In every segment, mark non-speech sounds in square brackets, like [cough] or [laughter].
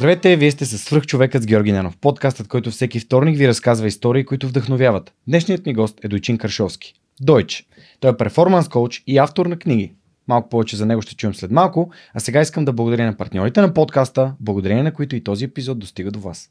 Здравейте, вие сте с свръхчовекът с Георги Ненов, подкастът, който всеки вторник ви разказва истории, които вдъхновяват. Днешният ми гост е Дойчин Каршовски. Дойч. Той е перформанс коуч и автор на книги. Малко повече за него ще чуем след малко, а сега искам да благодаря на партньорите на подкаста, благодарение на които и този епизод достига до вас.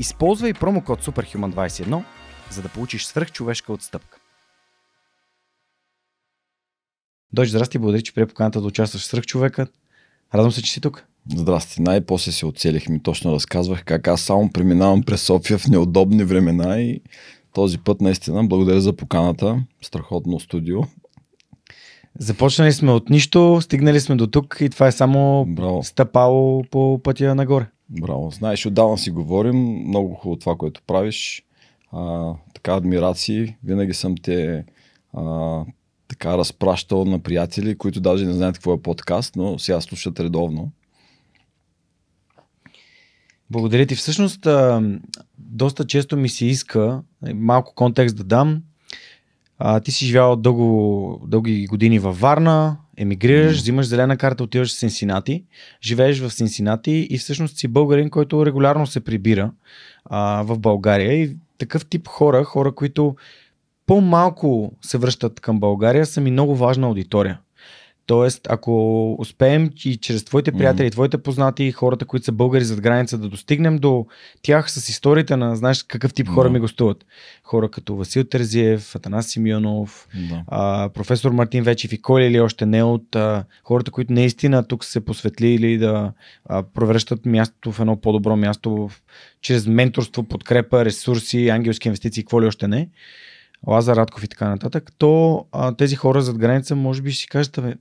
Използвай промокод SUPERHUMAN21, за да получиш свръхчовешка отстъпка. Дойч, здрасти, благодаря, че прие поканата да участваш в свръхчовекът. Радвам се, че си тук. Здрасти. Най-после се оцелих ми. Точно разказвах как аз само преминавам през София в неудобни времена и този път наистина благодаря за поканата. Страхотно студио. Започнали сме от нищо, стигнали сме до тук и това е само Браво. стъпало по пътя нагоре. Браво. Знаеш, отдавна си говорим. Много хубаво това, което правиш. А, така, адмирации. Винаги съм те а, така разпращал на приятели, които даже не знаят какво е подкаст, но сега слушат редовно. Благодаря ти. Всъщност, а, доста често ми се иска, малко контекст да дам. А, ти си живял дълго, дълги години във Варна, емигрираш, взимаш зелена карта, отиваш в Синсинати, живееш в Синсинати и всъщност си българин, който регулярно се прибира а, в България. И такъв тип хора, хора, които по-малко се връщат към България, са ми много важна аудитория. Тоест, ако успеем и чрез твоите приятели, твоите познати, хората, които са българи зад граница, да достигнем до тях с историите на, знаеш, какъв тип хора Да. ми гостуват. Хора като Васил Терзиев, Атанас Симеонов, Да. а, професор Мартин Вечев и кой ли или още не от а, хората, които наистина тук се посветлили да а, превръщат мястото в едно по-добро място в, чрез менторство, подкрепа, ресурси, ангелски инвестиции, какво ли още не. Лазар Радков и така нататък, то а, тези хора зад граница може би ще си кажат, бе,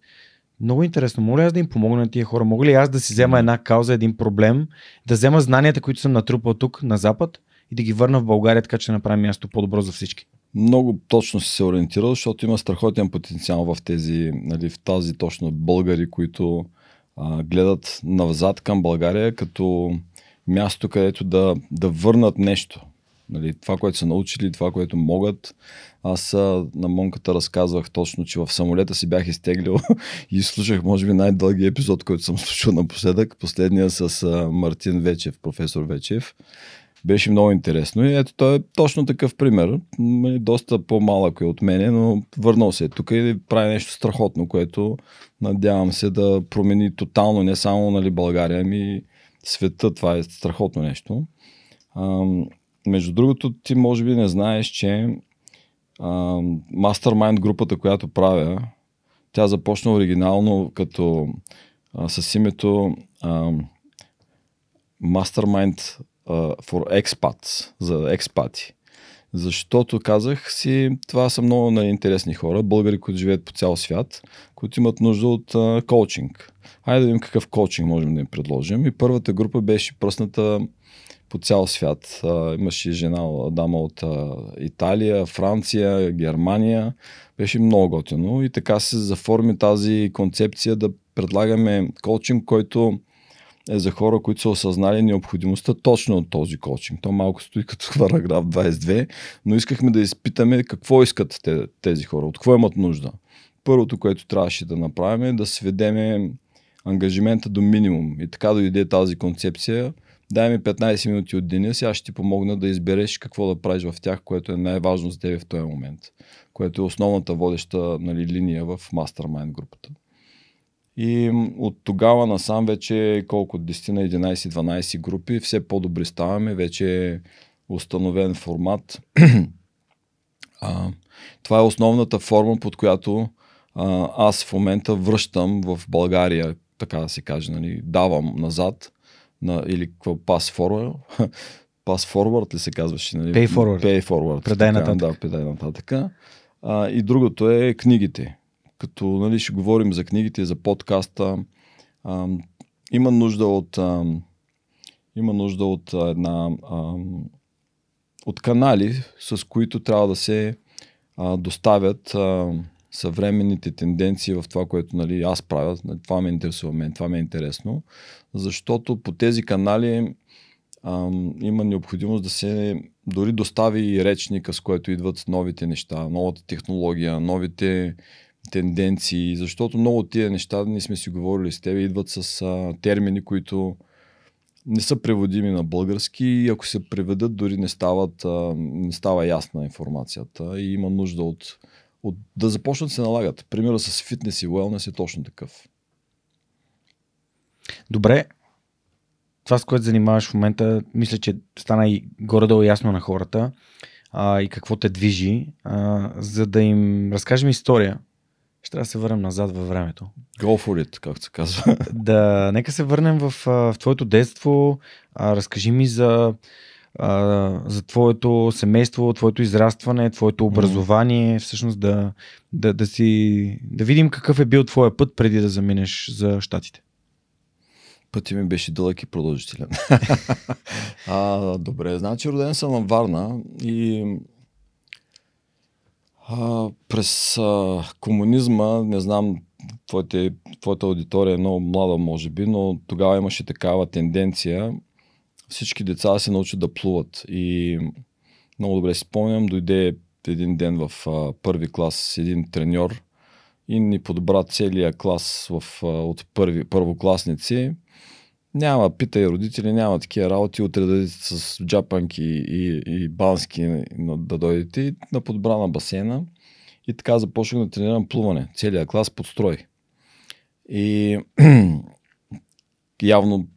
много интересно, моля аз да им помогна на тия хора, мога ли аз да си взема една кауза, един проблем, да взема знанията, които съм натрупал тук на Запад и да ги върна в България, така че да направим място по-добро за всички. Много точно си се ориентирал, защото има страхотен потенциал в тези, нали, в тази точно българи, които а, гледат навзад към България като място, където да, да върнат нещо. Нали, това, което са научили, това, което могат. Аз на Монката разказвах точно, че в самолета си бях изтеглил [laughs] и слушах, може би, най-дълги епизод, който съм [laughs] слушал напоследък. Последния с а, Мартин Вечев, професор Вечев. Беше много интересно и ето той е точно такъв пример. М, Доста по-малък е от мене, но върнал се е тук и прави нещо страхотно, което надявам се да промени тотално не само нали, България, ами света. Това е страхотно нещо. Между другото, ти може би не знаеш, че Mastermind групата, която правя, тя започна оригинално като а, с името ам, Mastermind а, for Expats, за експати. Защото казах си, това са много нали, интересни хора, българи, които живеят по цял свят, които имат нужда от а, коучинг. Хайде да видим какъв коучинг можем да им предложим. И първата група беше пръсната по цял свят. Имаше жена, дама от Италия, Франция, Германия. Беше много готино и така се заформи тази концепция да предлагаме коучинг, който е за хора, които са осъзнали необходимостта точно от този коучинг. То малко стои като [laughs] параграф 22, но искахме да изпитаме какво искат те, тези хора, от какво имат нужда. Първото, което трябваше да направим е да сведеме ангажимента до минимум. И така дойде тази концепция. Дай ми 15 минути от деня, сега ще ти помогна да избереш какво да правиш в тях, което е най-важно за тебе в този момент. Което е основната водеща нали, линия в Mastermind групата. И от тогава насам вече колко 10 на 11-12 групи, все по-добри ставаме, вече е установен формат. [clears throat] а, това е основната форма, под която а, аз в момента връщам в България, така да се каже, нали, давам назад, на, или какво, pass forward, [laughs] pass forward ли се казваше? Нали? Pay forward. Pay forward. Предай така, нататък. Да, предай нататък. А, и другото е книгите като нали, ще говорим за книгите, за подкаста, а, има нужда от а, има нужда от една а, от канали, с които трябва да се а, доставят а, съвременните тенденции в това, което нали, аз правя. Това ме интересува мен, това ме е интересно. Защото по тези канали а, има необходимост да се дори достави и речника, с който идват новите неща, новата технология, новите тенденции, защото много от тия неща, ние сме си говорили с теб, идват с а, термини, които не са преводими на български и ако се преведат, дори не, стават, а, не става ясна информацията и има нужда от, от да започнат да се налагат. Примера с фитнес и уелнес е точно такъв. Добре, това с което занимаваш в момента, мисля, че стана и горе-долу ясно на хората а, и какво те движи, а, за да им разкажем история. Ще трябва да се върнем назад във времето. Go for it, както се казва. [laughs] Да, нека се върнем в, в твоето детство. А, разкажи ми за, а, за твоето семейство, твоето израстване, твоето образование. Mm. Всъщност да, да, да, си, да видим какъв е бил твоя път преди да заминеш за щатите. Пътя ми беше дълъг и продължителен. [laughs] а, добре, значи роден съм във Варна и а, през а, комунизма, не знам, твоите, твоята аудитория е много млада, може би, но тогава имаше такава тенденция всички деца се научат да плуват. И много добре си спомням, дойде един ден в а, първи клас един треньор и ни подбра целия клас в, а, от първи, първокласници няма, питай родители, няма такива работи, утре да с джапанки и, и бански да дойдете и на подбрана басейна. И така започнах да тренирам плуване. Целият клас подстрой. И [clears throat] явно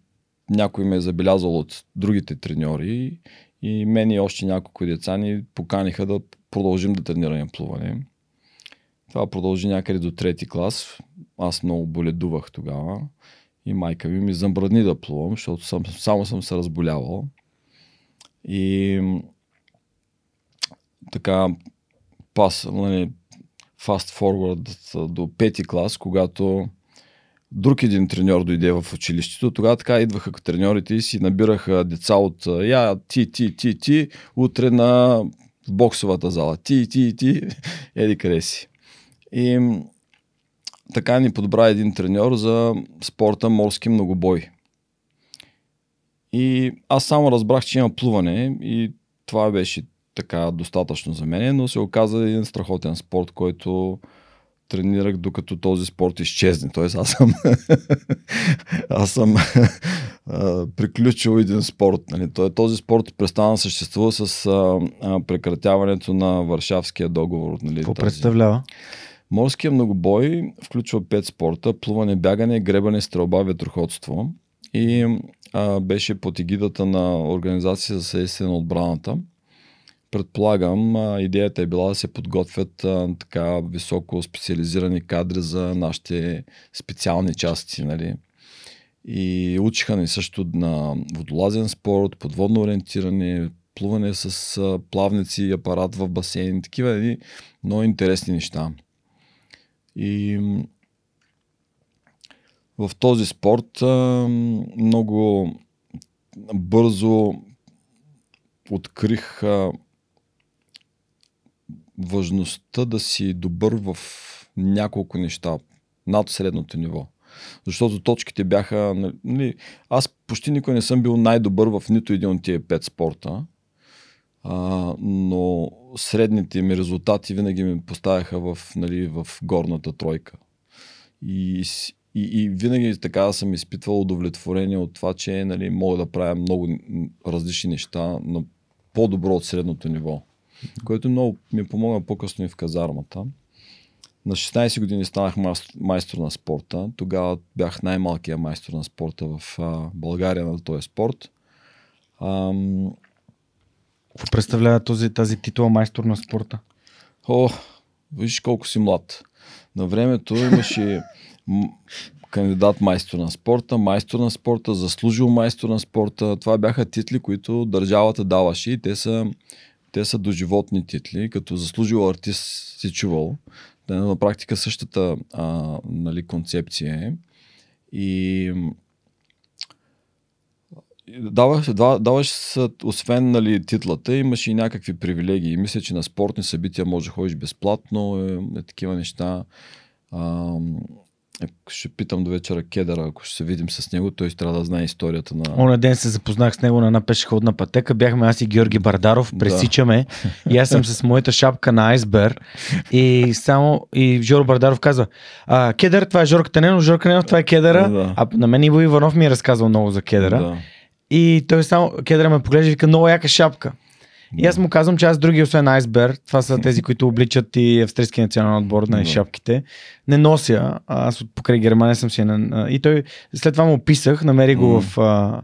някой ме е забелязал от другите треньори и мен и още няколко деца ни поканиха да продължим да тренираме плуване. Това продължи някъде до трети клас. Аз много боледувах тогава и майка ми ми забрани да плувам, защото съм, само съм се разболявал. И така, пас, нали, fast forward до пети клас, когато друг един треньор дойде в училището, тогава така идваха треньорите и си набираха деца от я, ти, ти, ти, ти, утре на боксовата зала. Ти, ти, ти, [laughs] еди къде. И така ни подбра един треньор за спорта морски многобой. И аз само разбрах, че има плуване и това беше така достатъчно за мен, но се оказа един страхотен спорт, който тренирах докато този спорт изчезне. Тоест аз съм [laughs] аз съм [laughs] приключил един спорт. Нали. Този спорт престана да съществува с а, а, прекратяването на Варшавския договор. Нали, Какво представлява? Морския многобой включва пет спорта плуване, бягане, гребане, стрелба, ветроходство и а, беше под егидата на Организация за съдействие на отбраната. Предполагам, а, идеята е била да се подготвят а, така високо специализирани кадри за нашите специални части. Нали? И учиха ни също на водолазен спорт, подводно ориентиране, плуване с плавници, апарат в басейн, такива едни много интересни неща. И в този спорт много бързо открих важността да си добър в няколко неща над средното ниво. Защото точките бяха... Нали, аз почти никой не съм бил най-добър в нито един от тия пет спорта, а, но средните ми резултати винаги ми поставяха в, нали, в горната тройка. И, и, и винаги така съм изпитвал удовлетворение от това, че нали, мога да правя много различни неща на по-добро от средното ниво. Което много ми помогна по-късно и в казармата. На 16 години станах майстор на спорта. Тогава бях най-малкият майстор на спорта в България на този спорт. Ам, какво представлява този, тази титла майстор на спорта? О, виж колко си млад. На времето имаше кандидат майстор на спорта, майстор на спорта, заслужил майстор на спорта. Това бяха титли, които държавата даваше и те са, те са доживотни титли. Като заслужил артист си чувал. На практика същата а, нали, концепция е. И м, даваш, да- даваш с, освен нали, титлата, имаш и някакви привилегии. Мисля, че на спортни събития може да ходиш безплатно, е, е, такива неща. А, е, ще питам до вечера Кедъра, ако ще се видим с него, той ще трябва да знае историята на... Оня ден се запознах с него на една пешеходна пътека. Бяхме аз и Георги Бардаров, Да. пресичаме. И аз съм с моята шапка на айсбер. И само и Жоро Бардаров казва, а, Кедър, това е Жорка Таненов, Жорка Таненов, това е Кедъра. Да. А на мен Иво Иванов ми е разказал много за Кедъра. Да. И той само, Кедъра ме поглежда и вика, много яка шапка. И аз му казвам, че аз други, освен Айсбер, това са тези, които обличат и австрийския национален отбор на шапките, не нося. Аз от покрай Германия съм си. на- И той, след това му писах, намери го в... А,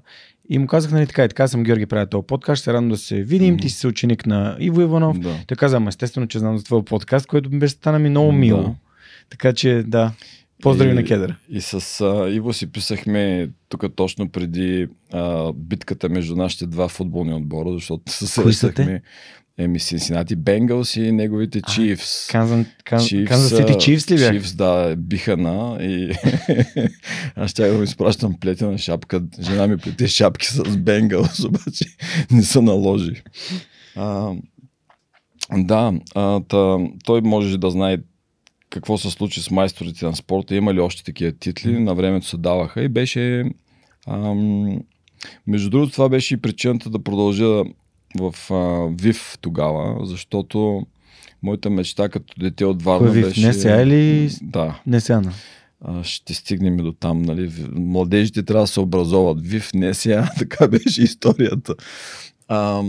и му казах, нали така и така, съм Георги, правя този подкаст, ще се радвам да се видим, ти си ученик на Иво Иванов. Да. Той каза, ама естествено, че знам за твой подкаст, който беше стана ми много мило. Да. Така че, да, поздрави И- на Кедъра. И с а, Иво си писахме тук точно преди а, битката между нашите два футболни отбора, защото се срещахме Еми Синсинати Бенгалс и неговите Chiefs, Канзас Сити Чивс ли бях? Chiefs, да, биха на и [laughs] аз ще да ми изпращам плетена шапка. Жена ми плете шапки с Бенгалс, [laughs] обаче не се наложи. А, да, а, та, той може да знае какво се случи с майсторите на спорта. Има ли още такива титли? На времето се даваха и беше... Ам, между другото, това беше и причината да продължа в а, ВИВ тогава, защото моята мечта като дете от Варна Кой беше... Не сега или- Да, Не сега. ще стигнем до там. Нали? Младежите трябва да се образоват. ВИВ не сега, [laughs] така беше историята. А,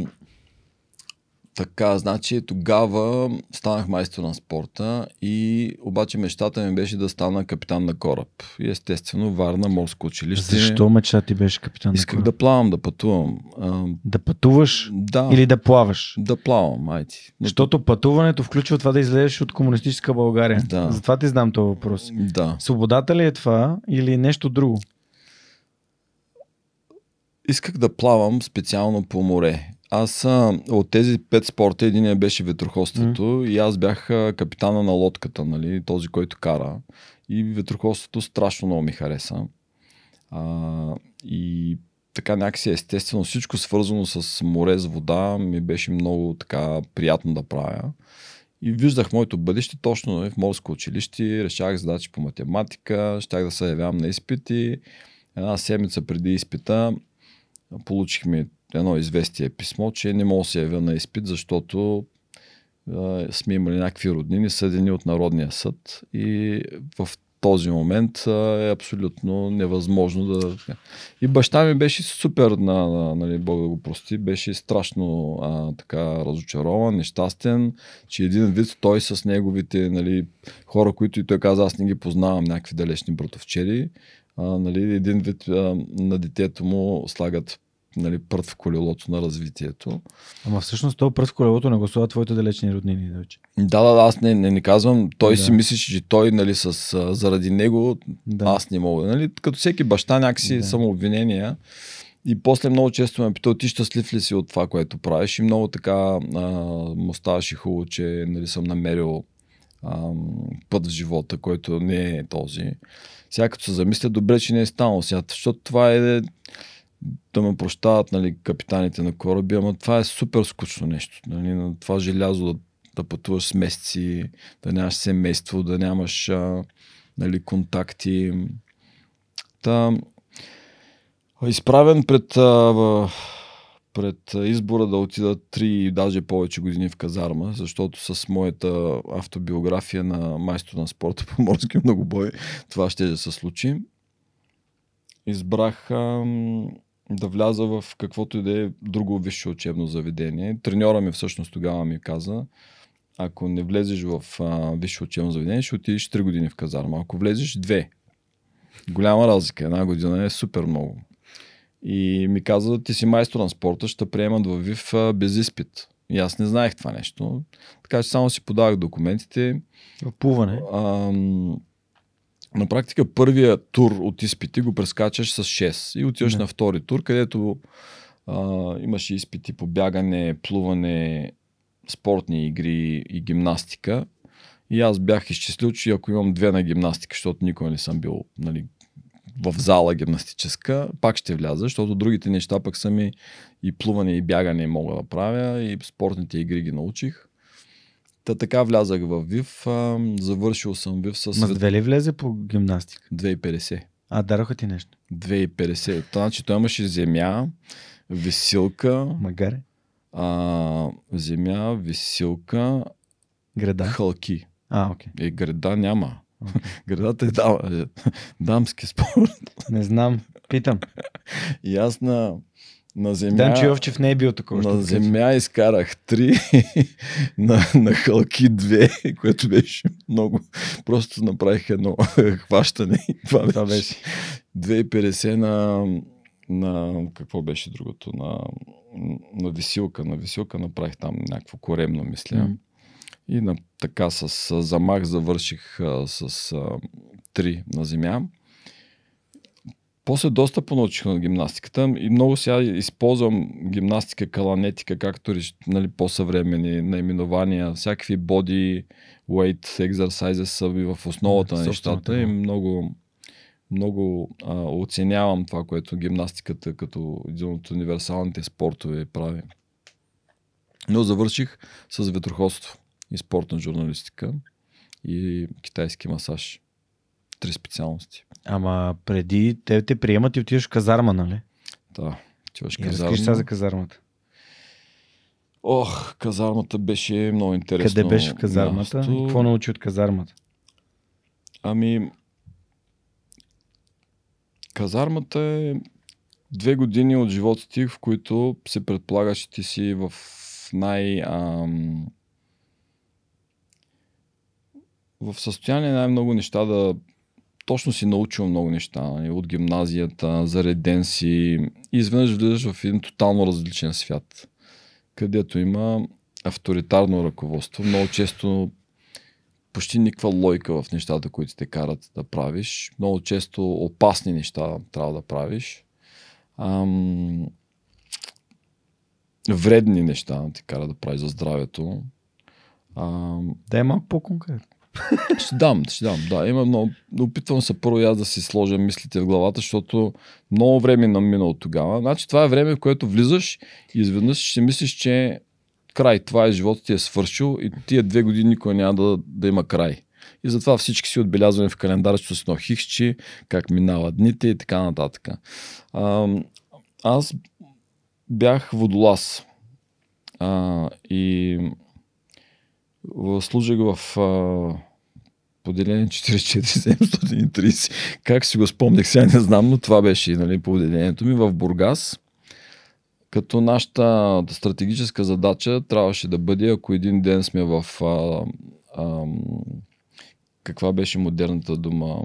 така, значи тогава станах майстор на спорта и обаче мечтата ми беше да стана капитан на кораб. И естествено Варна морско училище. Защо мечта ти беше капитан? на Исках кораб? да плавам, да пътувам. А, да пътуваш да, или да плаваш? да плавам, майти. Но Защото пътуването включва това да излезеш от комунистическа България. Да. Затова ти знам този въпрос. Да. Свободата ли е това или нещо друго? Исках да плавам специално по море. Аз а, от тези пет спорта, единия беше ветроходството mm. и аз бях а, капитана на лодката, нали, този, който кара. И ветроходството страшно много ми хареса. А, и така някакси естествено всичко свързано с море, с вода ми беше много така приятно да правя. И виждах моето бъдеще точно нали, в морско училище, решавах задачи по математика, щях да се явявам на изпити. Една седмица преди изпита получихме едно известие писмо, че не мога да се явя на изпит, защото а, сме имали някакви роднини, съдени от Народния съд и в този момент е абсолютно невъзможно да... И баща ми беше супер, на, на, нали, Бог да го прости, беше страшно а, така разочарован, нещастен, че един вид той с неговите нали, хора, които и той каза, аз не ги познавам, някакви далечни братовчери, а, нали, един вид а, на детето му слагат нали, прът в колелото на развитието. Ама всъщност то пръст в колелото не гласува твоите далечни роднини. Да, да, да, аз не, не, не казвам. Той Да. си мислеше, че той, нали, с, заради него, Да. аз не мога. Нали, като всеки баща, някакси да. самообвинения. И после много често ме питал, ти щастлив ли си от това, което правиш? И много така а, му ставаше хубаво, че нали, съм намерил а, път в живота, който не е този. Сега като се замисля, добре, че не е станало сега, защото това е да ме прощават нали, капитаните на кораби, ама това е супер скучно нещо. Нали, на това желязо да, да пътуваш с месеци, да нямаш семейство, да нямаш а, нали, контакти. Та, изправен пред, а, пред избора да отида три, даже повече години в казарма, защото с моята автобиография на майстор на спорта по морски многобой това ще се случи. Избрах ам, да вляза в каквото и да е друго висше учебно заведение. Треньора ми всъщност тогава ми каза, ако не влезеш в а, висше учебно заведение, ще отидеш 3 години в казарма. Ако влезеш, 2. Голяма разлика. Една година е супер много. И ми каза, ти си майстор на спорта, ще приемат във ВИВ а, без изпит. И аз не знаех това нещо. Така че само си подавах документите. В плуване. Ам, на практика първия тур от изпити го прескачаш с 6 и отиваш Да. на втори тур, където а, имаше изпити по бягане, плуване, спортни игри и гимнастика. И аз бях изчислил, че ако имам две на гимнастика, защото никога не съм бил нали, в зала гимнастическа, пак ще вляза, защото другите неща пък са ми и плуване и бягане мога да правя и спортните игри ги научих. Та така влязах в ВИВ, а, завършил съм ВИВ с... Ма две ли влезе по гимнастика? 2,50. А, дараха ти нещо. 2,50. Значи той имаше земя, висилка, Магаре. а, земя, висилка, Града. хълки. А, окей. Е, града няма. Окей. [laughs] Градата е дам, е, дамски спорт. Не знам. Питам. И аз на, на земя... Данчо Йовчев не е бил такова. На земя изкарах три, [laughs] на, на хълки две, [laughs] което беше много. Просто направих едно [laughs] хващане. Това Това беше. беше. 2,50 на, на какво беше другото? На, на висилка. На висилка направих там някакво коремно, мисля. М. И на, така с замах завърших с а, три на земя. После доста понаучих на гимнастиката и много сега използвам гимнастика, каланетика, както нали, по-съвремени наименования, всякакви body weight exercises са ми в основата Да, на нещата и го. много, много а, оценявам това, което гимнастиката като един от универсалните спортове прави. Но завърших с ветроходство и спортна журналистика и китайски масаж. Три специалности. Ама преди те те приемат и отиваш в казарма, нали? Да, отиваш И разкажи сега за казармата. Ох, казармата беше много интересно. Къде беше в казармата? място. И какво научи от казармата? Ами, казармата е две години от живота ти, в които се предполага, че ти си в най... Ам, в състояние най-много неща да точно си научил много неща нали, от гимназията, зареден си и изведнъж влизаш в един тотално различен свят, където има авторитарно ръководство. Много често почти никаква лойка в нещата, които те карат да правиш. Много често опасни неща трябва да правиш. Ам, вредни неща те карат да правиш за здравето. Ам, Да е малко по-конкретно. Ще дам, ще дам. Да, има много. Опитвам се първо аз да си сложа мислите в главата, защото много време намина от тогава. Значи това е време, в което влизаш и изведнъж ще мислиш, че край, това е живота ти е свършил и тия две години никой няма да, да има край. И затова всички си отбелязваме в календара, че си едно хихчи, как минават дните и така нататък. Ам, аз бях водолаз. А, и служих в а, поделение 44730. Как си го спомнях, сега не знам, но това беше нали, поделението ми в Бургас. Като нашата стратегическа задача трябваше да бъде, ако един ден сме в... А, а, каква беше модерната дума?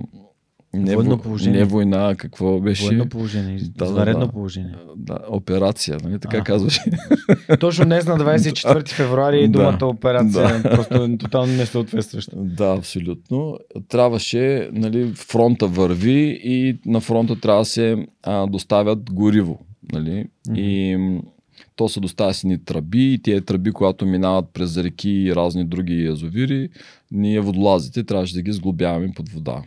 Не, Военно во- положение. не война, какво беше? Военно положение, Да, извънредно да. положение. Да, операция, нали така А. казваше. [laughs] Точно днес на 24 февруари Да. думата операция Да. просто е тотално несъответстваща. Да, абсолютно. Трябваше, нали, фронта върви и на фронта трябва да се а, доставят гориво. Нали? Мгм. И то се доставя с ни тръби и тия тръби, когато минават през реки и разни други язовири, ние водолазите трябваше да ги сглобяваме под вода.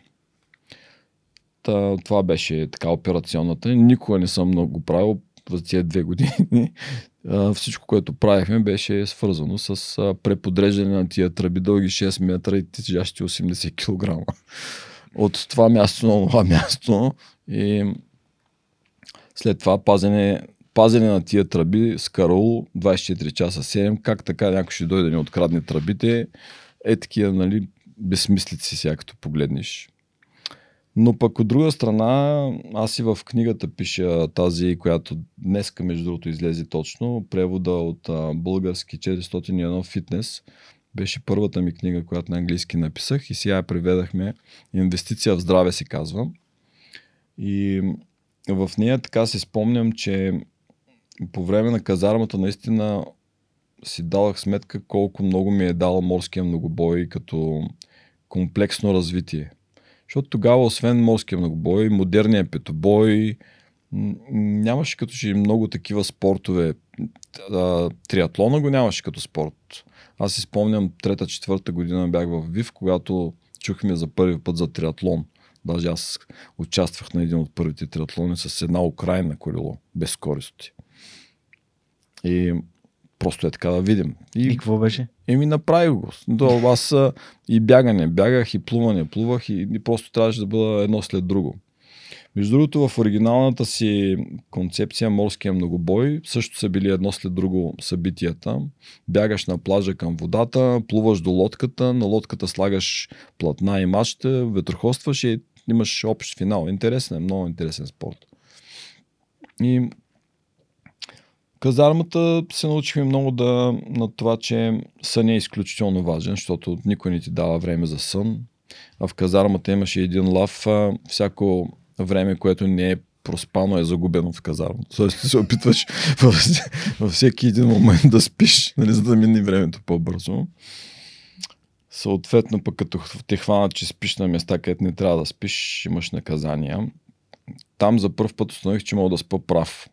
Та, това беше така операционната. Никога не съм много правил за тия две години. Всичко, което правихме, беше свързано с преподреждане на тия тръби дълги 6 метра и тежащи 80 кг. От това място на това място и след това пазене, пазене на тия тръби с караул 24 часа 7. Как така някой ще дойде да ни открадне тръбите? Е такива, нали, безсмислици сега, като погледнеш. Но пък от друга страна, аз и в книгата пиша тази, която днеска между другото излезе точно, превода от български 401 фитнес. Беше първата ми книга, която на английски написах и сега я преведахме. Инвестиция в здраве се казва. И в нея така си спомням, че по време на казармата наистина си давах сметка колко много ми е дал морския многобой като комплексно развитие. Защото тогава, освен морския многобой, модерния петобой, нямаше като че много такива спортове. Триатлона го нямаше като спорт. Аз си спомням, трета-четвърта година бях в ВИВ, когато чухме за първи път за триатлон. Даже аз участвах на един от първите триатлони с една Украина колело, без скорости. И просто е така да видим. И, и какво беше? И ми направих го. До, аз и бягане бягах, и плуване плувах, и, и просто трябваше да бъда едно след друго. Между другото, в оригиналната си концепция Морския многобой също са били едно след друго събитията. Бягаш на плажа към водата, плуваш до лодката, на лодката слагаш платна и мачта, ветроходстваш и имаш общ финал. Интересен е, много интересен спорт. И казармата се научихме много да, на това, че сън е изключително важен, защото никой не ти дава време за сън. А в казармата имаше един лав. Всяко време, което не е проспано е загубено в казармата. Тоест ти се опитваш [laughs] във всеки един момент да спиш, нали, за да мине времето по-бързо. Съответно, пък като те хванат, че спиш на места, където не трябва да спиш, имаш наказания. Там за първ път установих, че мога да спа прав.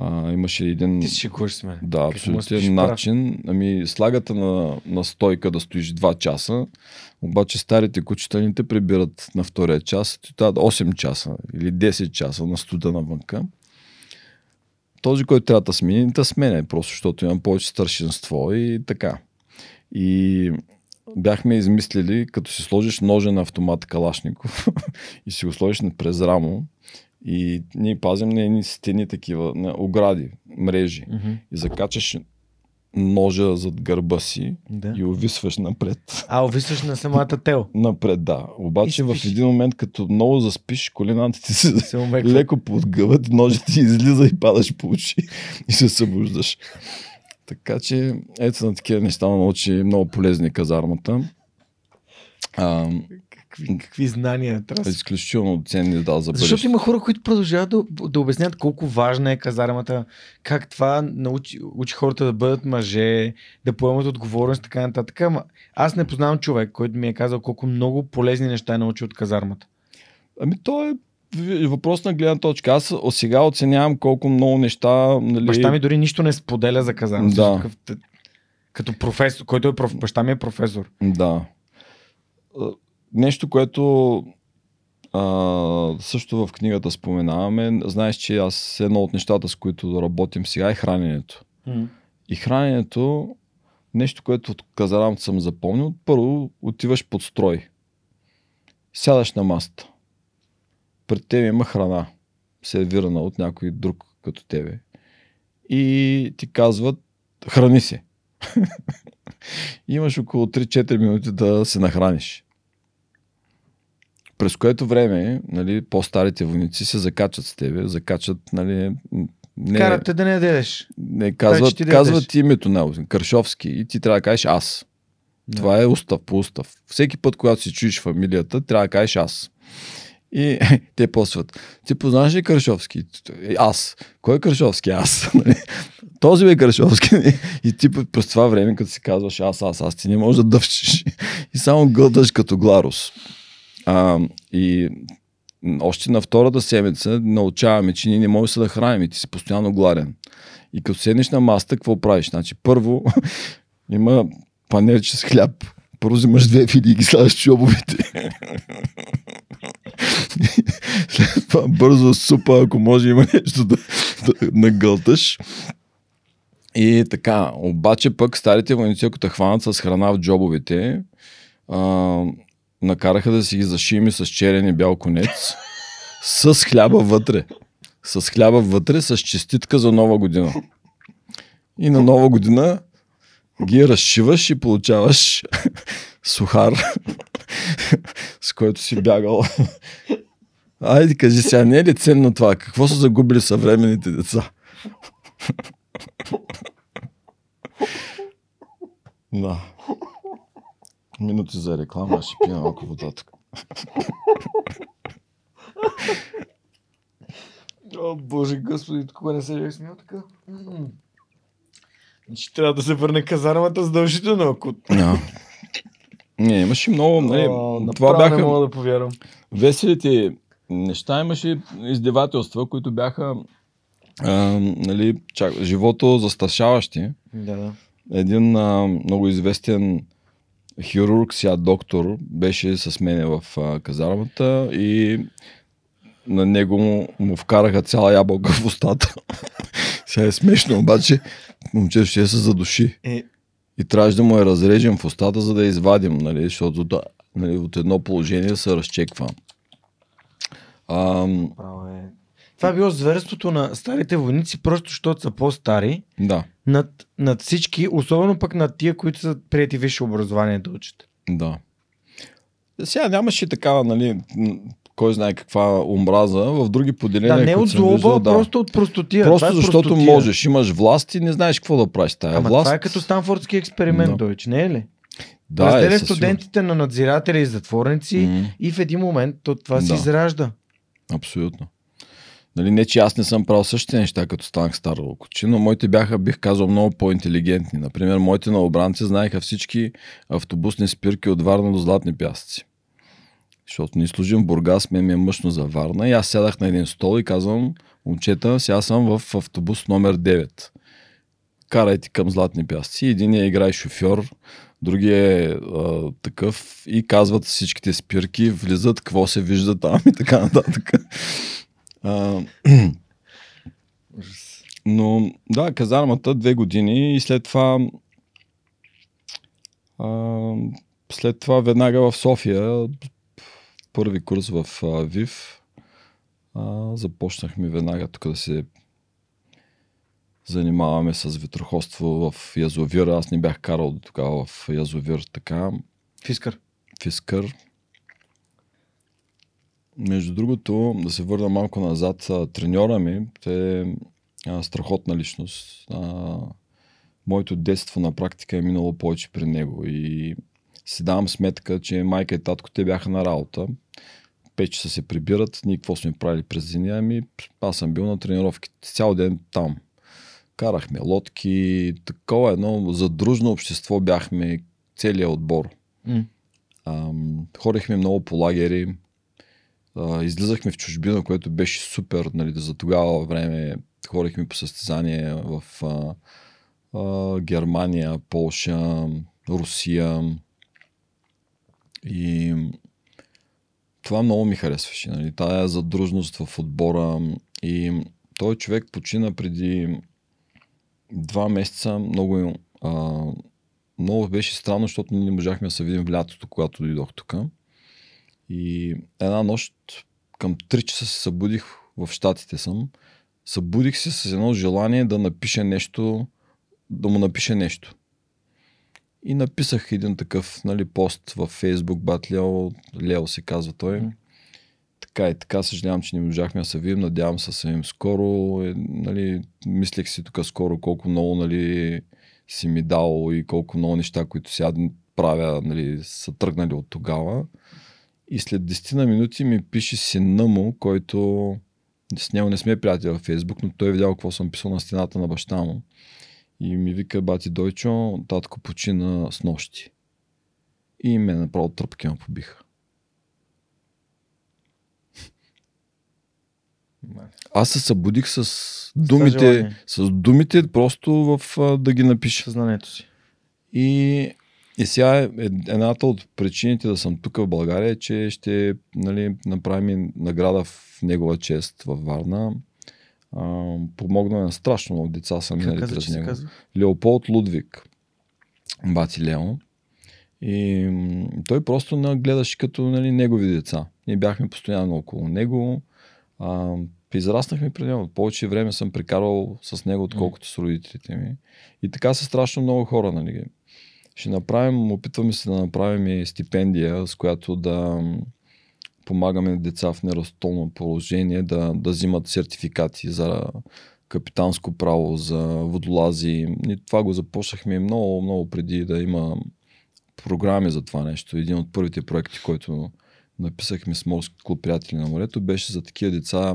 А, имаше един... Ти си с мен. Да, абсолютен начин. Ами, слагата на, на стойка да стоиш 2 часа, обаче старите кучета ни те прибират на втория час, ти трябва 8 часа или 10 часа на студа навънка. Този, който трябва да смени, да смене, просто защото имам повече старшинство и така. И бяхме измислили, като си сложиш ножа на автомат Калашников [laughs] и си го сложиш през рамо, и ние пазим на едни стени такива, на огради, мрежи. Mm-hmm. И закачаш ножа зад гърба си да. и увисваш напред. А, увисваш на самата тел? [laughs] напред, да. Обаче в един момент, като много заспиш, колената ти се, се леко подгъват, ножът ти излиза и падаш по очи [laughs] и се събуждаш. Така че, ето на такива неща научи много полезни казармата. А, какви, какви знания трябва Изключително ценни да за Защото има хора, които продължават да, да обяснят колко важна е казармата, как това научи, учи хората да бъдат мъже, да поемат отговорност, така нататък. Ама аз не познавам човек, който ми е казал колко много полезни неща е научил от казармата. Ами то е въпрос на гледна точка. Аз сега оценявам колко много неща. Нали... Баща ми дори нищо не споделя за казармата. Да. Като професор, който е проф... баща ми е професор. Да нещо, което а, също в книгата споменаваме, знаеш, че аз едно от нещата, с които работим сега е храненето. Mm. И храненето, нещо, което от казарамата съм запомнил, първо отиваш под строй. Сядаш на маста. Пред тебе има храна, сервирана от някой друг като тебе. И ти казват, храни се. [laughs] Имаш около 3-4 минути да се нахраниш. През което време, нали, по-старите войници се закачат с тебе, закачат, нали, не, Карат те да не ядеш. Не, казват, ти казват името на Каршовски и ти трябва да кажеш аз. Да. Това е устав по устав. Всеки път, когато си чуеш фамилията, трябва да кажеш аз. И [laughs] те посват. Ти познаваш ли Каршовски? Аз. Кой е Каршовски? Аз. [laughs] Този е Каршовски. [laughs] И ти през това време, като си казваш аз, аз, аз, ти не можеш да дъвчиш. И само гълдаш като гларус. А, и още на втората седмица научаваме, че ние не можем да храним и ти си постоянно гладен. И като седнеш на маста, какво правиш? Значи, първо [laughs] има панерче с хляб. Първо взимаш две фили и ги слагаш чубовите. [laughs] След това бързо супа, ако може има нещо да, да нагълташ. И така, обаче пък старите войници, ако те хванат с храна в джобовете, а, накараха да си ги зашими с черен и бял конец, с хляба вътре. С хляба вътре, с честитка за нова година. И на нова година ги разшиваш и получаваш [laughs] сухар, [laughs] с който си бягал. Айде, кажи сега, не е ли ценно това? Какво са загубили съвременните деца? [laughs] Да. Минути за реклама, ще пия малко вода тук. О, Боже, господи, кога не се бях смял така? Ще трябва да се върне казармата задължително, ако... No. Не, имаше много... Нали, О, това бяха... не мога да повярвам. Веселите неща имаше издевателства, които бяха а, нали, чак, живото застрашаващи. Да, да. един а, много известен хирург, сега доктор, беше с мене в а, казармата и на него му, му вкараха цяла ябълка в устата. [laughs] сега е смешно, обаче момчето ще се задуши. Е, И трябваше да му я разрежем в устата, за да извадим, нали, защото да, нали, от едно положение се разчеква. Ам, право е. Това е било зверството на старите войници, просто защото са по-стари да, над, над всички, особено пък над тия, които са прияти висше образование да учат. да. Сега нямаше такава, нали, кой знае каква омраза в други поделения. Да, не от съм виждал, злоба, да. просто от простотия. Просто Това е защото простотия. можеш, имаш власт и не знаеш какво да правиш тая Ама власт. това е като Станфордски експеримент, Да. Дойч, не е ли? да, Разделя е, студентите на надзиратели и затворници. М, и в един момент то, това се Да. изражда. Абсолютно. Нали, не, че аз не съм правил същите неща, като станах стар локочи, но моите бяха, бих казал, много по-интелигентни. Например, моите новобранци знаеха всички автобусни спирки от Варна до Златни пясъци. Защото ни служим в Бургас, мен ми е мъжно за Варна и аз сядах на един стол и казвам, момчета, сега съм в автобус номер 9. Карайте към Златни пясъци. Единият играе шофьор, другия е а, такъв и казват всичките спирки, влизат, какво се вижда там и така нататък. А, но да, казармата две години и след това а, след това веднага в София първи курс в а, ВИВ а, започнахме веднага тук да се занимаваме с ветроходство в язовир. Аз не бях карал до тогава в язовир така. Фискър. Фискър. Между другото, да се върна малко назад, треньора ми, е страхотна личност. А, моето детство на практика е минало повече при него и си давам сметка, че майка и татко те бяха на работа. Пет часа се прибират, ние какво сме правили през деня, ами аз съм бил на тренировки цял ден там. Карахме лодки, такова едно задружно общество бяхме, целият отбор. М. Ам, ходихме много по лагери, излизахме в чужбина, което беше супер, нали, за тогава време ходихме по състезания в а, а, Германия, Полша, Русия. И това много ми харесваше, нали, тая задружност в отбора и той човек почина преди два месеца, много, а, много беше странно, защото ние не можахме да се видим в лятото, когато дойдох тук. И една нощ към 3 часа се събудих, в Штатите съм, събудих се с едно желание да напиша нещо, да му напиша нещо. И написах един такъв нали, пост във Facebook, бат Лео, Лео се казва той. Така и така, съжалявам, че не можахме да се видим, надявам се видим скоро. Е, нали, мислех си тук скоро колко много нали, си ми дал и колко много неща, които сега правя, нали, са тръгнали от тогава. И след 10 на минути ми пише сина му, който с него не сме приятели във Фейсбук, но той е видял какво съм писал на стената на баща му. И ми вика, бати Дойчо, татко почина с нощи. И ме направо тръпки ме побиха. Аз се събудих с думите, с думите просто в, да ги напиша. Съзнанието си. И, и сега е, е- едната от причините да съм тук в България е, че ще нали, направим награда в негова чест във Варна. А, помогна на страшно много деца са минали каза, през него. Леополд Лудвиг, бати Лео. И той просто нагледаше като нали, негови деца. Ние бяхме постоянно около него. А, израснахме при него. Повече време съм прекарвал с него, отколкото с родителите ми. И така са страшно много хора. Нали. Ще направим, опитваме се да направим и стипендия, с която да помагаме деца в неразтолно положение да, да взимат сертификати за капитанско право, за водолази. И това го започнахме много, много преди да има програми за това нещо. Един от първите проекти, който написахме с Морски клуб Приятели на морето, беше за такива деца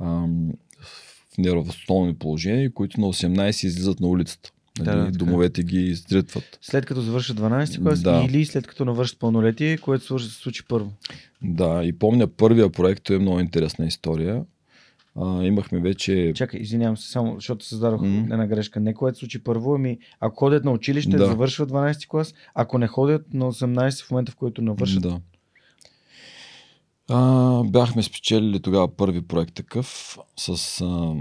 ам, в неравностойно положение, които на 18 излизат на улицата. Нали, Да, да, така. домовете ги издритват. След като завършат 12 клас Да. или след като навършат пълнолетие, което се случи първо. Да, и помня първия проект, той е много интересна история. А, имахме вече... Чакай, извинявам се, само защото създадох М. една грешка. Не което случи първо, ами ако ходят на училище, Да. завършват 12 клас, ако не ходят на 18 в момента, в който навършат. Да. А, бяхме спечелили тогава първи проект такъв с, а,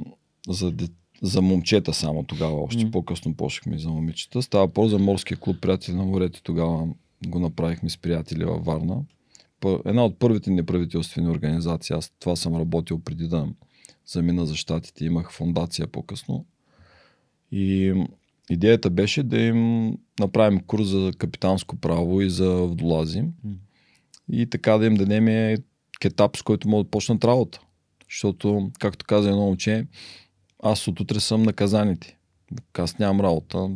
за, де- за момчета само тогава, още М. по-късно почнахме за момичета. Става по за морския клуб Приятели на морето. Тогава го направихме с приятели във Варна. Една от първите неправителствени организации. Аз това съм работил преди да замина за щатите. Имах фундация по-късно. И идеята беше да им направим курс за капитанско право и за вдолази. И така да им дадем е етап, с който могат да почнат работа. Защото, както каза едно момче, аз от утре съм наказаните. Аз нямам работа.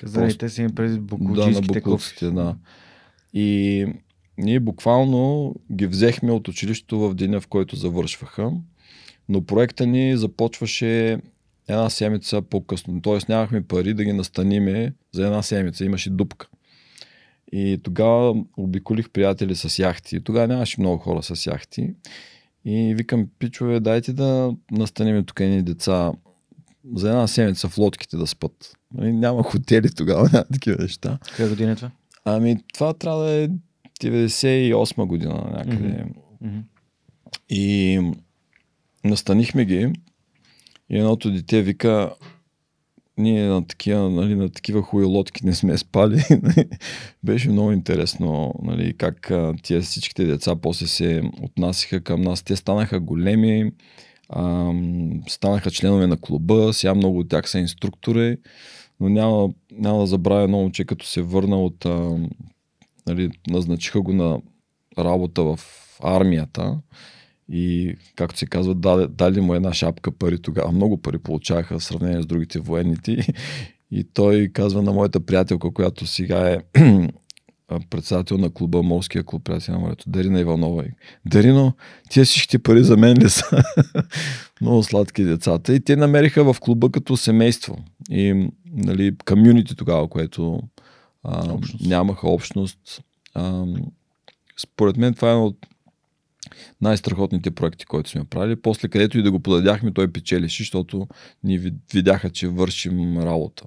Казаните си им преди Да, на да. И ние буквално ги взехме от училището в деня, в който завършваха. Но проекта ни започваше една седмица по-късно. Тоест нямахме пари да ги настаниме за една седмица. Имаше дупка. И тогава обиколих приятели с яхти. Тогава нямаше много хора с яхти. И викам, пичове, дайте да настаним тук едни деца за една седмица в лодките да спят. Нали, Няма хотели тогава, [laughs] няма такива неща. Коя година е това? Ами това трябва да е 98 година някъде. Мгм. И настанихме ги. И едното дете вика, ние на такива, нали, на такива хуи лодки не сме спали. [laughs] Беше много интересно нали, как тия всичките деца после се отнасяха към нас. Те станаха големи, станаха членове на клуба, сега много от тях са инструктори, но няма, няма да забравя едно момче, като се върна от... ам, нали, назначиха го на работа в армията и, както се казва, дали, дали му една шапка пари тогава. Много пари получаваха в сравнение с другите военните. [laughs] И той казва на моята приятелка, която сега е [clears throat] а, председател на клуба, Морския клуб Приятели на морето, Дарина Иванова. Дарино, тия всички пари за мен ли са? [laughs] Много сладки децата. И те намериха в клуба като семейство. И нали, комюнити тогава, което а, Общност. нямаха общност. А, според мен това е едно от най-страхотните проекти, които сме правили. После където и да го подадяхме, той печелише, защото ни ви- видяха, че вършим работа.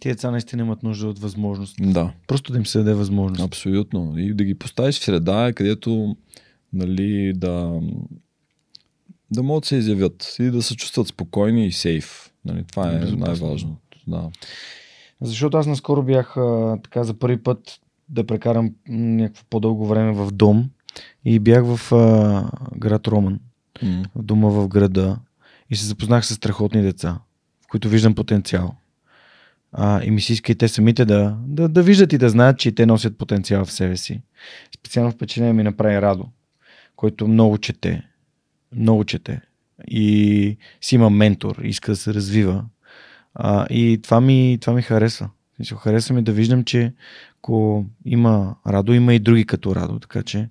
Тия деца наистина имат нужда от възможност. Да, Просто да им се даде възможност. абсолютно. И да ги поставиш в среда, където нали, да, да могат да се изявят и да се чувстват спокойни и сейф. Нали, това е най-важното. Да. Защото аз наскоро бях а, така за първи път да прекарам някакво по-дълго време в дом и бях в а, град Роман, М. в дома в града и се запознах с страхотни деца, в които виждам потенциал. А, и ми се иска и те самите да, да, да виждат и да знаят, че те носят потенциал в себе си. Специално впечатление ми направи Радо, който много чете. Много чете. И си има ментор, иска да се развива. А, и това ми, това ми смисъл, Хареса ми да виждам, че ако има Радо, има и други като Радо. Така че,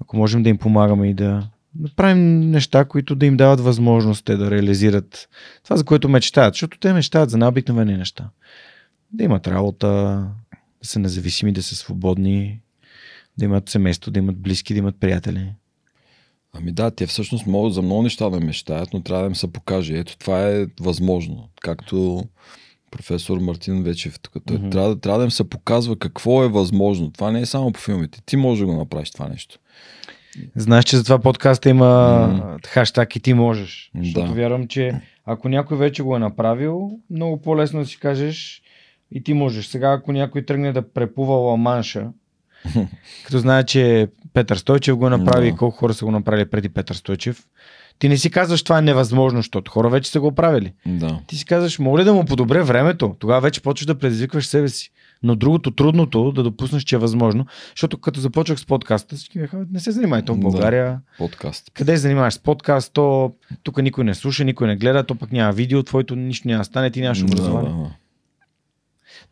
ако можем да им помагаме и да, да правим неща, които да им дават възможност те да реализират това, за което мечтаят. Защото те мечтаят за най-обикновени неща. Да имат работа, да са независими, да са свободни, да имат семейство, да имат близки, да имат приятели. Ами да, те всъщност могат за много неща да мечтаят, но трябва да им се покаже. Ето това е възможно. Както професор Мартин Вечев тук. Той Мгм. трябва, трябва да им се показва какво е възможно. Това не е само по филмите. Ти можеш да го направиш това нещо. Знаеш, че за това подкаста има М. хаштаг и ти можеш. Да. Защото вярвам, че ако някой вече го е направил, много по-лесно да си кажеш и ти можеш. Сега, ако някой тръгне да препува Ламанша, [laughs] като знае, че Петър Стойчев го е направи Да. и колко хора са го направили преди Петър Стойчев, ти не си казваш това е невъзможно, защото хора вече са го правили. Да. Ти си казваш, мога ли да му подобря времето? Тогава вече почваш да предизвикваш себе си. Но другото, трудното, да допуснеш, че е възможно. Защото като започнах с подкаста, всички бяха, не се занимай то в Да. България. Подкаст. Къде се занимаваш с подкаст, то тук никой не слуша, никой не гледа, то пък няма видео, твоето нищо няма да стане, ти нямаш образование. Да, да.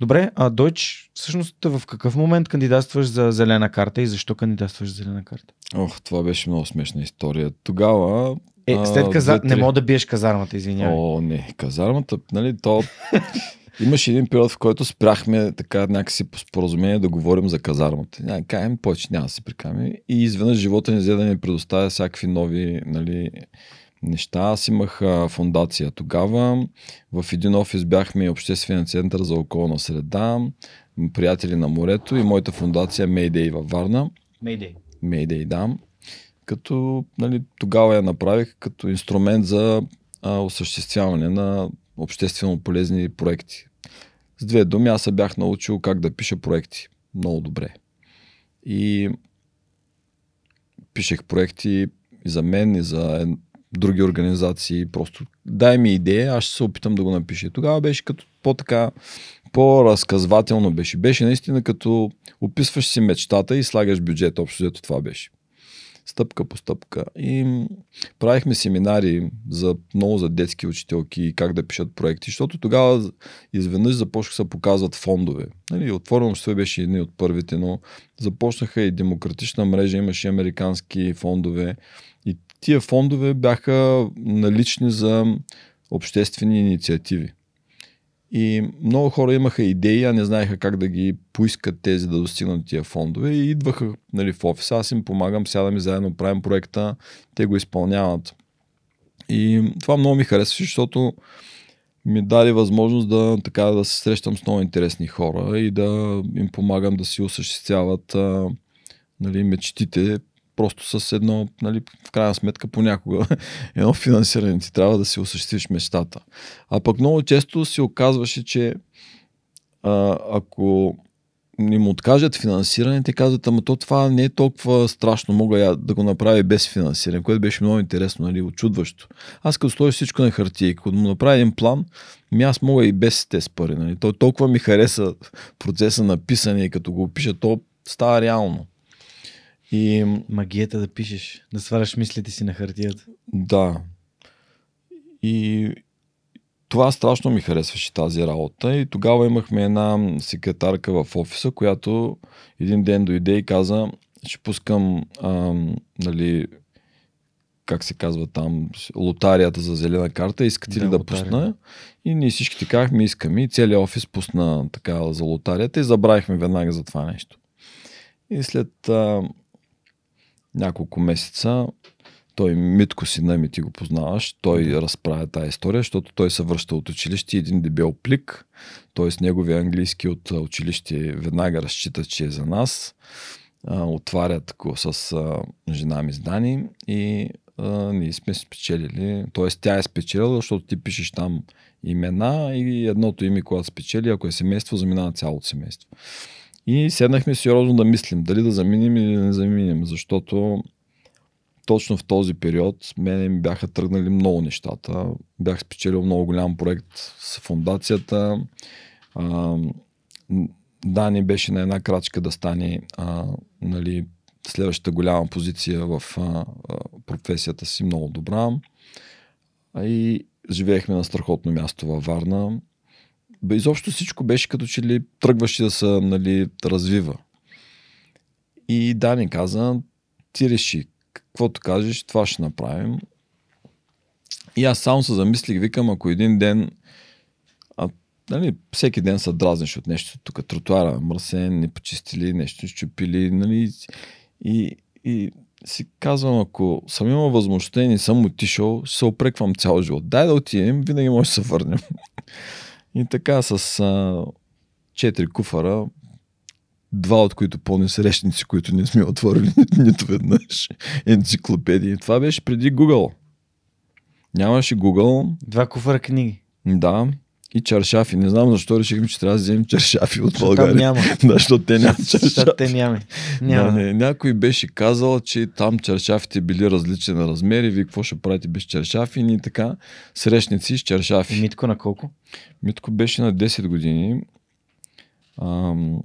Добре, а Дойч, всъщност в какъв момент кандидатстваш за зелена карта и защо кандидатстваш за зелена карта? Ох, това беше много смешна история. Тогава... Е, след каза... две-три- не мога да биеш казармата, извинявай. О, не. Казармата, нали, то... [laughs] Имаше един период, в който спряхме така някакси по споразумение да говорим за казармата. Няма, кажем, повече няма да се прикаме. И изведнъж живота ни взе да ни предоставя всякакви нови нали, неща. Аз имах а, фундация тогава. В един офис бяхме Обществения център за околна среда, приятели на морето и моята фундация Mayday във Варна. Mayday. Mayday, да. Като нали, тогава я направих като инструмент за а, осъществяване на обществено полезни проекти. С две думи, аз се бях научил как да пиша проекти. Много добре. И пишех проекти и за мен, и за други организации. Просто дай ми идея, аз ще се опитам да го напиша. Тогава беше като по-така, по-разказвателно беше. Беше наистина като описваш си мечтата и слагаш бюджет. Общо взето това беше стъпка по стъпка. И правихме семинари за много за детски учителки и как да пишат проекти, защото тогава изведнъж започнаха да се показват фондове. Нали, отворено общество беше едни от първите, но започнаха и демократична мрежа, имаше американски фондове. И тия фондове бяха налични за обществени инициативи. И много хора имаха идеи, а не знаеха как да ги поискат тези да достигнат тия фондове и идваха нали, в офиса. Аз им помагам, сядаме заедно, правим проекта, те го изпълняват. И това много ми харесваше, защото ми даде възможност да, така, да се срещам с много интересни хора и да им помагам да си осъществяват а, нали, мечтите просто с едно, нали, в крайна сметка понякога [laughs] едно финансиране ти трябва да си осъществиш мечтата. А пък много често се оказваше, че а, ако им откажат финансиране, те казват, ама то това не е толкова страшно, мога я да го направя без финансиране, което беше много интересно, нали, очудващо. Аз като сложа всичко на хартия като му направя един план, ми аз мога и без тези пари. Нали. То толкова ми хареса процеса на писане и като го опиша, то става реално. И... Магията да пишеш, да сваляш мислите си на хартията. Да. И това страшно ми харесваше тази работа. И тогава имахме една секретарка в офиса, която един ден дойде и каза, ще пускам, ам, нали, как се казва там, лотарията за зелена карта, искате да, ли да лотария. пусна? И ние всички казахме, искаме. И целият офис пусна така за лотарията и забравихме веднага за това нещо. И след а, няколко месеца той Митко си ми ти го познаваш, той разправя тази история, защото той се връща от училище един дебел плик, т.е. неговия английски от училище веднага разчита, че е за нас, отварят го с жена ми с Дани и а, ние сме спечелили, т.е. тя е спечелила, защото ти пишеш там имена и едното име, когато спечели, ако е семейство, заминава цялото семейство. И седнахме сериозно да мислим дали да заминем или да не заминем, защото точно в този период мене ми бяха тръгнали много нещата. Бях спечелил много голям проект с фундацията. Дани беше на една крачка да стане а, нали, следващата голяма позиция в а, а, професията си много добра. И живеехме на страхотно място във Варна изобщо всичко беше като че ли тръгваше да се нали, развива. И Дани каза, ти реши, каквото кажеш, това ще направим. И аз само се замислих, викам, ако един ден, а, нали, всеки ден се дразниш от нещо, тук тротуара мръсен, не почистили, нещо щупили, нали, и, и си казвам, ако съм имал възможността и не съм отишъл, се опреквам цял живот. Дай да отидем, винаги може да се върнем. [laughs] И така с а, четири куфара, два от които пълни срещници, които не сме отворили [laughs] нито веднъж, енциклопедии. Това беше преди Google. Нямаше Google. Два куфара книги. Да. И чаршафи. Не знам защо решихме, че трябва да вземем чаршафи от България. Там няма. [laughs] да, защото те нямат чаршафи. те няма. няма. Да, не, някой беше казал, че там чаршафите били различни на размери. Вие какво ще правите без чаршафи? И така срещници с чаршафи. И Митко на колко? Митко беше на 10 години. Ам,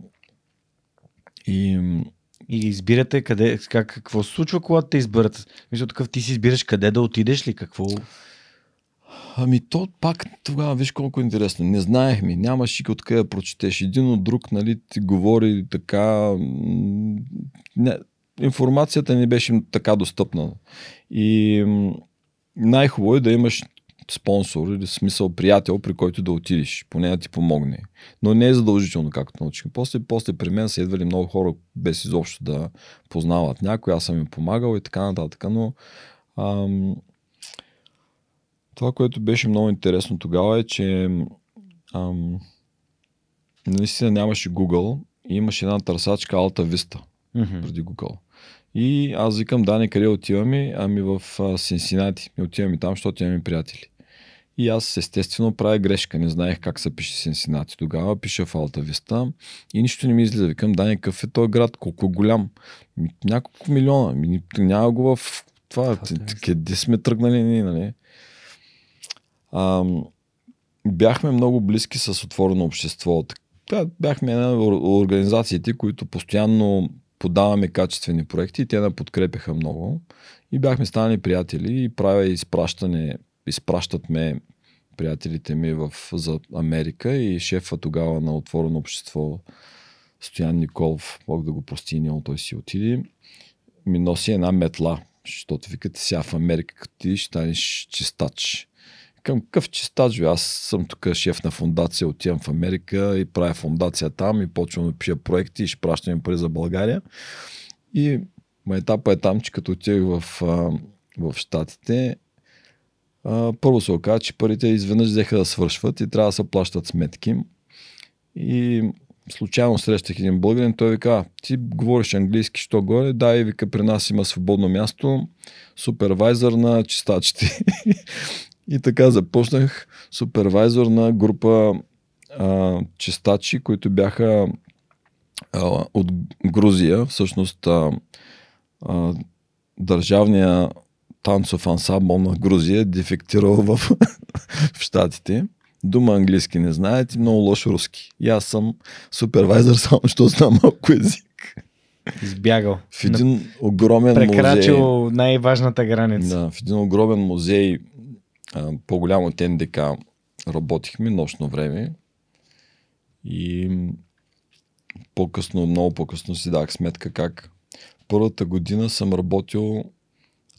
и и избирате къде, как, какво се случва, когато те изберат? Мисля, такъв ти си избираш къде да отидеш ли, какво? Ами то пак тогава, виж колко е интересно. Не знаехме, нямаш и откъде да прочетеш. Един от друг, нали, ти говори така... Не, информацията не беше така достъпна. И най-хубаво е да имаш спонсор или смисъл приятел, при който да отидеш, поне да ти помогне. Но не е задължително, както научихме. После, после при мен са идвали много хора без изобщо да познават някой, аз съм им помагал и така нататък. Но ам, Това, което беше много интересно тогава е, че ам, наистина нямаше Google и имаше една търсачка Alta Vista Мгм. преди Google. И аз викам, Дани, къде отиваме? Ами в Синсинати. И отиваме там, защото имаме приятели. И аз естествено правя грешка. Не знаех как се пише Синсинати. Тогава пиша в Алта Виста и нищо не ми излиза. Викам, Дани, какъв е този град? Колко е голям? Няколко милиона. Няма го в това. Къде сме тръгнали ние, нали? Ам, бяхме много близки с отворено общество. Бяхме една от организациите, които постоянно подаваме качествени проекти и те на подкрепяха много. И бяхме станали приятели и правя изпращане, изпращат ме приятелите ми в, за Америка и шефа тогава на отворено общество Стоян Николов, Бог да го прости, няма той си отиде, ми носи една метла, защото викате сега в Америка, като ти ще станеш чистач. Към какъв чистач, бе? Аз съм тук шеф на фундация, отивам в Америка и правя фундация там и почвам да пиша проекти и ще пращам пари за България. И етапа е там, че като отивах в, в Штатите, първо се оказа, че парите изведнъж взеха да свършват и трябва да се плащат сметки. И случайно срещах един българин, той вика, «А, ти говориш английски, що горе? Да, и вика, при нас има свободно място, супервайзър на чистачите. [laughs] и така започнах супервайзър на група а, чистачи, които бяха а, от Грузия. Всъщност а, а, държавния танцов ансамбъл на Грузия е дефектирал в, [laughs] в Штатите. Дума английски не знаят и много лош руски. И аз съм супервайзър, [laughs] само защото знам малко език. Избягал. В един огромен музей. Прекрачил най-важната граница. Да, в един огромен музей, по-голям от НДК, работихме нощно време. И по-късно, много по-късно си дах сметка как първата година съм работил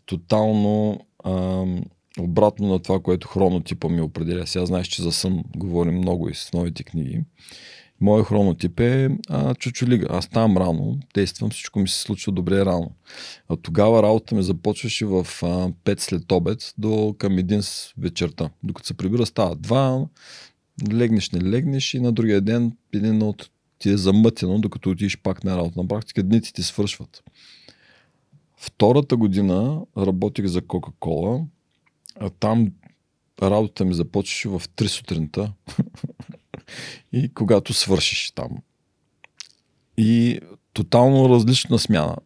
тотално ам, обратно на това, което хронотипа ми определя. Сега знаеш, че за сън говорим много и с новите книги. Моят хронотип е а, чучулига. Аз ставам рано, действам, всичко ми се случва добре рано. А тогава работа ми започваше в а, 5 след обед до към един с вечерта. Докато се прибира става 2, легнеш, не легнеш и на другия ден един от ти е замътено, докато отидеш пак на работа. На практика дните ти свършват. Втората година работих за Кока-Кола, а там работата ми започваше в 3 сутринта [laughs] и когато свършиш там. И тотално различна смяна.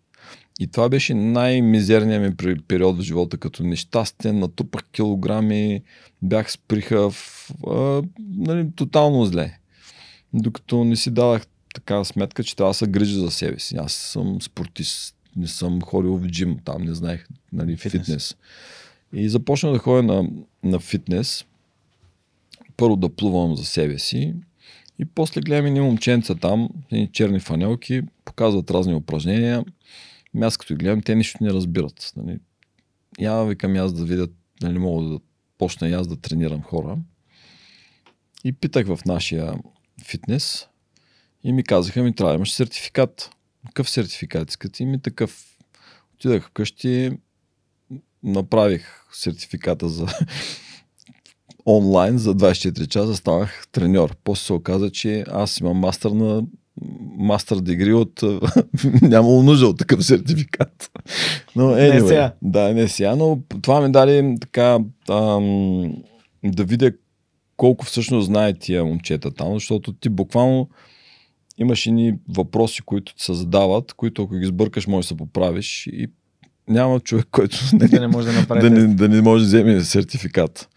И това беше най-мизерният ми пери- период в живота, като нещастен, натрупах килограми, бях сприха в, а, нали, тотално зле. Докато не си давах така сметка, че трябва да се грижа за себе си. Аз съм спортист, не съм ходил в джим, там не знаех нали, Фитнес. фитнес. И започнах да ходя на, на фитнес. Първо да плувам за себе си и после гледам едни момченца там, едни черни фанелки, показват разни упражнения. Ами Аз като ги гледам, те нищо не разбират. Нали. Я викам и аз да видя, нали мога да почна и аз да тренирам хора. И питах в нашия фитнес и ми казаха, ми трябва да имаш сертификат. Какъв сертификат искате? И ми такъв. Отидах вкъщи, направих сертификата за [laughs] онлайн за 24 часа, станах треньор. После се оказа, че аз имам мастър на мастър дегри от... [laughs] нямало нужда от такъв сертификат. Но, anyway, сега. Да, не сега, но това ми даде така ам, да видя колко всъщност знаят тия момчета там, защото ти буквално имаш едни въпроси, които ти се задават, които ако ги сбъркаш, може да се поправиш и няма човек, който [laughs] Да не може да направи да, не, да не може да вземе сертификат.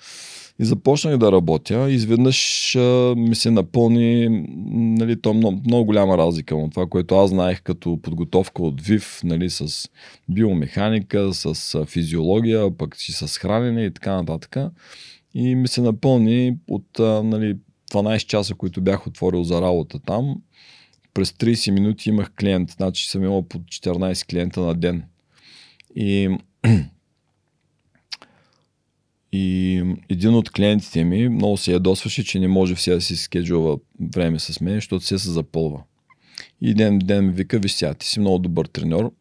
И започнах да работя. Изведнъж а, ми се напълни, нали, то много, много голяма разлика от това, което аз знаех като подготовка от ВИВ, нали, с биомеханика, с а, физиология, пък и с хранене и така нататък. И ми се напълни от а, нали, 12 часа, които бях отворил за работа там. През 30 минути имах клиент, значи съм имал по 14 клиента на ден. И [clears throat] и един от клиентите ми много се ядосваше, че не може все да си скеджува време с мен, защото се се запълва. И ден ден ми вика, виж сега, ти си много добър треньор,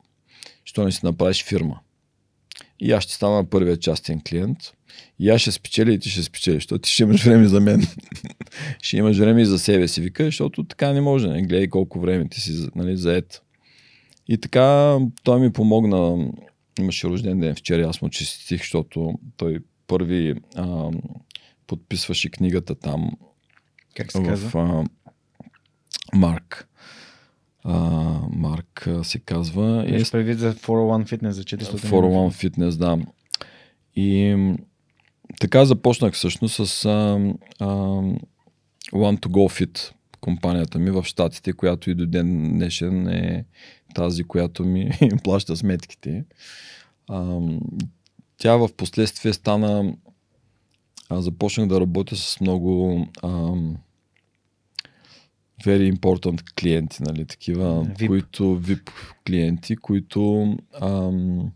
що не си направиш фирма. И аз ще стана първият частен клиент. И аз ще спечеля и ти ще спечелиш, защото ти ще имаш време за мен. [laughs] ще имаш време и за себе си, вика, защото така не може. Не гледай колко време ти си нали, заед. И така той ми помогна. Имаше рожден ден вчера, аз му честитих, защото той първи а, подписваше книгата там. Как се казва? В, а, Марк. А, Марк а, се казва. Е предвид за 401 Fitness за 400 401 Fitness, да. И така започнах всъщност с а, а, One to Go Fit, компанията ми в Штатите, която и до ден днешен е тази, която ми [laughs] плаща сметките. А, тя в последствие стана аз започнах да работя с много а, very important клиенти, нали, такива, VIP. които VIP клиенти, които ам,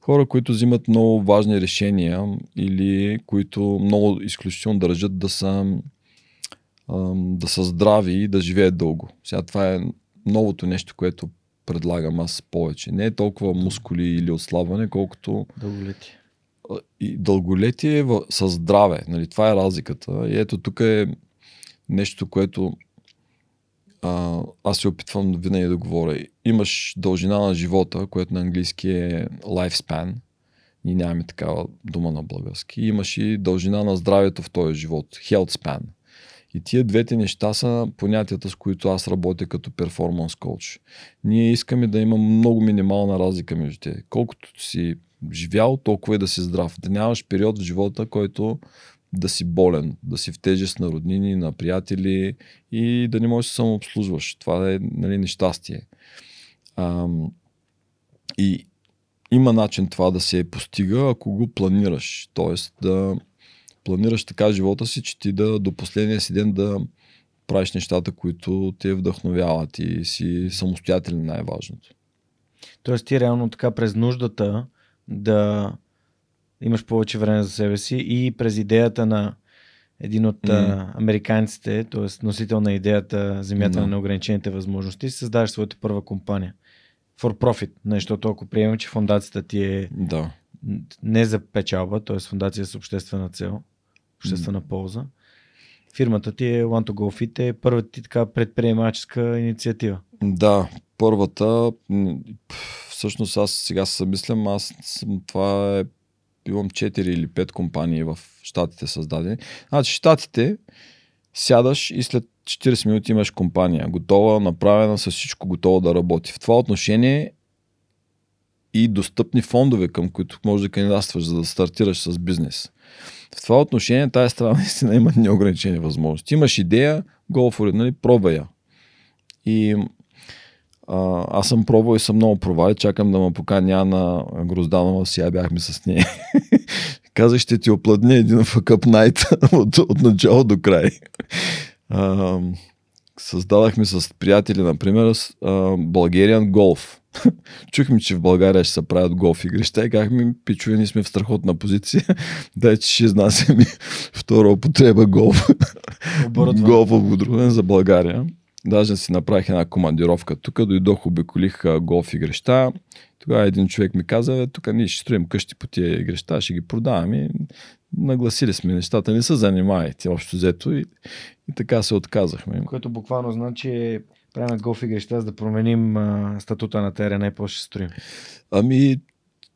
хора, които взимат много важни решения или които много изключително държат да са да са здрави и да живеят дълго. Сега това е новото нещо, което предлагам аз повече. Не е толкова мускули или отслабване, колкото дълголетие. И дълголетие с здраве. Нали? Това е разликата. И ето тук е нещо, което а, аз се опитвам винаги да говоря. Имаш дължина на живота, което на английски е lifespan. Ние нямаме такава дума на български. Имаш и дължина на здравето в този живот. Health span. И тия двете неща са понятията, с които аз работя като перформанс коуч. Ние искаме да има много минимална разлика между те. Колкото си живял, толкова и да си здрав. Да нямаш период в живота, който да си болен, да си в тежест на роднини, на приятели и да не можеш да самообслужваш. Това е нали, нещастие. А, и има начин това да се постига, ако го планираш. Тоест да планираш така живота си, че ти да до последния си ден да правиш нещата, които те вдъхновяват и си самостоятелен най-важното. Тоест ти реално така през нуждата да имаш повече време за себе си и през идеята на един от mm. американците, т.е. носител на идеята Земята mm. на неограничените възможности, създаваш своята първа компания. For profit, защото ако приемем, че фундацията ти е да. не за печалба, т.е. фундация с обществена цел, обществена mm. полза, фирмата ти е One to Go Fit, е първата ти така предприемаческа инициатива. Да, първата, всъщност аз сега се мислям, аз съм, това е имам 4 или 5 компании в Штатите създадени. Значи Штатите сядаш и след 40 минути имаш компания, готова, направена с всичко готово да работи. В това отношение и достъпни фондове, към които можеш да кандидатстваш, за да стартираш с бизнес. В това отношение тази страна [laughs] наистина има неограничени възможности. Имаш идея, go for it, нали, пробвай я. И а, аз съм пробвал и съм много провали. Чакам да ме поканя на Грозданова. Сега бяхме с нея. [laughs] Казах, ще ти опладне един факъп найт [laughs] от, от начало до край. А, създадахме с приятели, например, с, а, Българиан голф. [laughs] Чухме, че в България ще се правят голф игрища и казахме, пичове, ние сме в страхотна позиция. [laughs] Дай, че ще изнасяме [laughs] втора употреба голф. голф оборудване за България. Даже си направих една командировка. Тук дойдох, обиколих голф игрища. Тогава един човек ми каза, тук ние ще строим къщи по тия игрища, ще ги продаваме. Нагласили сме нещата, не се занимайте общо взето и, и така се отказахме. Което буквално значи правим голф игрища, за да променим а, статута на терена и после ще строим. Ами,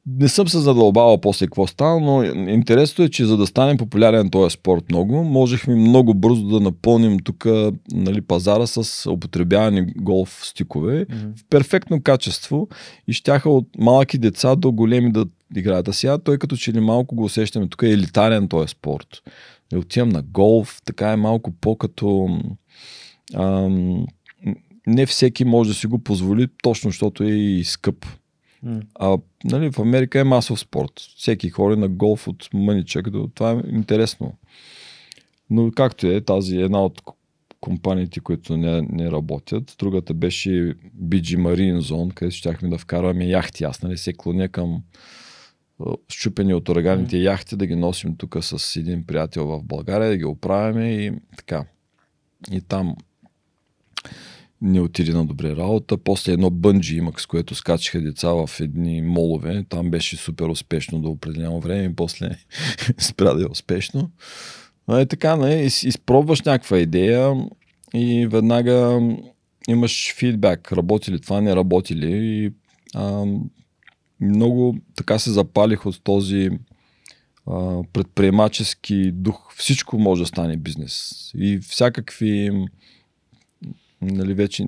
не съм се задълбавал после какво стана, но интересното е, че за да стане популярен този спорт много, можехме много бързо да напълним тук нали, пазара с употребявани голф стикове mm-hmm. в перфектно качество и щяха от малки деца до големи да играят. А сега той като че ли малко го усещаме, тук е елитарен този спорт. И отивам на голф, така е малко по-като... Ам, не всеки може да си го позволи, точно защото е и скъп. А нали, в Америка е масов спорт. Всеки хори на голф от мъничък до... Това е интересно. Но както е, тази е една от компаниите, които не, не работят. Другата беше BG Marine Zone, където щяхме да вкарваме яхти. Аз нали се клоня към щупени от ураганите mm. яхти, да ги носим тук с един приятел в България, да ги оправяме и така. И там не отиде на добре работа. После едно бънджи имах, с което скачиха деца в едни молове. Там беше супер успешно до определено време и после [laughs] спря да е успешно. Но е така, не, изпробваш някаква идея и веднага имаш фидбак, работи ли това, не работи ли. И, а, много така се запалих от този а, предприемачески дух. Всичко може да стане бизнес. И всякакви нали, вече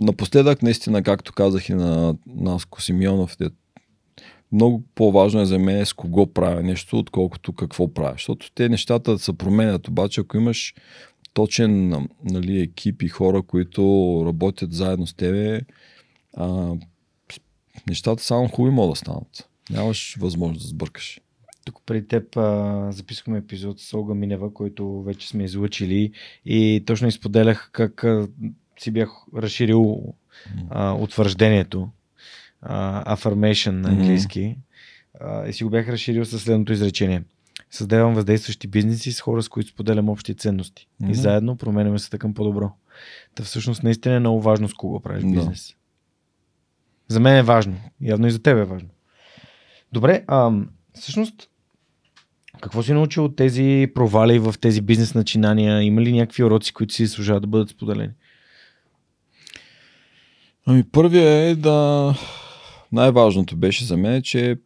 напоследък наистина, както казах и на Наско Симеонов, много по-важно е за мен с кого правя нещо, отколкото какво правя. Защото те нещата се променят, обаче ако имаш точен нали, екип и хора, които работят заедно с тебе, а, нещата само хубави могат да станат. Нямаш възможност да сбъркаш. Тук при теб а, записахме епизод с Олга Минева, който вече сме излучили и точно изподелях как а, си бях разширил а, утвърждението, а, affirmation на английски, а, и си го бях разширил със следното изречение. Създавам въздействащи бизнеси с хора, с които споделям общи ценности. Mm-hmm. И заедно променяме се към по-добро. Та всъщност наистина е много важно с кого правиш бизнес. Да. За мен е важно. Явно и за теб е важно. Добре, а, всъщност какво си научил от тези провали в тези бизнес начинания? Има ли някакви уроци, които си служават да бъдат споделени? Ами първият е да... Най-важното беше за мен, че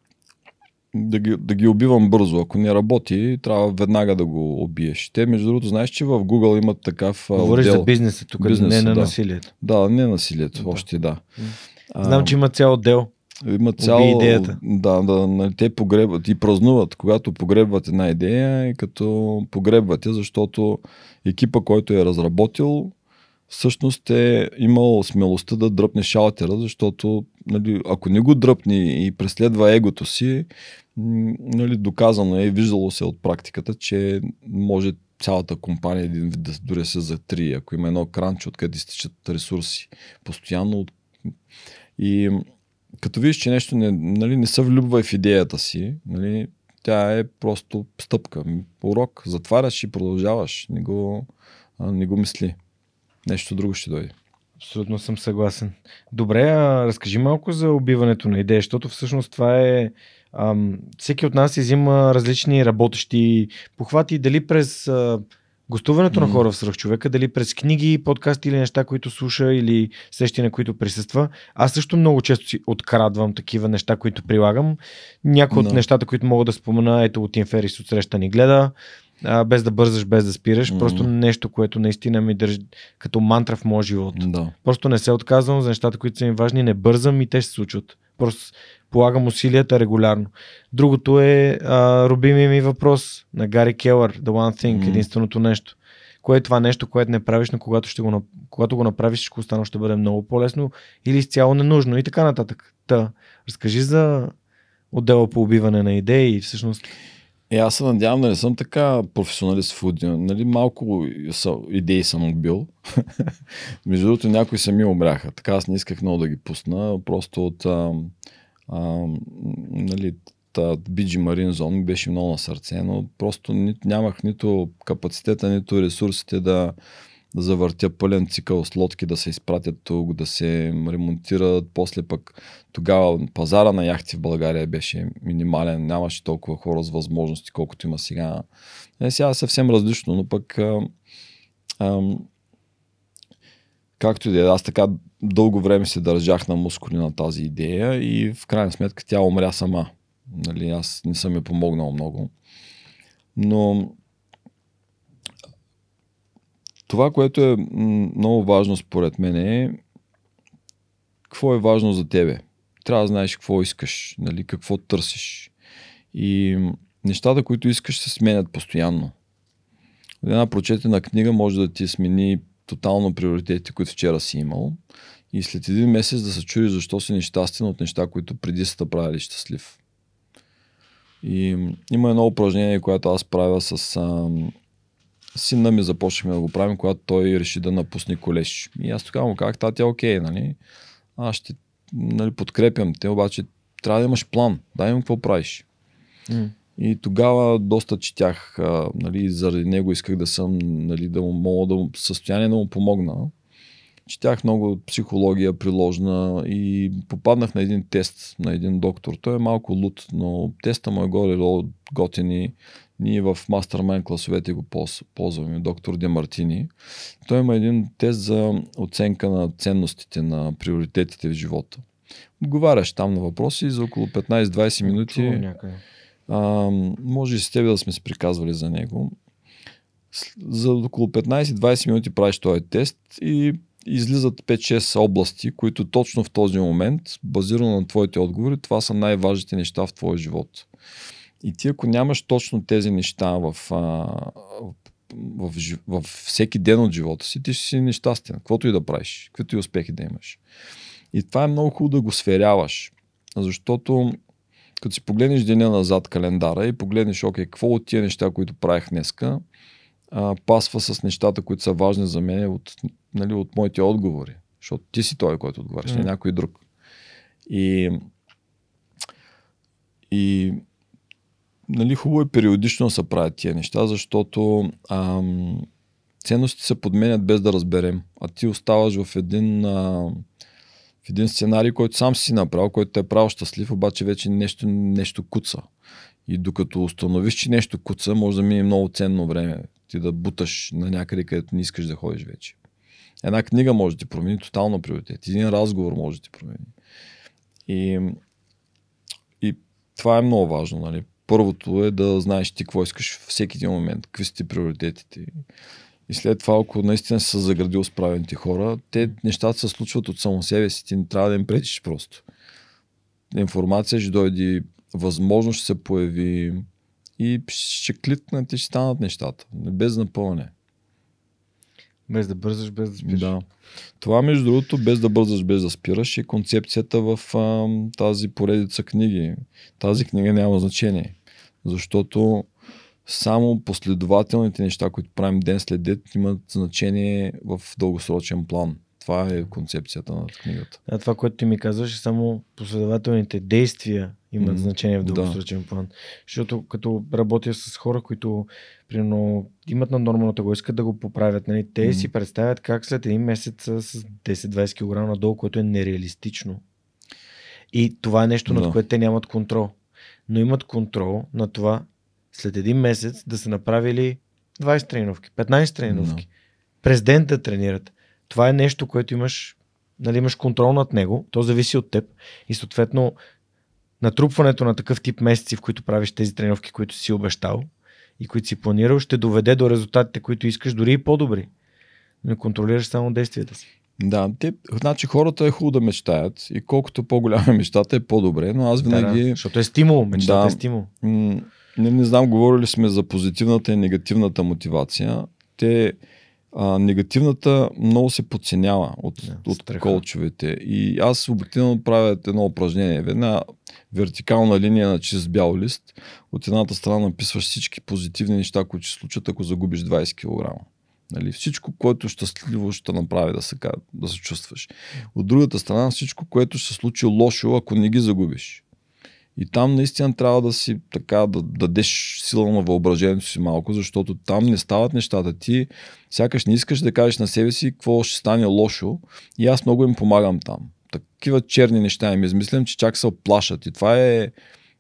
да ги, да ги убивам бързо. Ако не работи, трябва веднага да го убиеш. Те, между другото, знаеш, че в Google имат такъв Говориш отдел. за бизнеса тук, бизнеса, не на да. насилието. Да, не насилието, да. още да. Знам, че има цял отдел. Има цяло, идеята. Да, да, нали, те погребват и празнуват, когато погребват една идея и като погребвате, защото екипа, който е разработил, всъщност е имал смелостта да дръпне шалтера, защото нали, ако не го дръпне и преследва егото си, нали, доказано е, виждало се от практиката, че може цялата компания един да дори се затри, ако има едно кранче, откъде изтичат ресурси постоянно. И като видиш, че нещо не, нали, не се влюбва в идеята си, нали, тя е просто стъпка. Урок. Затваряш и продължаваш. Не го, не го мисли. Нещо друго ще дойде. Абсолютно съм съгласен. Добре, а разкажи малко за убиването на идея, защото всъщност това е. Ам, всеки от нас изима различни работещи похвати, дали през а, гостуването mm. на хора в свръхчовека, дали през книги, подкасти или неща, които слуша или срещи, на които присъства. Аз също много често си открадвам такива неща, които прилагам. Някои no. от нещата, които мога да спомена, ето от Тим Ферис от среща ни гледа, а, без да бързаш, без да спираш. Mm-hmm. Просто нещо, което наистина ми държи като мантра в моя живот. Да. Просто не се отказвам за нещата, които са ми важни, не бързам и те се случват. Просто полагам усилията регулярно. Другото е а, ми въпрос на Гари Келър, The One Thing, mm-hmm. единственото нещо. Кое е това нещо, което не правиш, но когато, ще го, когато го направиш, всичко останало ще бъде много по-лесно или изцяло ненужно и така нататък. Та, разкажи за отдела по убиване на идеи и всъщност е, аз се надявам да не съм така професионалист в аудио. Нали, малко идеи съм убил. [laughs] Между другото, някои сами умряха. Така аз не исках много да ги пусна. Просто от а, а, нали, BG Marine Zone беше много на сърце, но просто ни, нямах нито капацитета, нито ресурсите да, завъртя пълен цикъл с лодки, да се изпратят тук, да се ремонтират. После пък тогава пазара на яхти в България беше минимален, нямаше толкова хора с възможности, колкото има сега. Е, сега е съвсем различно, но пък а, а, както и да е, аз така дълго време се държах на мускули на тази идея и в крайна сметка тя умря сама. Нали, аз не съм я помогнал много. Но това, което е много важно според мен е какво е важно за тебе. Трябва да знаеш какво искаш, нали, какво търсиш. И нещата, които искаш, се сменят постоянно. Една прочетена книга може да ти смени тотално приоритетите, които вчера си имал. И след един месец да се чуеш защо си нещастен от неща, които преди са правили щастлив. И има едно упражнение, което аз правя с сина ми започнахме да го правим, когато той реши да напусне колеж. И аз тогава му казах, тати е окей, нали? Аз ще нали, подкрепям те, обаче трябва да имаш план. Дай им какво правиш. Mm. И тогава доста четях, а, нали, заради него исках да съм, нали, да му мога да състояние да му помогна. Четях много психология приложна и попаднах на един тест на един доктор. Той е малко луд, но теста му е горе готини. Ние в мастермайн класовете го ползваме, доктор Демартини. Той има един тест за оценка на ценностите, на приоритетите в живота. Отговаряш там на въпроси за около 15-20 минути. А, може и с тебе да сме се приказвали за него. За около 15-20 минути правиш този тест и излизат 5-6 области, които точно в този момент, базирано на твоите отговори, това са най-важните неща в твоя живот. И ти ако нямаш точно тези неща в, а, в, в, в, всеки ден от живота си, ти ще си нещастен, каквото и да правиш, каквито и успехи да имаш. И това е много хубаво да го сверяваш, защото като си погледнеш деня назад календара и погледнеш, окей, какво от тия неща, които правих днеска, а, пасва с нещата, които са важни за мен от, нали, от моите отговори. Защото ти си той, който отговаряш, mm. не някой друг. И, и нали, хубаво е периодично да се правят тия неща, защото ам, ценности се подменят без да разберем. А ти оставаш в един, а, в един сценарий, който сам си направил, който те е правил щастлив, обаче вече нещо, нещо куца. И докато установиш, че нещо куца, може да мине много ценно време. Ти да буташ на някъде, където не искаш да ходиш вече. Една книга може да ти промени тотално приоритет. Един разговор може да ти промени. И, и това е много важно. Нали? Първото е да знаеш ти какво искаш всеки един момент, какви са ти приоритетите. И след това, ако наистина са заградил с правилните хора, те нещата се случват от само себе си. Ти не трябва да им претиш просто. Информация ще дойде, възможност ще се появи и ще кликнат и ще станат нещата. Без напълне. Без да бързаш, без да спиш. Да. Това, между другото, без да бързаш, без да спираш, е концепцията в а, тази поредица книги. Тази книга няма значение, защото само последователните неща, които правим ден след ден, имат значение в дългосрочен план. Това е концепцията на книгата. А това, което ти ми казваш, е само последователните действия имат mm, значение в дългосрочен да. план. Защото като работя с хора, които примерно, имат на нормалната го, искат да го поправят, нали, те mm. си представят как след един месец с 10-20 кг надолу, което е нереалистично. И това е нещо, да. над което те нямат контрол. Но имат контрол на това след един месец да са направили 20 тренировки, 15 тренировки. Да. През ден да тренират. Това е нещо, което имаш, нали, имаш контрол над него, то зависи от теб и съответно натрупването на такъв тип месеци, в които правиш тези тренировки, които си обещал и които си планирал, ще доведе до резултатите, които искаш, дори и по-добри. Не контролираш само действията си. Да, те, значи хората е хубаво да мечтаят и колкото по-голяма е мечтата е по-добре, но аз винаги... Да, защото е стимул, мечтата да, е стимул. М- не, не знам, говорили сме за позитивната и негативната мотивация. Те, а, негативната много се подценява от, yeah, от колчовете. И аз обикновено правя едно упражнение. Една вертикална линия на чист бял лист. От едната страна написваш всички позитивни неща, които ще случат, ако загубиш 20 кг. Нали, всичко, което щастливо ще направи да се, да се чувстваш. От другата страна, всичко, което ще се случи лошо, ако не ги загубиш. И там наистина трябва да си така, да дадеш сила на въображението си малко, защото там не стават нещата. Ти сякаш не искаш да кажеш на себе си какво ще стане лошо и аз много им помагам там. Такива черни неща им измислям, че чак се оплашат. И това е,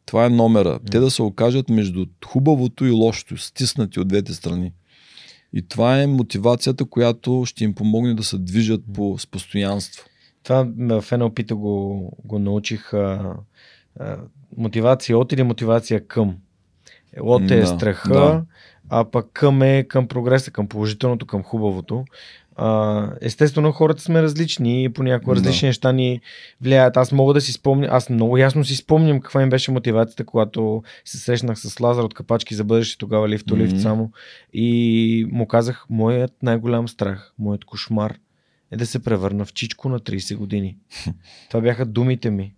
това е номера. Те да се окажат между хубавото и лошото, стиснати от двете страни. И това е мотивацията, която ще им помогне да се движат по, с постоянство. Това в NLP го, го научих. Мотивация от или мотивация към. От е да, страха, да. а пък към е към прогреса, към положителното, към хубавото. А, естествено, хората сме различни и понякога да. различни неща ни влияят. Аз мога да си спомня, аз много ясно си спомням каква им беше мотивацията, когато се срещнах с Лазар от Капачки за бъдеще, тогава лифто mm-hmm. лифт само. И му казах, моят най-голям страх, моят кошмар е да се превърна в чичко на 30 години. [laughs] Това бяха думите ми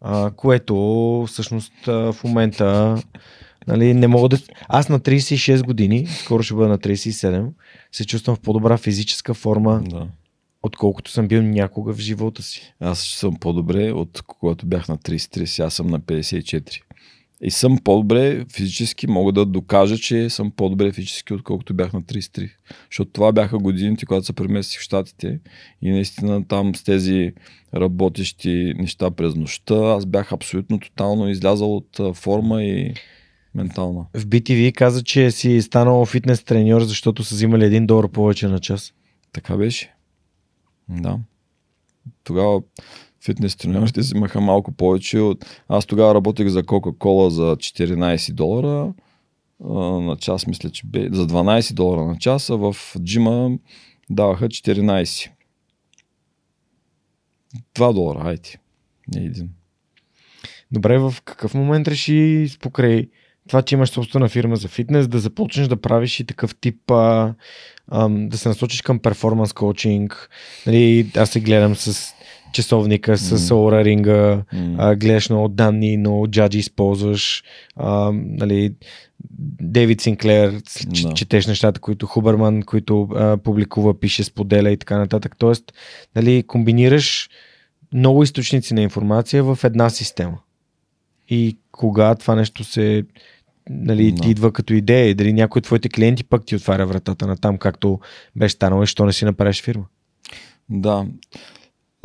а, което всъщност в момента нали, не мога да... Аз на 36 години, скоро ще бъда на 37, се чувствам в по-добра физическа форма, да. отколкото съм бил някога в живота си. Аз съм по-добре от когато бях на 33, аз съм на 54. И съм по-добре физически, мога да докажа, че съм по-добре физически, отколкото бях на 33. Защото това бяха годините, когато се преместих в Штатите и наистина там с тези работещи неща през нощта, аз бях абсолютно тотално излязал от форма и ментална. В BTV каза, че си станал фитнес треньор, защото са взимали един долар повече на час. Така беше. Да. Тогава фитнес треньорите взимаха малко повече. От... Аз тогава работех за Кока-Кола за 14 долара на час, мисля, че бе за 12 долара на час, а в джима даваха 14. 2 долара, айде. Не един. Добре, в какъв момент реши покрай това, че имаш собствена фирма за фитнес, да започнеш да правиш и такъв тип, а, а, да се насочиш към перформанс коучинг. Нали, аз се гледам с часовника, с. Aura ринга, mm. гледаш много данни, но джаджи използваш, а, нали, Дейвид Синклер, no. четеш нещата, които Хуберман, които а, публикува, пише, споделя и така нататък. Тоест, нали, комбинираш много източници на информация в една система. И кога това нещо се нали, no. ти идва като идея и дали някой от твоите клиенти пък ти отваря вратата на там, както беше станало и що не си направиш фирма. Да.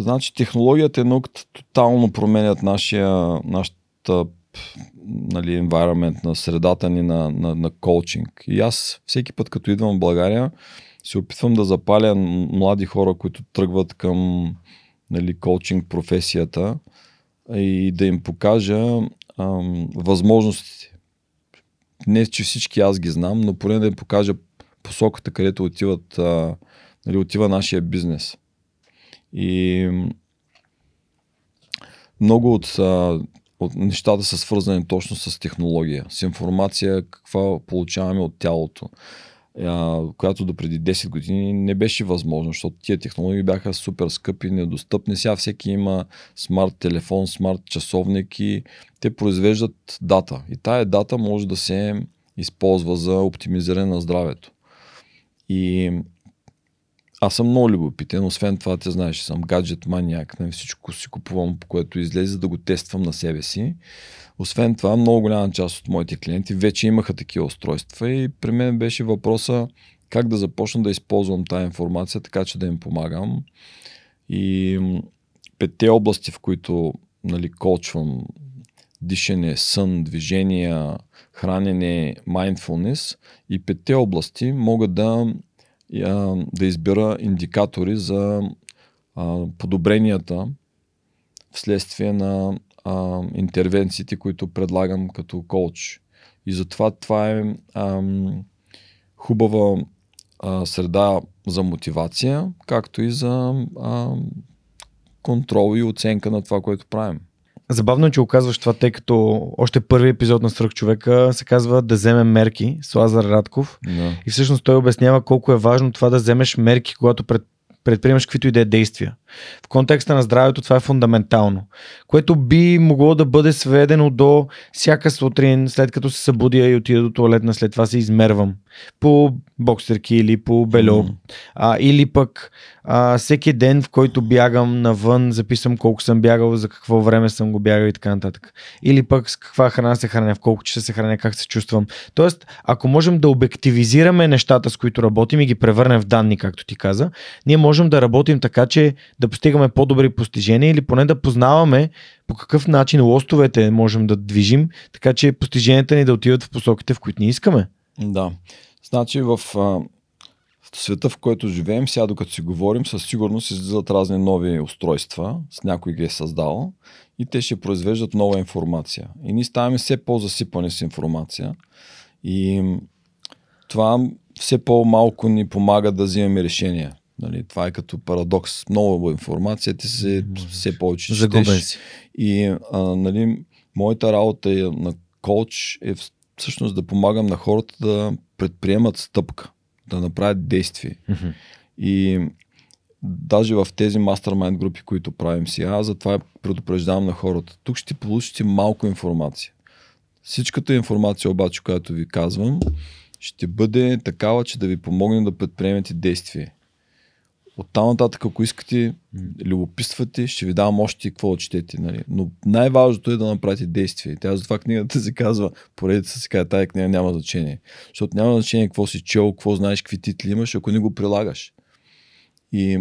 Значи технологията и науката тотално променят нашия, нашата нали, environment на средата ни на, на, на коучинг. И аз всеки път, като идвам в България, се опитвам да запаля млади хора, които тръгват към нали, коучинг професията и да им покажа ам, възможностите не, че всички аз ги знам, но поне да им покажа посоката, където отиват, а, нали, отива нашия бизнес. И много от, от нещата са свързани точно с технология, с информация, каква получаваме от тялото която до преди 10 години не беше възможно, защото тия технологии бяха супер скъпи, недостъпни. Сега всеки има смарт телефон, смарт часовник и те произвеждат дата. И тая дата може да се използва за оптимизиране на здравето. И аз съм много любопитен, освен това, те знаеш, съм гаджет маняк, на всичко си купувам, по което излезе, да го тествам на себе си. Освен това, много голяма част от моите клиенти вече имаха такива устройства и при мен беше въпроса как да започна да използвам тази информация, така че да им помагам. И петте области, в които нали, кочвам дишане, сън, движения, хранене, mindfulness и петте области могат да, да избера индикатори за подобренията вследствие на а, интервенциите, които предлагам като коуч. И затова това е а, хубава а, среда за мотивация, както и за а, контрол и оценка на това, което правим. Забавно е, че оказваш това, тъй като още първи епизод на Сръх човека се казва да вземем мерки с Лазар Радков. Да. И всъщност той обяснява колко е важно това да вземеш мерки, когато пред, предприемаш каквито и да е действия. В контекста на здравето това е фундаментално, което би могло да бъде сведено до всяка сутрин, след като се събудя и отида до туалетна, след това се измервам по боксерки или по бельо, mm. а, или пък а, всеки ден, в който бягам навън, записвам колко съм бягал, за какво време съм го бягал и така нататък. Или пък с каква храна се храня, в колко часа се храня, как се чувствам. Тоест, ако можем да обективизираме нещата, с които работим и ги превърнем в данни, както ти каза, ние можем да работим така, че да постигаме по-добри постижения или поне да познаваме по какъв начин лостовете можем да движим, така че постиженията ни да отиват в посоките, в които ни искаме. Да. Значи в, в света, в който живеем, сега докато си говорим, със сигурност излизат разни нови устройства, с някой ги е създал и те ще произвеждат нова информация. И ние ставаме все по-засипани с информация. И това все по-малко ни помага да взимаме решения. Нали, това е като парадокс. Много информация, ти се все повече Загубен си. И а, нали, моята работа е на коуч е всъщност да помагам на хората да предприемат стъпка, да направят действие. Mm-hmm. И даже в тези мастермайнд групи, които правим сега, затова предупреждавам на хората. Тук ще получите малко информация. Всичката информация обаче, която ви казвам, ще бъде такава, че да ви помогне да предприемете действие. От там нататък, ако искате, любопитствате, ще ви давам още какво да четете. Нали? Но най-важното е да направите действие. Тя затова книгата се казва, поредица се казва, тая книга няма значение. Защото няма значение какво си чел, какво знаеш, какви титли имаш, ако не го прилагаш. И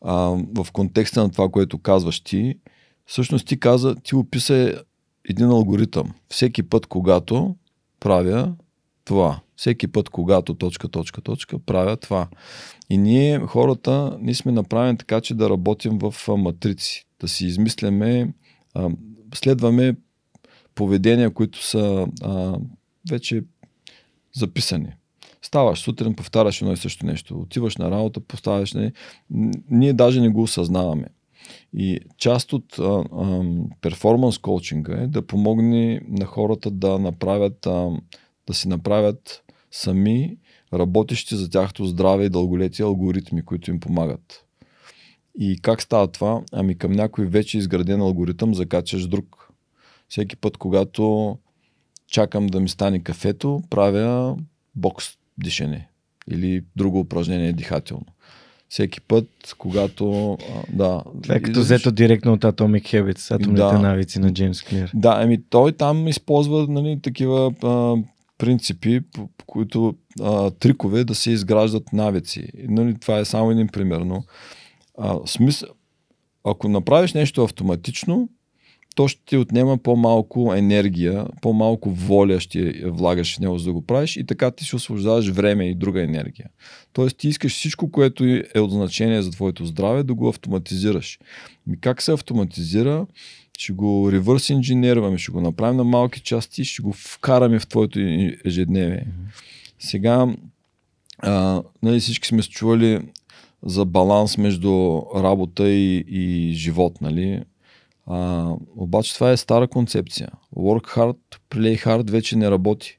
а, в контекста на това, което казваш ти, всъщност ти каза, ти описа един алгоритъм. Всеки път, когато правя това, всеки път, когато точка, точка, точка, правя това. И ние, хората, ние сме направени така, че да работим в матрици, да си измисляме, следваме поведения, които са а, вече записани. Ставаш сутрин, повтаряш едно и също нещо. Отиваш на работа, поставяш. Не, ние даже не го осъзнаваме. И част от перформанс коучинга е да помогне на хората да направят, а, да си направят сами работещи за тяхното здраве и дълголетие алгоритми, които им помагат. И как става това? Ами към някой вече изграден алгоритъм закачаш друг. Всеки път, когато чакам да ми стане кафето, правя бокс дишане или друго упражнение дихателно. Всеки път, когато... Да, Това е като взето директно от Atomic Habits, атомните да, навици на Джеймс Клир. Да, ами той там използва нали, такива а, принципи, по, по които а, трикове да се изграждат навици. Нали, това е само един пример, но а, смисъл, ако направиш нещо автоматично, то ще ти отнема по-малко енергия, по-малко воля ще влагаш в него, за да го правиш и така ти ще освобождаваш време и друга енергия. Тоест ти искаш всичко, което е от значение за твоето здраве, да го автоматизираш. И как се автоматизира? Ще го ревърс инженерваме, ще го направим на малки части, ще го вкараме в твоето ежедневие. Сега, а, нали, всички сме чували за баланс между работа и, и живот, нали? А, обаче това е стара концепция. Work hard, play hard вече не работи.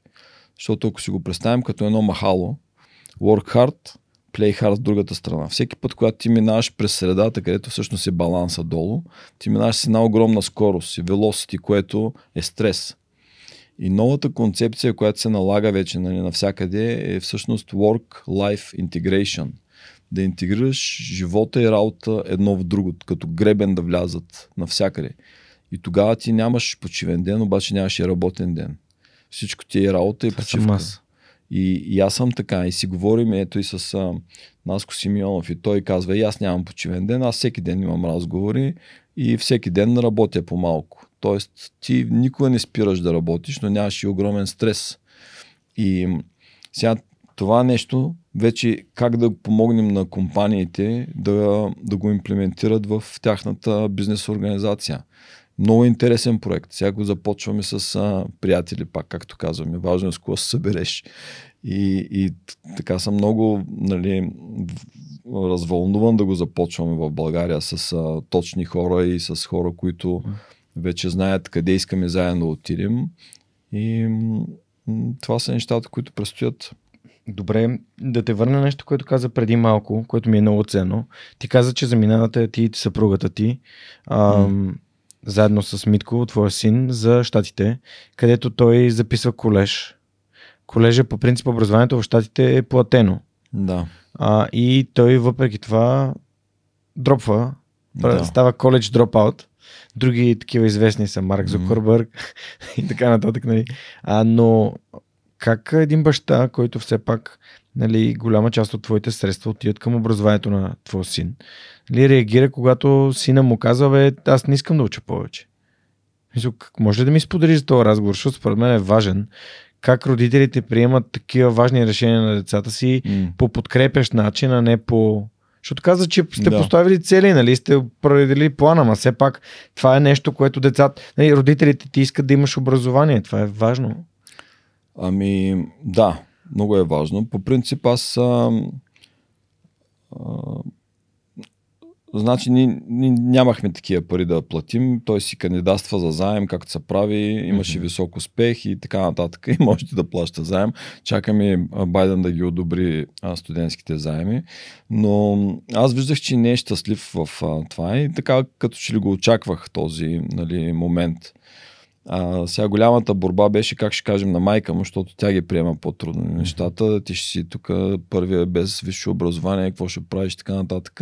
Защото ако си го представим като едно махало, work hard, play hard в другата страна. Всеки път, когато ти минаваш през средата, където всъщност е баланса долу, ти минаваш с една огромна скорост и velocity, което е стрес. И новата концепция, която се налага вече нали, навсякъде е всъщност work-life integration – да интегрираш живота и работа едно в друго, като гребен да влязат навсякъде. И тогава ти нямаш почивен ден, обаче нямаш и работен ден. Всичко ти е работа и почивка. И, и аз съм така. И си говорим, ето и с а, Наско Симеонов. И той казва, и аз нямам почивен ден, аз всеки ден имам разговори и всеки ден работя по-малко. Тоест, ти никога не спираш да работиш, но нямаш и огромен стрес. И сега това нещо вече как да помогнем на компаниите да, да го имплементират в тяхната бизнес организация. Много интересен проект. Сега го започваме с а, приятели, пак както казваме. Важно е с кого се събереш. И, и така съм много нали, развълнуван да го започваме в България с а, точни хора и с хора, които вече знаят къде искаме заедно да отидем. И м- това са нещата, които предстоят. Добре, да те върна нещо, което каза преди малко, което ми е много ценно. Ти каза, че заминавате ти и съпругата ти ам, mm. Заедно с Митко, твоя син, за щатите, където той записва колеж. Колежа по принцип образованието в щатите е платено. Да. А, и той въпреки това дропва, да. става коледж дропаут. Други такива известни са Марк Зукърбърг mm. [laughs] и така нататък. Нали. А, но как един баща, който все пак нали, голяма част от твоите средства отиват към образованието на твоя син, нали, реагира, когато сина му казва, бе, аз не искам да уча повече. Може ли да ми споделиш за този разговор, защото според мен е важен. Как родителите приемат такива важни решения на децата си mm. по подкрепящ начин, а не по... Защото каза, че сте да. поставили цели, нали, сте определили плана, но все пак това е нещо, което децата, нали, родителите ти искат да имаш образование. Това е важно. Ами, да, много е важно. По принцип аз а, а, Значи ние, ние нямахме такива пари да платим. Той си кандидатства за заем, както се прави, имаше mm-hmm. висок успех и така нататък. [laughs] И можете да плаща заем. Чакаме Байден да ги одобри студентските заеми. Но аз виждах, че не е щастлив в а, това и така като че ли го очаквах този нали, момент. А, сега голямата борба беше как ще кажем на майка му, защото тя ги приема по-трудно нещата. Ти ще си тук първия без висше образование, какво ще правиш, така нататък.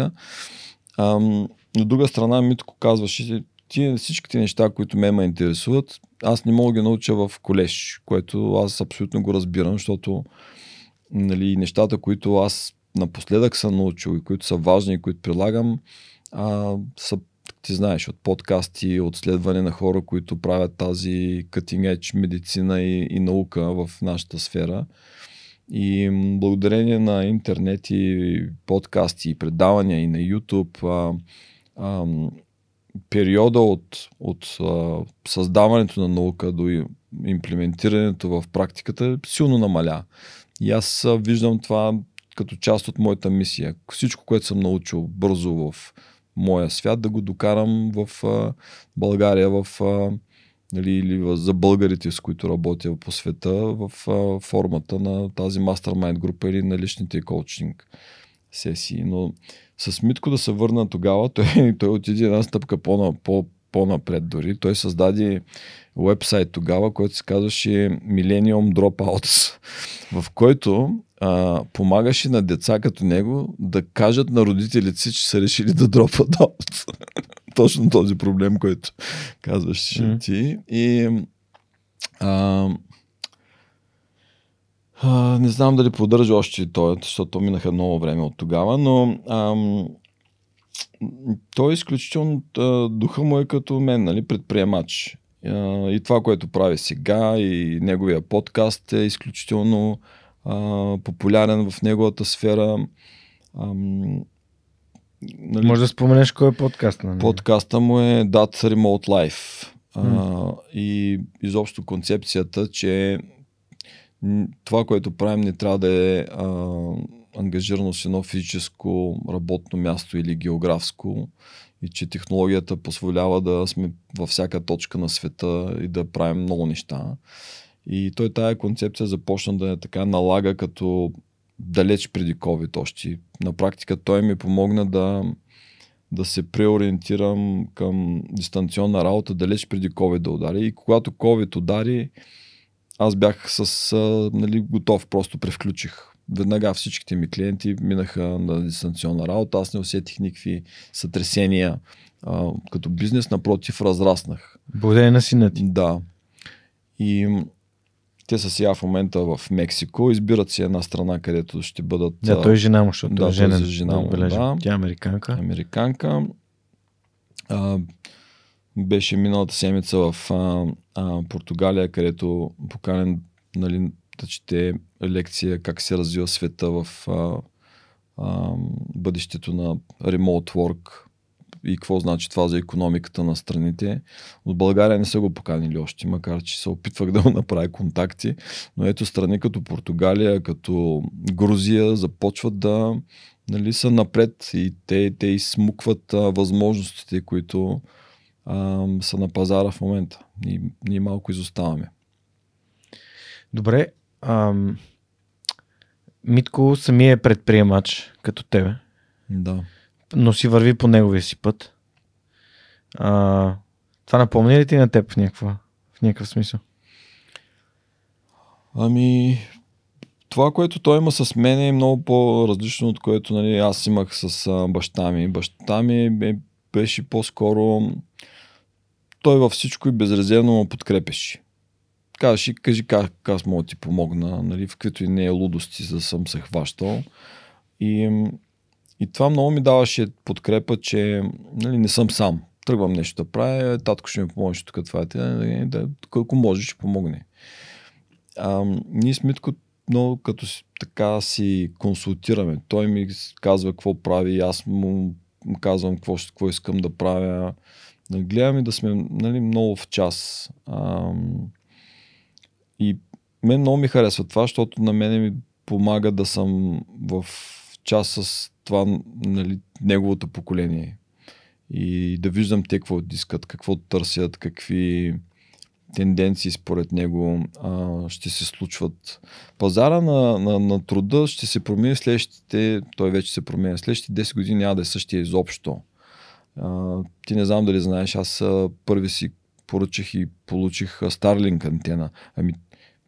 А, от друга страна, Митко казваше, ти всичките неща, които ме ме интересуват, аз не мога да ги науча в колеж, което аз абсолютно го разбирам, защото нали, нещата, които аз напоследък съм научил и които са важни и които прилагам, а, са ти знаеш, от подкасти, от следване на хора, които правят тази cutting edge медицина и, и наука в нашата сфера. И благодарение на интернет и подкасти и предавания и на YouTube, а, а, периода от, от а, създаването на наука до имплементирането в практиката силно намаля. И аз виждам това като част от моята мисия. Всичко, което съм научил бързо в моя свят, да го докарам в а, България, в, а, нали, или за българите, с които работя по света, в а, формата на тази мастермайнд група или на личните коучинг сесии. Но с Митко да се върна тогава, той, [laughs] той отиде една стъпка по, по, по-напред дори. Той създаде вебсайт тогава, който се казваше Millennium Dropouts, [laughs] в който а, помагаше на деца като него да кажат на родителите си, че са решили да дропват аут. [laughs] Точно този проблем, който казваш mm. ти. И а, а, не знам дали поддържа още той, защото минаха много време от тогава, но ам, той е изключително, духа му е като мен, нали, предприемач. И това, което прави сега, и неговия подкаст е изключително а, популярен в неговата сфера. Ам, нали, Може да споменеш кой е подкаст? Нали? Подкаста му е That Remote Life. А, и изобщо концепцията, че това, което правим, не трябва да е а, ангажирано с едно физическо работно място или географско и че технологията позволява да сме във всяка точка на света и да правим много неща. И той тая концепция започна да е така налага като далеч преди COVID още. На практика той ми помогна да, да се преориентирам към дистанционна работа далеч преди COVID да удари. И когато COVID удари, аз бях с, нали, готов, просто превключих. Веднага всичките ми клиенти минаха на дистанционна работа, аз не усетих никакви сътресения а, като бизнес, напротив, разраснах. Благодарение на сина ти. Да. И те са сега в момента в Мексико, избират си една страна, където ще бъдат... Да, той е жена му, защото да, е женен. Той е жена му, да. Тя е американка. Американка. А, беше миналата седмица в а, а, Португалия, където поканен нали, да чете лекция как се развива света в а, а, бъдещето на remote work и какво значи това за економиката на страните. От България не са го поканили още, макар че се опитвах [laughs] да направя контакти, но ето страни като Португалия, като Грузия започват да нали, са напред и те, те изсмукват а, възможностите, които а, са на пазара в момента. Ние, ние малко изоставаме. Добре. Ам... Митко самия е предприемач, като тебе. Да. Но си върви по неговия си път. А, това напомня ли ти на теб в, някаква, в някакъв смисъл? Ами, това, което той има с мен е много по-различно от което нали, аз имах с а, баща ми. Баща ми е, беше по-скоро той във всичко и безрезервно му подкрепеше. Казваш кажи как аз мога да ти помогна, нали, в каквито и не е лудости, за да съм се хващал. И, и това много ми даваше подкрепа, че нали, не съм сам. Тръгвам нещо да правя, татко ще ми помогне тук, това е, да, да, колко може, ще помогне. А, ние с Митко много като така си консултираме. Той ми казва какво прави, аз му казвам какво, какво искам да правя да гледаме да сме нали, много в час. А, и мен много ми харесва това, защото на мене ми помага да съм в час с това нали, неговото поколение. И да виждам те какво искат, какво търсят, какви тенденции според него а, ще се случват. Пазара на, на, на труда ще се промени следващите, той вече се променя, следващите 10 години няма да е същия изобщо. А, ти не знам дали знаеш, аз първи си поръчах и получих Starlink антена. Ами,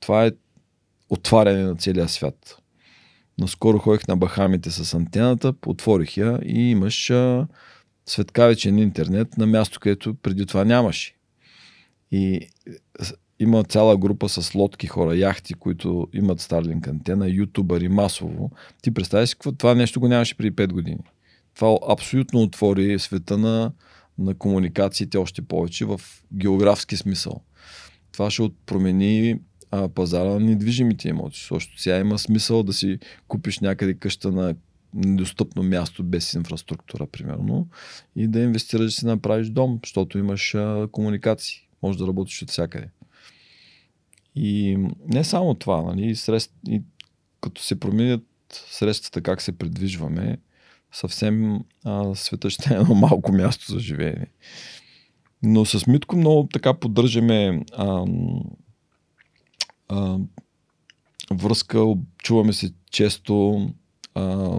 това е отваряне на целия свят. Наскоро ходих на Бахамите с антената, отворих я и имаш а, светкавичен интернет на място, където преди това нямаше. И има цяла група с лодки хора, яхти, които имат Starlink антена, ютубъри масово. Ти представяш си? Това нещо го нямаше преди 5 години. Това абсолютно отвори света на, на комуникациите още повече в географски смисъл. Това ще промени а, пазара на недвижимите имоти. Защото сега има смисъл да си купиш някъде къща на недостъпно място без инфраструктура, примерно, и да инвестираш да си направиш дом, защото имаш а, комуникации. Може да работиш от всякъде. И не само това, нали, средств, и като се променят средствата, как се придвижваме, съвсем а, света ще е едно малко място за живеене. Но с Митко много така поддържаме а, а, връзка, чуваме се често, а,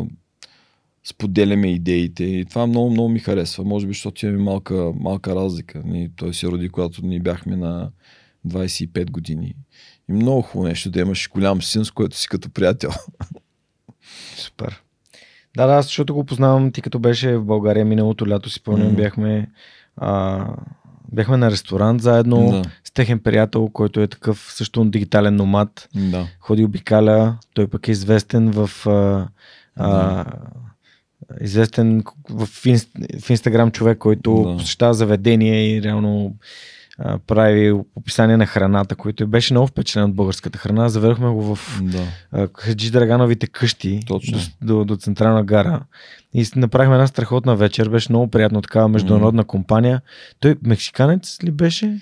споделяме идеите и това много, много ми харесва. Може би, защото имаме малка, малка разлика. Ние, той се роди, когато ние бяхме на 25 години. И много хубаво нещо да имаш голям син, с който си като приятел. [laughs] Супер. Да, да, защото го познавам ти като беше в България миналото лято, си спомням, mm. бяхме, а, бяхме на ресторант заедно да. с техен приятел, който е такъв също дигитален номад. Да. Ходи обикаля, той пък е известен в а, а, известен в, инст, в Инстаграм човек, който да. посещава заведение и реално а, прави описание на храната, който беше много впечатлен от българската храна. Заведохме го в да. Хаджи Драгановите къщи Точно. До, до, до Централна гара. И направихме една страхотна вечер. Беше много приятно такава международна mm. компания. Той мексиканец ли беше?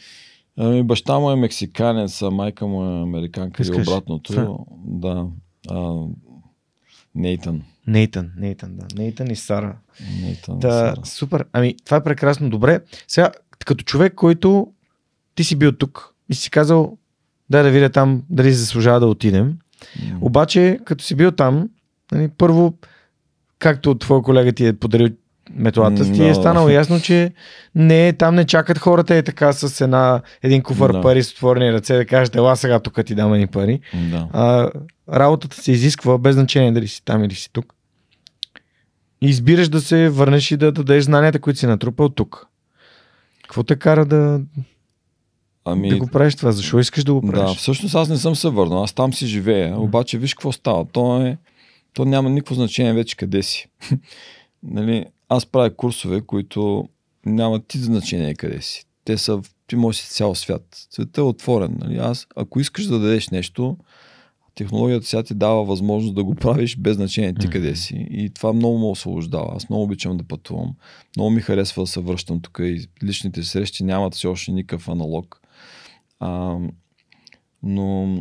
Ами, баща му е мексиканец, а майка му е американка и обратното. Това? Да. А, Нейтан. Нейтан, Нейтан, да. Нейтан и Сара. Нейтан да, Сара. Супер. Ами, това е прекрасно. Добре. Сега, като човек, който ти си бил тук и си казал, да да видя там дали заслужава да отидем. Mm. Обаче, като си бил там, нали, първо, както твой колега ти е подарил методата, no. ти е станало ясно, че не, там не чакат хората е така с една, един куфар no. пари с отворени ръце да кажеш, ела сега тук ти дам ни пари. No. А, работата се изисква без значение дали си там или си тук. И избираш да се върнеш и да дадеш знанията, които си натрупал тук. Какво те кара да, Ами, да го правиш това? Защо искаш да го правиш? Да, всъщност аз не съм се върнал, аз там си живея, обаче виж какво става. То, е, то няма никакво значение вече къде си. [laughs] нали, аз правя курсове, които нямат ти значение къде си. Те са, ти можеш си цял свят. Светът е отворен. Нали? Аз, ако искаш да дадеш нещо, технологията сега ти дава възможност да го правиш без значение ти къде си. И това много ме освобождава. Аз много обичам да пътувам. Много ми харесва да се връщам тук и личните срещи нямат все още никакъв аналог. А, но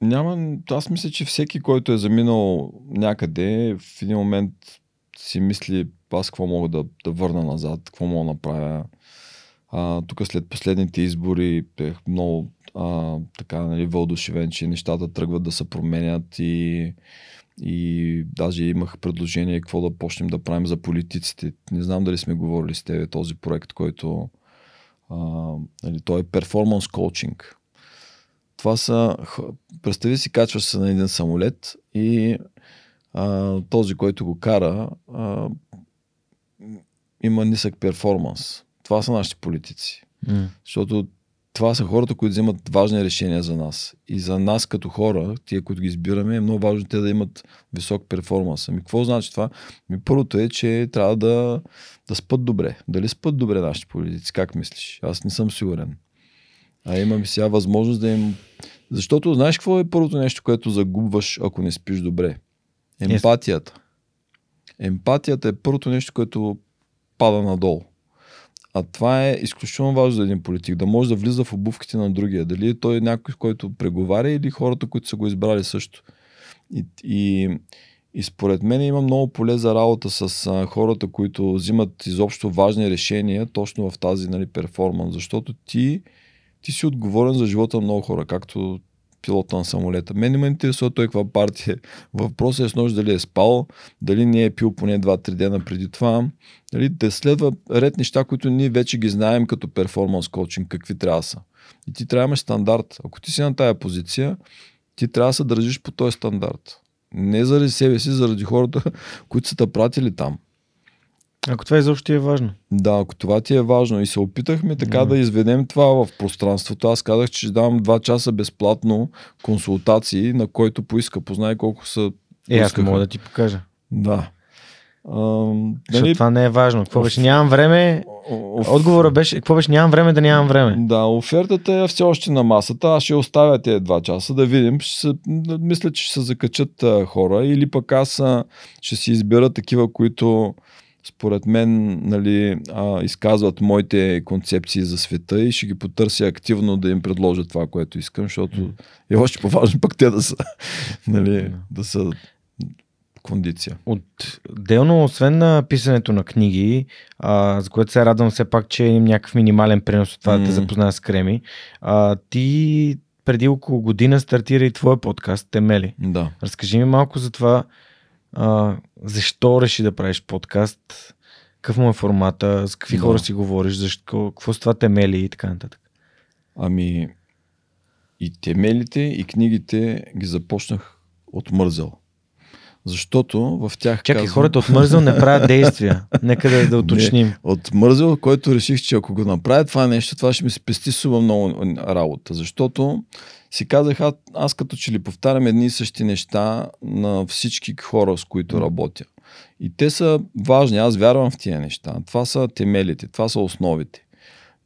няма, аз мисля, че всеки, който е заминал някъде, в един момент си мисли аз какво мога да, да върна назад, какво мога да направя. А, тук след последните избори бях много а, така, нали, вълдушевен, че нещата тръгват да се променят и, и даже имах предложение какво да почнем да правим за политиците. Не знам дали сме говорили с тебе този проект, който а, нали, той е перформанс коучинг. Това са, представи си, качваш се на един самолет и а, този, който го кара, а, има нисък перформанс. Това са нашите политици. Mm. Защото това са хората, които вземат важни решения за нас. И за нас като хора, тия, които ги избираме, е много важно те да имат висок перформанс. Ами какво значи това? Ми първото е, че трябва да, да спът добре. Дали спът добре нашите политици? Как мислиш? Аз не съм сигурен. А имаме сега възможност да им... Защото знаеш какво е първото нещо, което загубваш, ако не спиш добре? Емпатията. Емпатията е първото нещо, което пада надолу. А това е изключително важно за един политик, да може да влиза в обувките на другия. Дали е той някой, който преговаря или хората, които са го избрали също. И, и, и според мен има много поле за работа с а, хората, които взимат изобщо важни решения точно в тази нали, перформанс, защото ти, ти си отговорен за живота на много хора, както пилота на самолета. Мен не ме интересува той каква партия. е. Въпросът е с нощ дали е спал, дали не е пил поне 2-3 дена преди това. Дали да следва ред неща, които ние вече ги знаем като перформанс коучинг, какви трябва да са. И ти трябва да имаш стандарт. Ако ти си на тая позиция, ти трябва да се държиш по този стандарт. Не заради себе си, заради хората, [laughs] които са те пратили там. Ако това изобщо ти е важно. Да, ако това ти е важно. И се опитахме така Мгм. да изведем това в пространството. Аз казах, че ще давам 2 часа безплатно консултации, на който поиска. Познай колко са. Е, аз мога да ти покажа. Да. Защото нали, това не е важно. Какво беше? Нямам време. о- о- Отговора беше, какво беше? Нямам време да нямам време. Да, офертата е все още на масата. Аз ще оставя тези два часа да видим. Ще се, мисля, че ще се закачат а, хора или пък аз а, ще си избера такива, които според мен нали, а, изказват моите концепции за света и ще ги потърся активно да им предложа това, което искам, защото е още по-важно пък те да са, [laughs] нали, да са кондиция. Отделно, освен на писането на книги, а, за което се радвам все пак, че имам някакъв минимален принос от това да те запозная с Креми, а, ти преди около година стартира и твой подкаст, Темели. Да. Разкажи ми малко за това, а, защо реши да правиш подкаст, какъв му е формата, с какви Да. хора си говориш, защо, какво с това темели и така нататък. Ами и темелите, и книгите ги започнах от мързел. Защото в тях Чакай, казвам, хората от мързъл не правят действия. Нека да, да уточним. от мързел, който реших, че ако го направя това нещо, това ще ми спести супер много работа. Защото си казах, аз, аз като че ли повтарям едни и същи неща на всички хора, с които работя. И те са важни, аз вярвам в тия неща. Това са темелите, това са основите.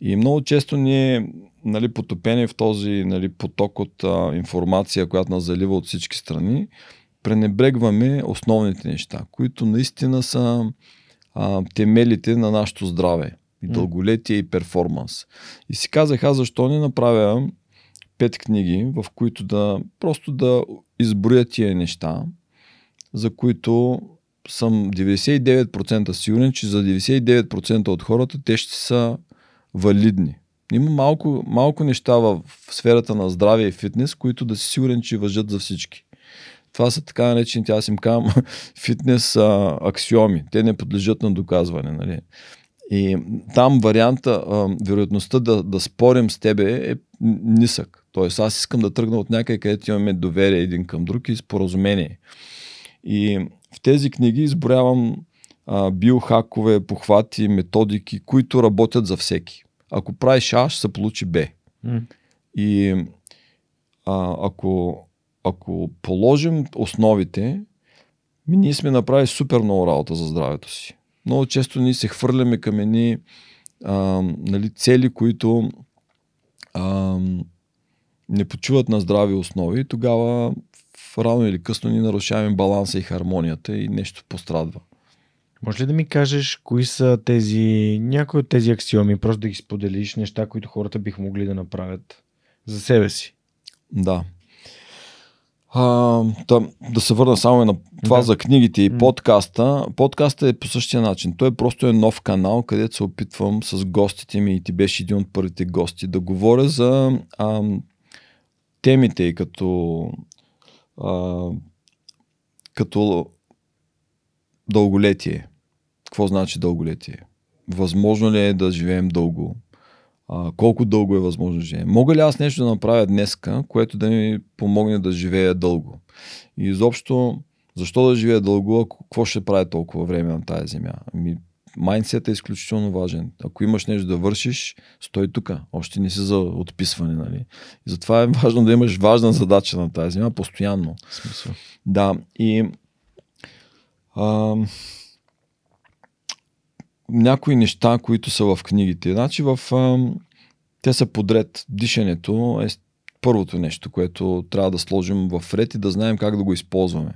И много често ние, нали, потопени в този нали, поток от а, информация, която нас залива от всички страни, пренебрегваме основните неща, които наистина са а, темелите на нашето здраве. И дълголетие, и перформанс. И си казах, аз защо не направя пет книги, в които да просто да изброя тия неща, за които съм 99% сигурен, че за 99% от хората те ще са валидни. Има малко, малко неща в сферата на здраве и фитнес, които да си сигурен, че въжат за всички. Това са така наречените, аз им казвам, [laughs] фитнес а, аксиоми. Те не подлежат на доказване. Нали? И там варианта, а, вероятността да, да спорим с тебе е нисък. Тоест аз искам да тръгна от някъде, където имаме доверие един към друг и споразумение. И в тези книги изброявам а, биохакове, похвати, методики, които работят за всеки. Ако правиш А, ще се получи Б. М. И а, ако, ако положим основите, ми ние сме направили супер много работа за здравето си. Много често ние се хвърляме към едни а, нали, цели, които а, не почуват на здрави основи тогава в рано или късно ни нарушаваме баланса и хармонията и нещо пострадва. Може ли да ми кажеш кои са тези, някои от тези аксиоми, просто да ги споделиш, неща, които хората биха могли да направят за себе си? Да. А, да, да се върна само на това Да. за книгите и подкаста. Подкаста е по същия начин. Той просто е нов канал, където се опитвам с гостите ми и ти беше един от първите гости да говоря за а, темите и като а, като дълголетие. Какво значи дълголетие? Възможно ли е да живеем дълго? А, колко дълго е възможно да живеем? Мога ли аз нещо да направя днеска, което да ми помогне да живея дълго? И изобщо, защо да живея дълго, ако какво ще прави толкова време на тази земя? Ами, майндсет е изключително важен. Ако имаш нещо да вършиш, стой тук. Още не си за отписване. Нали? И затова е важно да имаш важна задача на тази земя постоянно. Смисъл. Да, и а, някои неща, които са в книгите. Значи в, а, те са подред. Дишането е първото нещо, което трябва да сложим в ред и да знаем как да го използваме.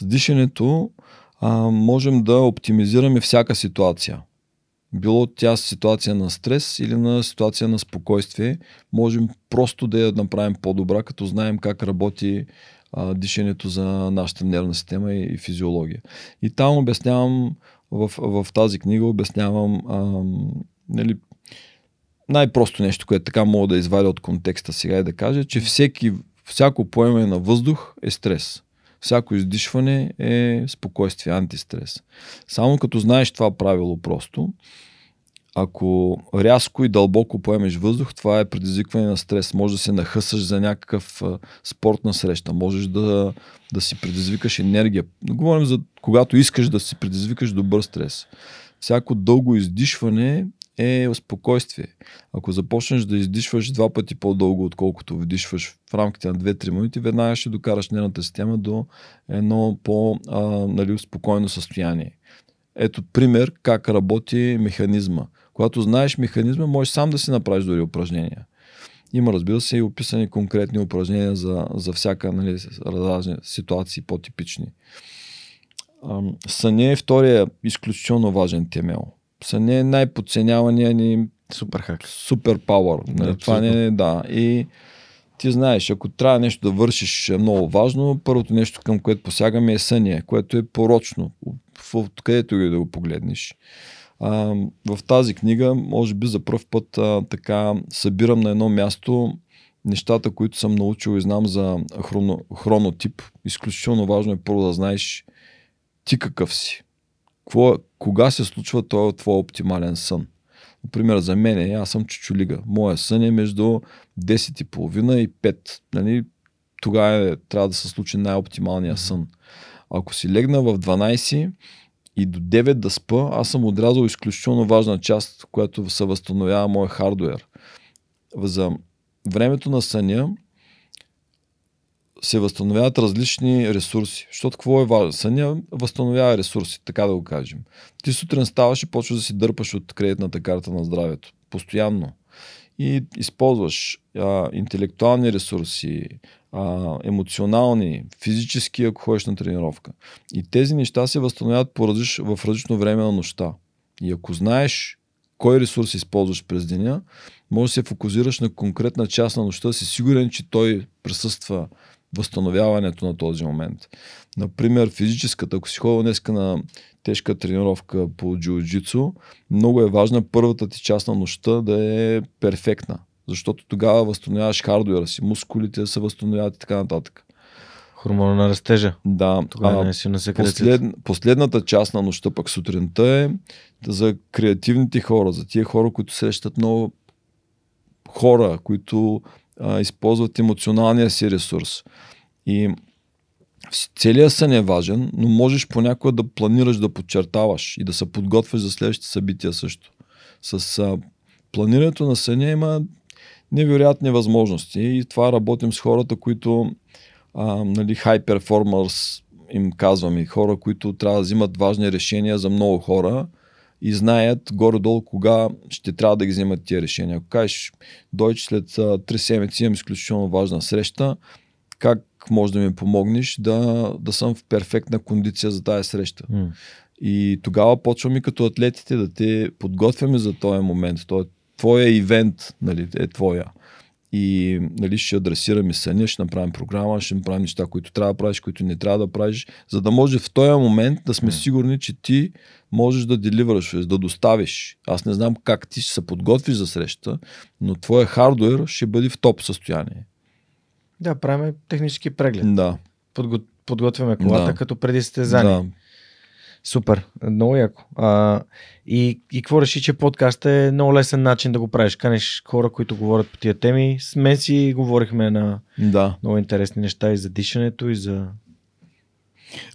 С дишането а, можем да оптимизираме всяка ситуация. Било тя ситуация на стрес или на ситуация на спокойствие, можем просто да я направим по-добра, като знаем как работи а, дишането за нашата нервна система и, и физиология. И там обяснявам, в, в тази книга обяснявам а, нали, най-просто нещо, което така мога да извадя от контекста сега и да кажа, че всеки всяко поемане на въздух е стрес. Всяко издишване е спокойствие, антистрес. Само като знаеш това правило просто, ако рязко и дълбоко поемеш въздух, това е предизвикване на стрес. Може да се нахъсаш за някакъв спортна среща, можеш да, да си предизвикаш енергия. Говорим за когато искаш да си предизвикаш добър стрес. Всяко дълго издишване е спокойствие. Ако започнеш да издишваш два пъти по-дълго, отколкото вдишваш в рамките на 2-3 минути, веднага ще докараш нервната система до едно по-спокойно нали, състояние. Ето пример как работи механизма. Когато знаеш механизма, можеш сам да си направиш дори упражнения. Има, разбира се, и описани конкретни упражнения за, за всяка нали, различни ситуации, по-типични. Съня е втория изключително важен темел. Съня е най-подценявания ни супер хак. Супер пауър. Нали? Това не е, да. И ти знаеш, ако трябва нещо да вършиш е много важно, първото нещо към което посягаме е съня, което е порочно, откъдето и да го погледнеш. В тази книга, може би за първ път а, така събирам на едно място нещата, които съм научил и знам за хроно, хронотип. Изключително важно е първо да знаеш ти какъв си. Кво, кога се случва този твой оптимален сън? Например, за мен, аз съм чучулига. Моя сън е между 10.30 и 5. Нали? Тогава е, трябва да се случи най-оптималния сън. Ако си легна в 12 и до 9 да спа, аз съм отрязал изключително важна част, която се възстановява моя хардуер. За времето на съня се възстановяват различни ресурси. Защото какво е важно? Съня възстановява ресурси, така да го кажем. Ти сутрин ставаш и почваш да си дърпаш от кредитната карта на здравето. Постоянно. И използваш а, интелектуални ресурси, а, емоционални, физически, ако ходиш на тренировка. И тези неща се възстановяват по различ, в различно време на нощта. И ако знаеш кой ресурс използваш през деня, може да се фокусираш на конкретна част на нощта, си сигурен, че той присъства възстановяването на този момент. Например, физическата, ако си ходил днеска на тежка тренировка по джиу-джитсу, много е важна първата ти част на нощта да е перфектна, защото тогава възстановяваш хардуера си, мускулите се възстановяват и така нататък. Хормона на растежа. Да. Тогава не си на послед, последната част на нощта пък сутринта е за креативните хора, за тия хора, които срещат много хора, които а, използват емоционалния си ресурс. И целият сън е важен, но можеш понякога да планираш да подчертаваш и да се подготвяш за следващите събития също. С а, планирането на съня има невероятни възможности и това работим с хората, които а, нали, high performers им казваме, хора, които трябва да взимат важни решения за много хора и знаят горе-долу кога ще трябва да ги вземат тия решения. Ако кажеш, дойч след 3 седмици имам изключително важна среща, как може да ми помогнеш да, да съм в перфектна кондиция за тази среща. Mm. И тогава почваме като атлетите да те подготвяме за този момент. Той, твоя ивент нали, е твоя и нали, ще адресираме съня, ще направим програма, ще направим неща, които трябва да правиш, които не трябва да правиш, за да може в този момент да сме сигурни, че ти можеш да деливъраш, да доставиш. Аз не знам как ти ще се подготвиш за среща, но твоя хардуер ще бъде в топ състояние. Да, правим технически преглед. Да. Подго... Подготвяме колата да. като преди състезание. Да. Супер, много яко. А, и, и какво реши, че подкаст е много лесен начин да го правиш? Канеш хора, които говорят по тия теми. С мен си говорихме на да. много интересни неща и за дишането, и за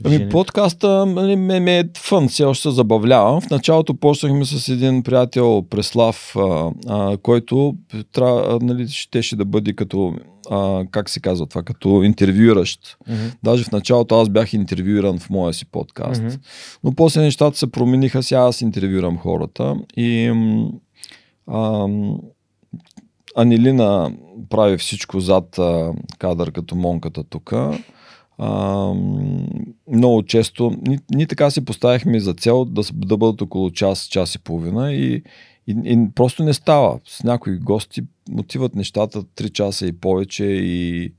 Ами подкаста нали, ме, ме е фън, все още се забавлявам. В началото почнахме с един приятел Преслав, а, а, който трябва, нали, щеше да бъде като, а, как се казва това, като интервюиращ. Mm-hmm. Даже в началото аз бях интервюиран в моя си подкаст. Mm-hmm. Но после нещата се промениха, сега аз интервюирам хората и а, Анилина прави всичко зад а, кадър като монката тук а, много често, ние, ние така си поставихме за цел да, да бъдат около час, час и половина и, и, и просто не става. С някои гости отиват нещата 3 часа и повече и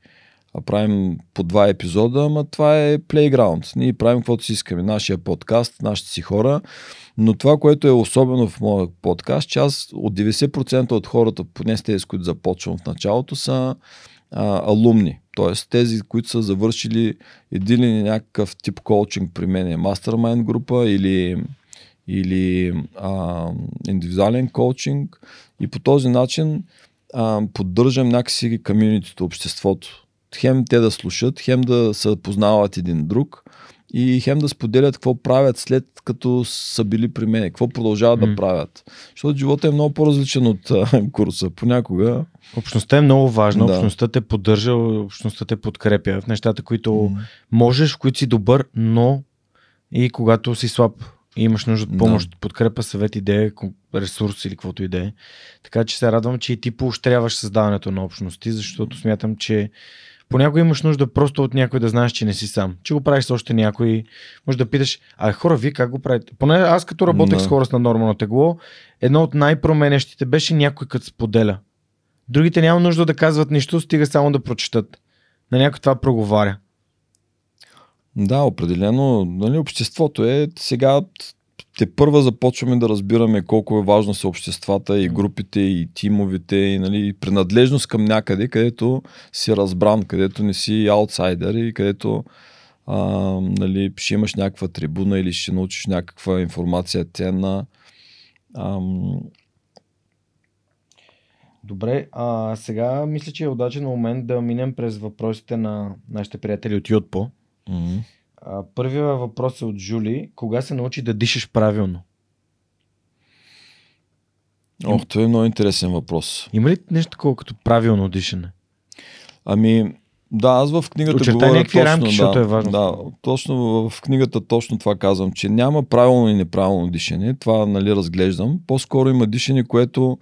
правим по два епизода, ама това е плейграунд. Ние правим каквото си искаме. Нашия подкаст, нашите си хора. Но това, което е особено в моя подкаст, че аз от 90% от хората, поне с тези, с които започвам в началото, са а, алумни. Т.е. тези, които са завършили един или някакъв тип коучинг при мен, е мастермайн група или, или а, индивидуален коучинг. И по този начин а, поддържам някакси комьюнитито, обществото. Хем те да слушат, хем да се познават един друг и хем да споделят какво правят след като са били при мен, какво продължават mm. да правят. Защото живота е много по-различен от а, [laughs] курса. Понякога. Общността е много важна, да. общността те поддържа, общността те подкрепя в нещата, които mm. можеш, в които си добър, но и когато си слаб и имаш нужда от помощ, да. подкрепа, съвет, идея, ресурс или каквото и да е. Така че се радвам, че и ти поощряваш създаването на общности, защото смятам, че понякога имаш нужда просто от някой да знаеш, че не си сам. Че го правиш с още някой. Може да питаш, а хора, вие как го правите? Поне аз като работех no. с хора с наднормално тегло, едно от най-променящите беше някой като споделя. Другите няма нужда да казват нищо, стига само да прочетат. На някой това проговаря. Да, определено. Нали, обществото е сега те първа започваме да разбираме колко е важно са обществата и групите и тимовите и нали, принадлежност към някъде, където си разбран, където не си аутсайдер и където а, нали, ще имаш някаква трибуна или ще научиш някаква информация ценна. Ам... Добре, а сега мисля, че е удачен момент да минем през въпросите на нашите приятели от Ютпо. Mm-hmm. Първият въпрос е от Жули. Кога се научи да дишаш правилно? Ох, това е много интересен въпрос. Има ли нещо такова като правилно дишане? Ами, да, аз в книгата Очертай говоря някакви точно, рамки, да, защото е важно. Да, точно в книгата точно това казвам, че няма правилно и неправилно дишане. Това нали, разглеждам. По-скоро има дишане, което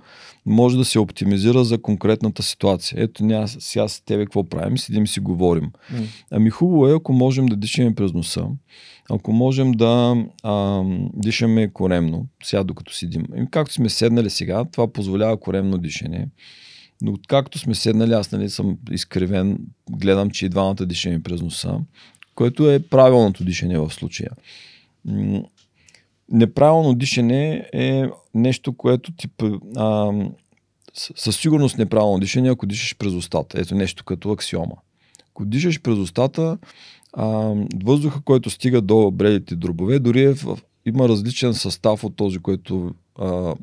може да се оптимизира за конкретната ситуация. Ето ние сега с тебе какво правим, седим и си говорим. Mm. Ами хубаво е, ако можем да дишаме през носа, ако можем да а, дишаме коремно, сега докато седим. И както сме седнали сега, това позволява коремно дишане. Но откакто сме седнали, аз нали съм изкривен, гледам, че и двамата дишаме през носа, което е правилното дишане в случая. Неправилно дишане е нещо, което ти а, със сигурност неправилно дишане, ако дишаш през устата. Ето нещо като аксиома. Ако дишаш през устата, а, въздуха, който стига до бредите дробове, дори е в, има различен състав от този, който а,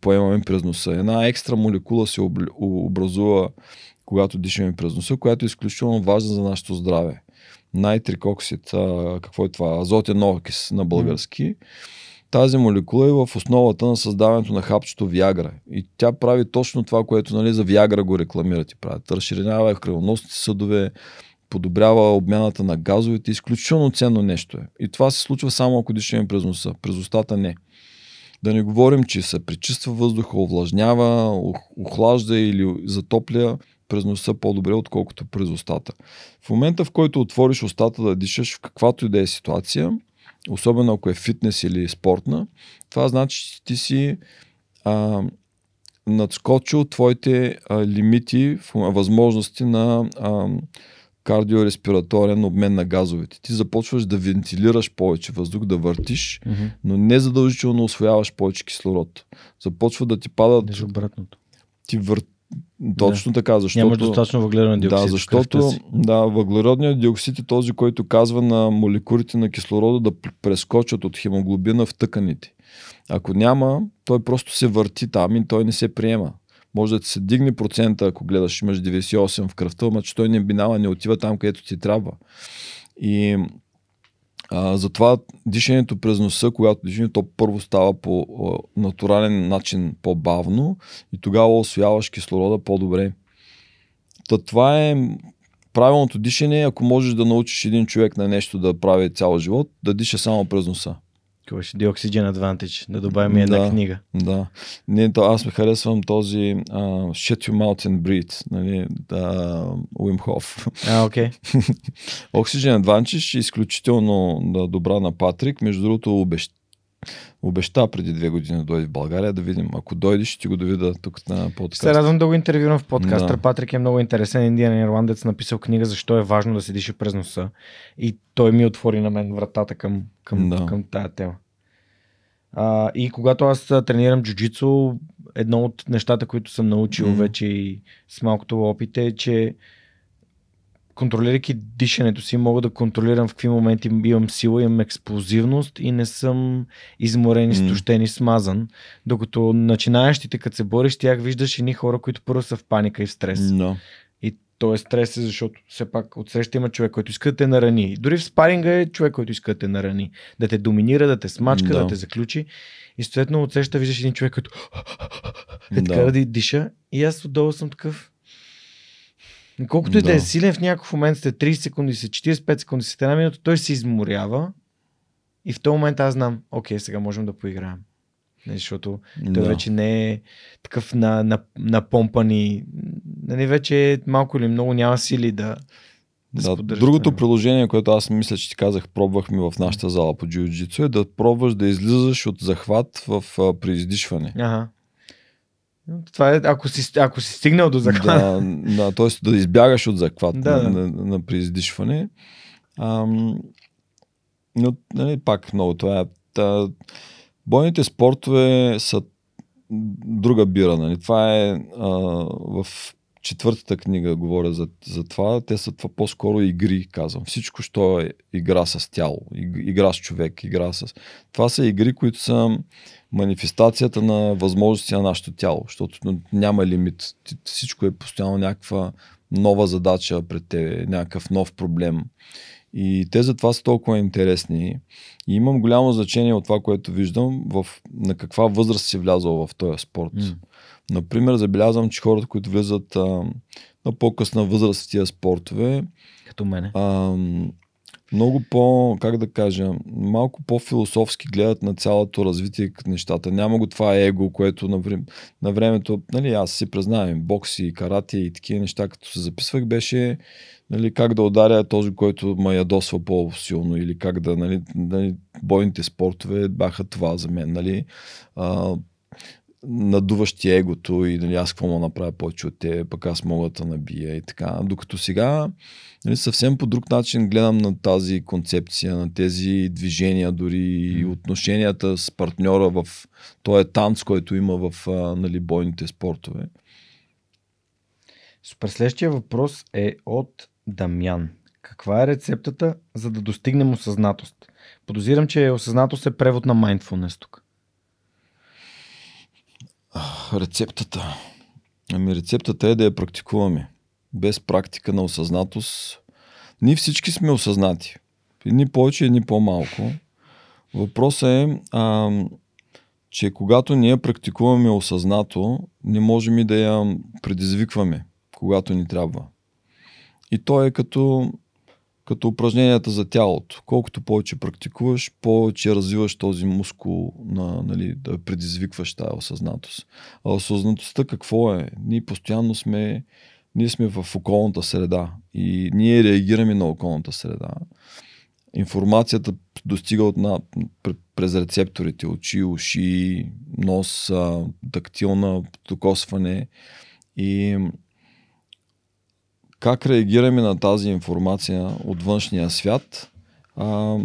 поемаме през носа. Една екстра молекула се об, образува, когато дишаме през носа, която е изключително важна за нашето здраве. Найтрик оксид, а, какво е това? Азотен окис на български. Mm. Тази молекула е в основата на създаването на хапчето Виагра. И тя прави точно това, което нали, за Виагра го рекламират и правят. Разширенява кръвоносните съдове, подобрява обмяната на газовете. Изключително ценно нещо е. И това се случва само ако дишаме през носа. През устата не. Да не говорим, че се пречиства въздуха, увлажнява, охлажда или затопля през носа по-добре, отколкото през устата. В момента, в който отвориш устата да дишаш в каквато и да е ситуация, особено ако е фитнес или спортна, това значи, че ти си а, надскочил твоите а, лимити, възможности на а, кардиореспираторен обмен на газовете. Ти започваш да вентилираш повече въздух, да въртиш, mm-hmm. но не задължително освояваш повече кислород. Започва да ти падат... Даже обратното. Ти вър... Точно да. така, защото... Нямаш достатъчно въглероден диоксид. Да, защото да, въглеродният диоксид е този, който казва на молекулите на кислорода да прескочат от хемоглобина в тъканите. Ако няма, той просто се върти там и той не се приема. Може да ти се дигне процента, ако гледаш, имаш 98 в кръвта, но че той не бинава, не отива там, където ти трябва. И а, затова дишането през носа, когато дишането, то първо става по а, натурален начин по-бавно и тогава освояваш кислорода по-добре. Та това е правилното дишане, ако можеш да научиш един човек на нещо да прави цял живот, да диша само през носа. Какво ще Dioxygen Advantage, да добавим една да, книга. Да. Не, то аз ме харесвам този uh, Shut Your Mouth and Breathe, нали, да, Уим Хоф. А, окей. Okay. [laughs] Oxygen Advantage е изключително да, добра на Патрик. Между другото, обещ, обеща преди две години да дойде в България, да видим. Ако дойдеш, ще го доведа тук на подкаст. Се радвам да го интервюрам в подкаста. Да. Патрик е много интересен индиан ирландец, написал книга защо е важно да се диша през носа. И той ми отвори на мен вратата към, към, да. към тая тема. А, и когато аз тренирам джуджицу, едно от нещата, които съм научил Мгм. вече и с малкото опит е, че контролирайки дишането си, мога да контролирам в какви моменти имам сила, имам експлозивност и не съм изморен, изтощен и смазан. Докато начинаещите, като се бориш, тях виждаш едни хора, които първо са в паника и в стрес. Да. И то е стрес, защото все пак отсреща има човек, който иска да те нарани. Дори в спаринга е човек, който иска да те нарани. Да те доминира, да те смачка, да, Да. те заключи. И съответно отсреща виждаш един човек, който [sniffs] е така да диша. И аз отдолу съм такъв. Колкото и да. Е силен в някакъв момент, сте 30 секунди, си 45 секунди, след една минута, той се изморява. И в този момент аз знам, окей, сега можем да поиграем. Не, Защото той Да. вече не е такъв на, на, напомпан и нали, вече малко или много няма сили да, да, Да, другото това приложение, което аз мисля, че ти казах, пробвахме в нашата зала по джиу-джитсу, е да пробваш да излизаш от захват в, при издишване. Ага. Това е, ако си, ако си стигнал до захват. Да, да т.е. да избягаш от захват Да, на, на, на, при издишване. Ам, но нали, пак много това е. Та, бойните спортове са друга бира. Нали. Това е а, в четвъртата книга говоря за, за това. Те са това по-скоро игри, казвам. Всичко, що е игра с тяло, иг- игра с човек, игра с... Това са игри, които са манифестацията на възможности на нашето тяло, защото няма лимит. Всичко е постоянно някаква нова задача пред тебе, някакъв нов проблем. И те затова са толкова интересни. И имам голямо значение от това, което виждам, в, на каква възраст си влязъл в този спорт. М. Например, забелязвам, че хората, които влизат а, на по-късна възраст в тия спортове, Като мене. а, много по, как да кажа, малко по-философски гледат на цялото развитие на нещата. Няма го това его, което на, време, на времето, нали, аз си признавам, бокси, карате и такива неща, като се записвах, беше нали, как да ударя този, който ме ядосва по-силно или как да, нали, нали, бойните спортове бяха това за мен, нали, а, надуващи егото и нали, аз какво мога да направя повече от те, пък аз мога да набия и така. Докато сега нали, съвсем по друг начин гледам на тази концепция, на тези движения, дори и отношенията с партньора в този танц, който има в нали, бойните спортове. Супер. Следващия въпрос е от Дамян. Каква е рецептата, за да достигнем осъзнатост? Подозирам, че осъзнатост е превод на mindfulness тук. Рецептата. Ами рецептата е да я практикуваме. Без практика на осъзнатост. Ние всички сме осъзнати. Едни повече, едни по-малко. Въпросът е, а, че когато ние практикуваме осъзнато, не можем и да я предизвикваме, когато ни трябва. И то е като, като упражненията за тялото. Колкото повече практикуваш, повече развиваш този мускул на, нали, да предизвикваш тази осъзнатост. А осъзнатостта какво е? Ние постоянно сме, ние сме в околната среда и ние реагираме на околната среда. Информацията достига от на, пр- през рецепторите, очи, уши, нос, а, тактилна докосване и как реагираме на тази информация от външния свят, а,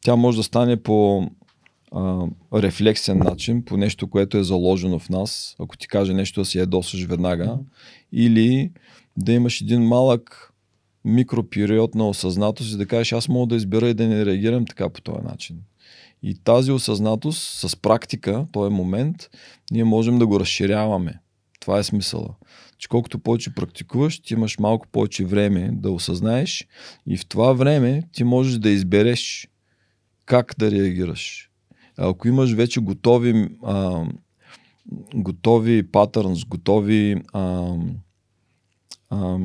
тя може да стане по а, рефлексен начин, по нещо, което е заложено в нас. Ако ти каже нещо да си ядосаш веднага, или да имаш един малък микропериод на осъзнатост и да кажеш аз мога да избера и да не реагирам така по този начин. И тази осъзнатост с практика, този момент, ние можем да го разширяваме. Това е смисъла. Че колкото повече практикуваш, ти имаш малко повече време да осъзнаеш и в това време ти можеш да избереш как да реагираш. Ако имаш вече готови, а, готови патърнс, готови, а, а,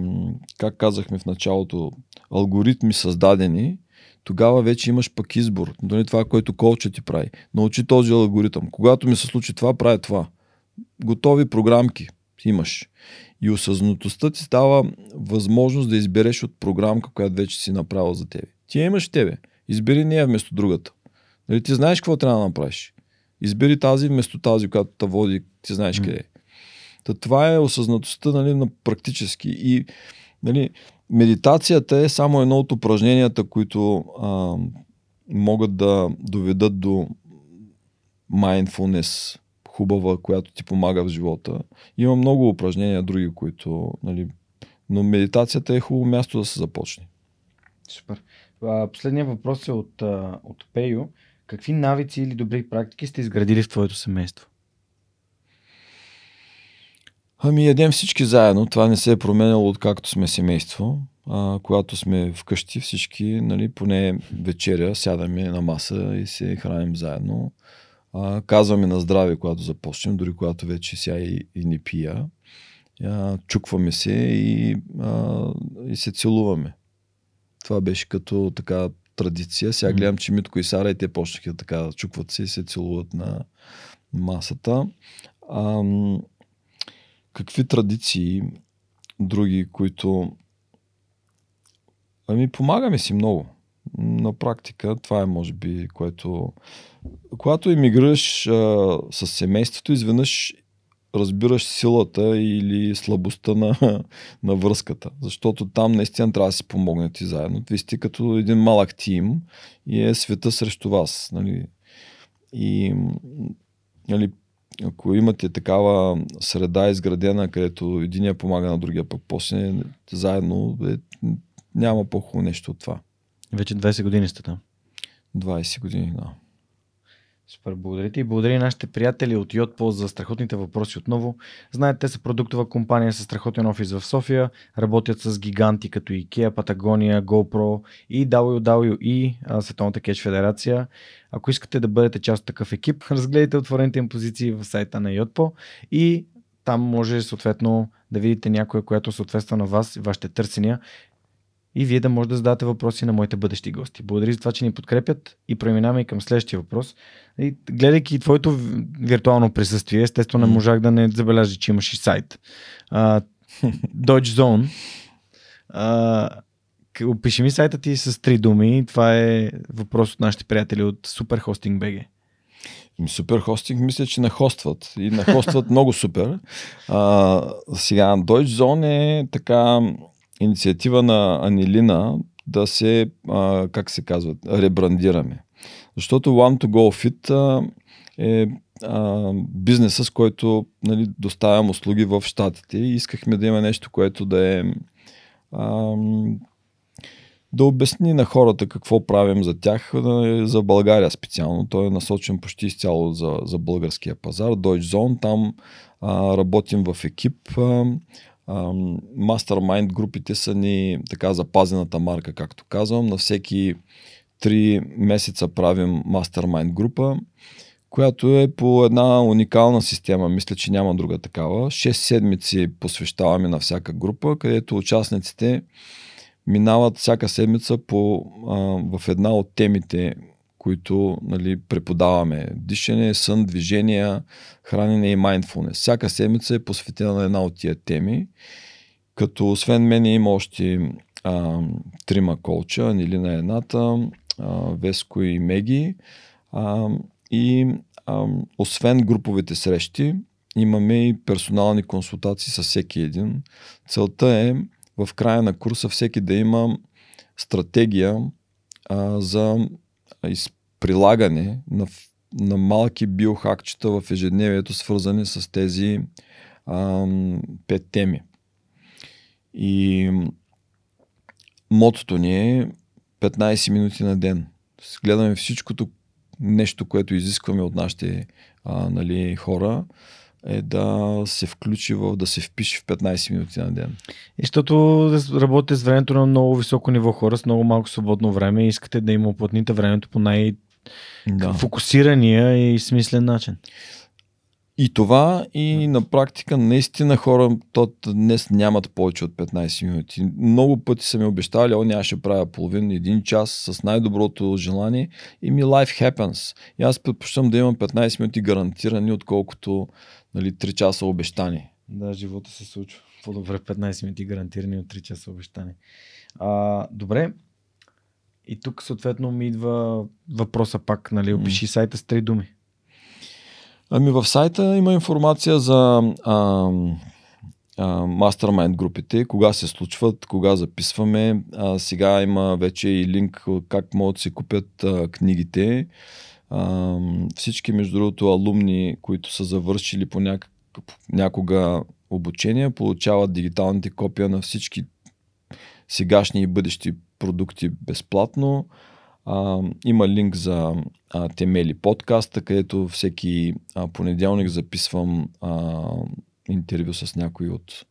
как казахме в началото, алгоритми създадени, тогава вече имаш пък избор. Дали това, което колча ти прави. Научи този алгоритъм. Когато ми се случи това, правя това. Готови програмки имаш. И осъзнатостта ти става възможност да избереш от програмка, която вече си направил за тебе. Ти я имаш тебе. Избери нея вместо другата. Нали, ти знаеш какво трябва да направиш. Избери тази вместо тази, която те води, ти знаеш къде е. Та това е осъзнатостта нали, на практически. И нали, медитацията е само едно от упражненията, които а, могат да доведат до mindfulness хубава, която ти помага в живота. Има много упражнения, други, които, нали, но медитацията е хубаво място да се започне. Супер. Последният въпрос е от, от Пейо. Какви навици или добри практики сте изградили в твоето семейство? Ами ядем всички заедно. Това не се е променяло откакто сме семейство. А, когато сме вкъщи всички, нали, поне вечеря сядаме на маса и се храним заедно. А, казваме на здраве, когато започнем, дори когато вече сега и, и не пия. А, чукваме се и, а, и се целуваме. Това беше като така традиция. Сега гледам, че Митко и Сара и те почнаха така, чукват се и се целуват на масата. А, какви традиции други, които... Ами помагаме си много. На практика това е може би, което... Когато емигрираш а, с семейството, изведнъж разбираш силата или слабостта на, [laughs] на връзката. Защото там наистина трябва да си помогнете заедно. Вие сте като един малък тим и е света срещу вас. Нали? И нали, ако имате такава среда изградена, където единия помага на другия, пък после заедно, е, няма по-хубаво нещо от това. Вече 20 години сте там. 20 години, да. Супер, благодаря ти и благодаря и нашите приятели от Yotpo за страхотните въпроси отново. Знаете, те са продуктова компания с страхотен офис в София, работят с гиганти като IKEA, Patagonia, GoPro и WWE, Световната кетч федерация. Ако искате да бъдете част от такъв екип, [laughs] разгледайте отворените им позиции в сайта на Yotpo и там може съответно да видите някоя, която съответства на вас и вашите търсения и вие да можете да зададете въпроси на моите бъдещи гости. Благодаря за това, че ни подкрепят и преминаваме и към следващия въпрос. И, гледайки твоето виртуално присъствие, естествено не можах да не забележа, че имаш и сайт. Uh, Dodge Zone. Uh, опиши ми сайта ти с три думи. Това е въпрос от нашите приятели от Superhosting BG. Суперхостинг мисля, че нахостват и нахостват много супер. А, сега, Deutsche Zone е така инициатива на Анилина да се, а, как се казва, ребрандираме. Защото One to Go Fit а, е а, бизнеса, с който нали, доставям услуги в Штатите и искахме да има нещо, което да е а, да обясни на хората какво правим за тях, за България специално. Той е насочен почти изцяло за, за българския пазар. Deutsche Zone, там а, работим в екип. А, Mastermind групите са ни така запазената марка, както казвам. На всеки 3 месеца правим Mastermind група, която е по една уникална система. Мисля, че няма друга такава. 6 седмици посвещаваме на всяка група, където участниците минават всяка седмица по, а, в една от темите, които нали, преподаваме. Дишане, сън, движения, хранене и mindfulness. Всяка седмица е посветена на една от тия теми, като освен мен има още а, трима колча, Анилина едната, а, Веско и Меги. А, и а, освен груповите срещи, имаме и персонални консултации с всеки един. Целта е в края на курса всеки да има стратегия а, за из прилагане на, на малки биохакчета в ежедневието, свързани с тези ам, пет теми. И мотото ни е 15 минути на ден. Гледаме всичкото нещо, което изискваме от нашите а, нали, хора, е да се включи в, да се впише в 15 минути на ден. И защото работите с времето на много високо ниво хора, с много малко свободно време искате да има оплътните времето по най- да. фокусирания и смислен начин. И това и на практика наистина хора то днес нямат повече от 15 минути. Много пъти са ми обещали, о, нямаше правя половин, един час с най-доброто желание и ми life happens. И аз предпочитам да имам 15 минути гарантирани, отколкото нали, 3 часа обещани. Да, живота се случва. По-добре 15 минути гарантирани от 3 часа обещани. А, добре, и тук съответно ми идва въпроса пак, нали, опиши mm. сайта с три думи. Ами в сайта има информация за а, мастермайнд групите, кога се случват, кога записваме. А, сега има вече и линк как могат да се купят а, книгите. Всички, между другото, алумни, които са завършили по някак, някога обучение, получават дигиталните копия на всички сегашни и бъдещи продукти безплатно. А, има линк за а, Темели подкаста, където всеки а, понеделник записвам а, интервю с някой от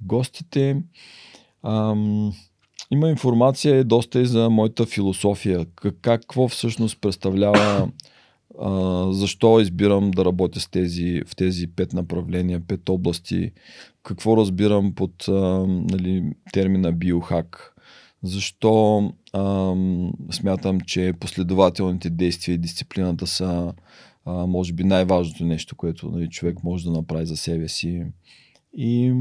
гостите. А, има информация доста и за моята философия. Как, какво всъщност представлява, а, защо избирам да работя с тези, в тези пет направления, пет области, какво разбирам под а, нали, термина биохак защо ам, смятам, че последователните действия и дисциплината са а, може би най-важното нещо, което нали, човек може да направи за себе си. И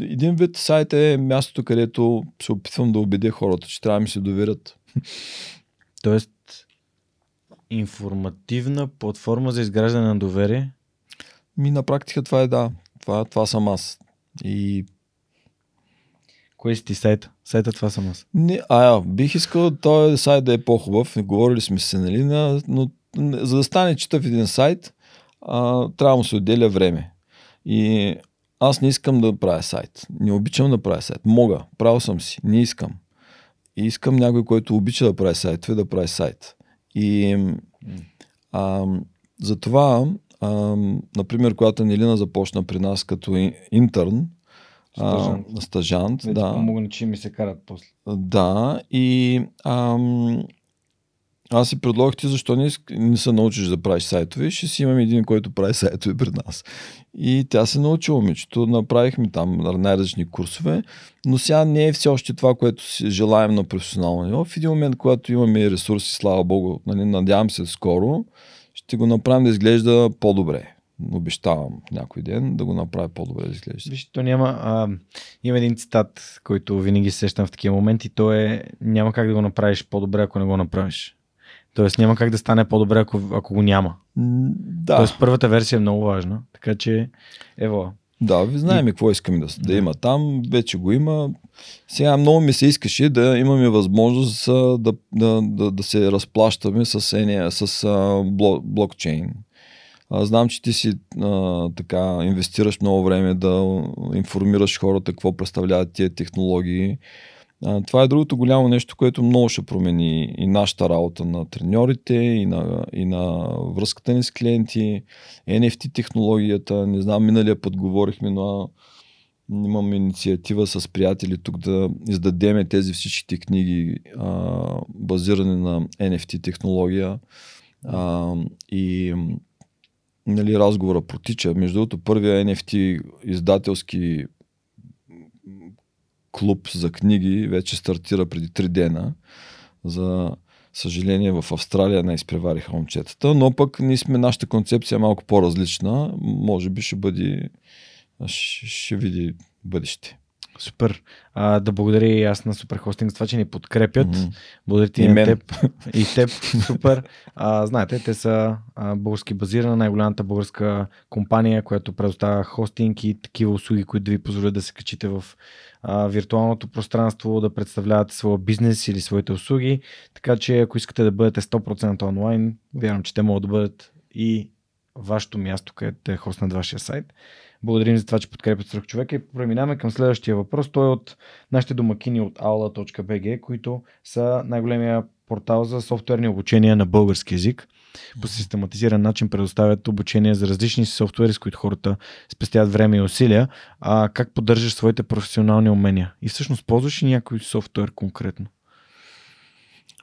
един вид сайт е мястото, където се опитвам да убедя хората, че трябва да ми се доверят. [laughs] Тоест, информативна платформа за изграждане на доверие? Ми на практика това е да. Това, това съм аз. И Кой си ти сайта? Сайта това съм аз. Не, а, бих искал този сайт да е по-хубав. Говорили сме се, нали, на, но за да стане читав един сайт, а, трябва да му се отделя време. И аз не искам да правя сайт. Не обичам да правя сайт. Мога, правил съм си. Не искам. И искам някой, който обича да прави сайтове, да прави сайт. И а, затова, а, например, когато Нелина започна при нас като интерн, Стажант. а, стажант Вече да. помогна, че ми се карат после. Да, и ам, аз си предложих ти защо не, не се научиш да правиш сайтове, ще си имам един, който прави сайтове пред нас. И тя се научи момичето, направихме там най-различни курсове, но сега не е все още това, което си желаем на професионално ниво. В един момент, когато имаме ресурси, слава богу, нали, надявам се скоро, ще го направим да изглежда по-добре. Обещавам някой ден да го направя по-добре да изглежда. Виж, то няма. А, има един цитат, който винаги се сещам в такива моменти. То е няма как да го направиш по-добре, ако не го направиш. Тоест няма как да стане по-добре, ако, ако го няма. Да. Тоест първата версия е много важна. Така че, ево. Да, ви знаем и... какво искаме да, да има там, вече го има. Сега много ми се искаше да имаме възможност да, да, да, да се разплащаме с, ене, с а, бло, блокчейн. А, знам, че ти си а, така, инвестираш много време да информираш хората какво представляват тия технологии. Това е другото голямо нещо, което много ще промени и нашата работа на треньорите, и на, и на връзката ни с клиенти, NFT технологията. Не знам, миналия път говорихме, но имам инициатива с приятели тук да издадеме тези всичките книги, а, базирани на NFT технология. А, и нали, разговора протича. Между другото, първия NFT издателски клуб за книги вече стартира преди 3 дена. За съжаление в Австралия не изпревариха момчетата, но пък ние сме, нашата концепция е малко по-различна. Може би ще бъде, ще, ще види бъдеще. Супер. А, да благодаря и аз на Суперхостинг за това, че ни подкрепят. Мгм. Благодаря ти И и на мен. теб. И теб. [laughs] Супер. А, знаете, те са а, български базирана, най-голямата българска компания, която предоставя хостинг и такива услуги, които да ви позволят да се качите в виртуалното пространство, да представлявате своя бизнес или своите услуги. Така че ако искате да бъдете 100% онлайн, вярвам, че те могат да бъдат и вашето място, където е хост вашия сайт. Благодарим за това, че подкрепят Сръх човека и преминаваме към следващия въпрос. Той е от нашите домакини от aula.bg, които са най-големия портал за софтуерни обучения на български язик. По систематизиран начин предоставят обучение за различни софтуери, с които хората спестяват време и усилия. А как поддържаш своите професионални умения? И всъщност ползваш ли някой софтуер конкретно?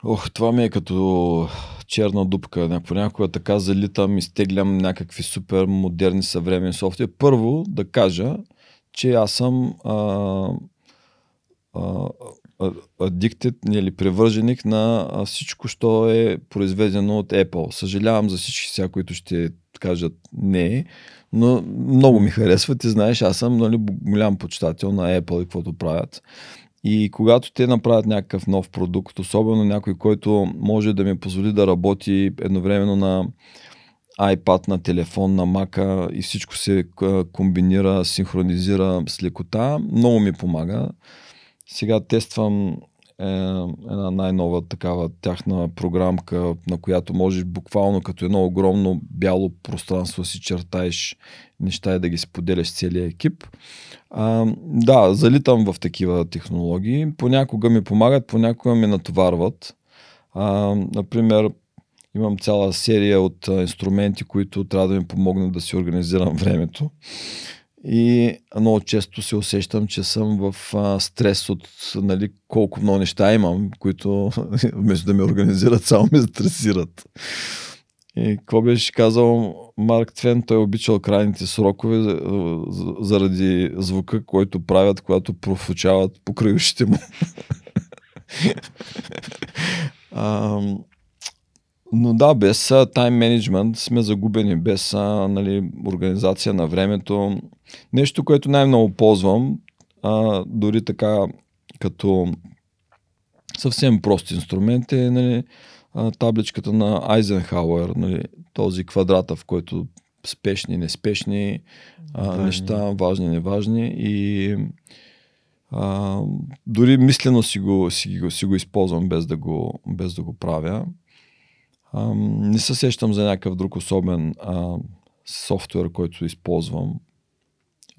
Ох, това ми е като черна дупка. Понякога така залитам, изтеглям някакви супер модерни съвременни софтуери. Първо да кажа, че аз съм а, а, а, addicted или привърженик на всичко, що е произведено от Apple. Съжалявам за всички сега, които ще кажат не, но много ми харесват и знаеш, аз съм нали, голям почитател на Apple и каквото правят. И когато те направят някакъв нов продукт, особено някой, който може да ми позволи да работи едновременно на iPad, на телефон, на Mac и всичко се комбинира, синхронизира с лекота, много ми помага. Сега тествам е една най-нова такава тяхна програмка, на която можеш буквално като едно огромно бяло пространство си чертаеш неща и да ги споделяш целия екип. А, да, залитам в такива технологии. Понякога ми помагат, понякога ми натоварват. А, например, имам цяла серия от инструменти, които трябва да ми помогнат да си организирам времето. И много често се усещам, че съм в а, стрес от нали, колко много неща имам, които [laughs] вместо да ме организират, само ме стресират. И какво беше казал Марк Твен, той обичал крайните срокове заради звука, който правят, когато профучават покрай ушите му. [laughs] а, но да, без тайм менеджмент сме загубени, без а, нали, организация на времето. Нещо, което най-много ползвам, а, дори така като съвсем прост инструмент е нали, табличката на Айзенхауер, нали, този квадрата, в който спешни, неспешни а, неща, важни, неважни и а, дори мислено си го, си, го, си го използвам без да го, без да го правя. А, не се сещам за някакъв друг особен а, софтуер, който използвам.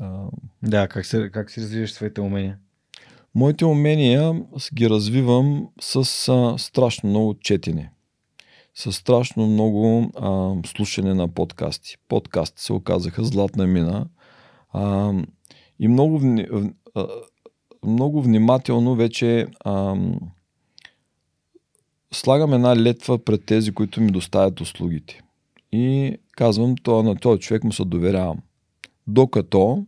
А, да, как, се, как си развиваш своите умения? Моите умения ги развивам с а, страшно много четене. С страшно много а, слушане на подкасти. Подкасти се оказаха златна мина. А, и много, а, много внимателно вече а, слагам една летва пред тези, които ми доставят услугите. И казвам, това на този човек му се доверявам. Докато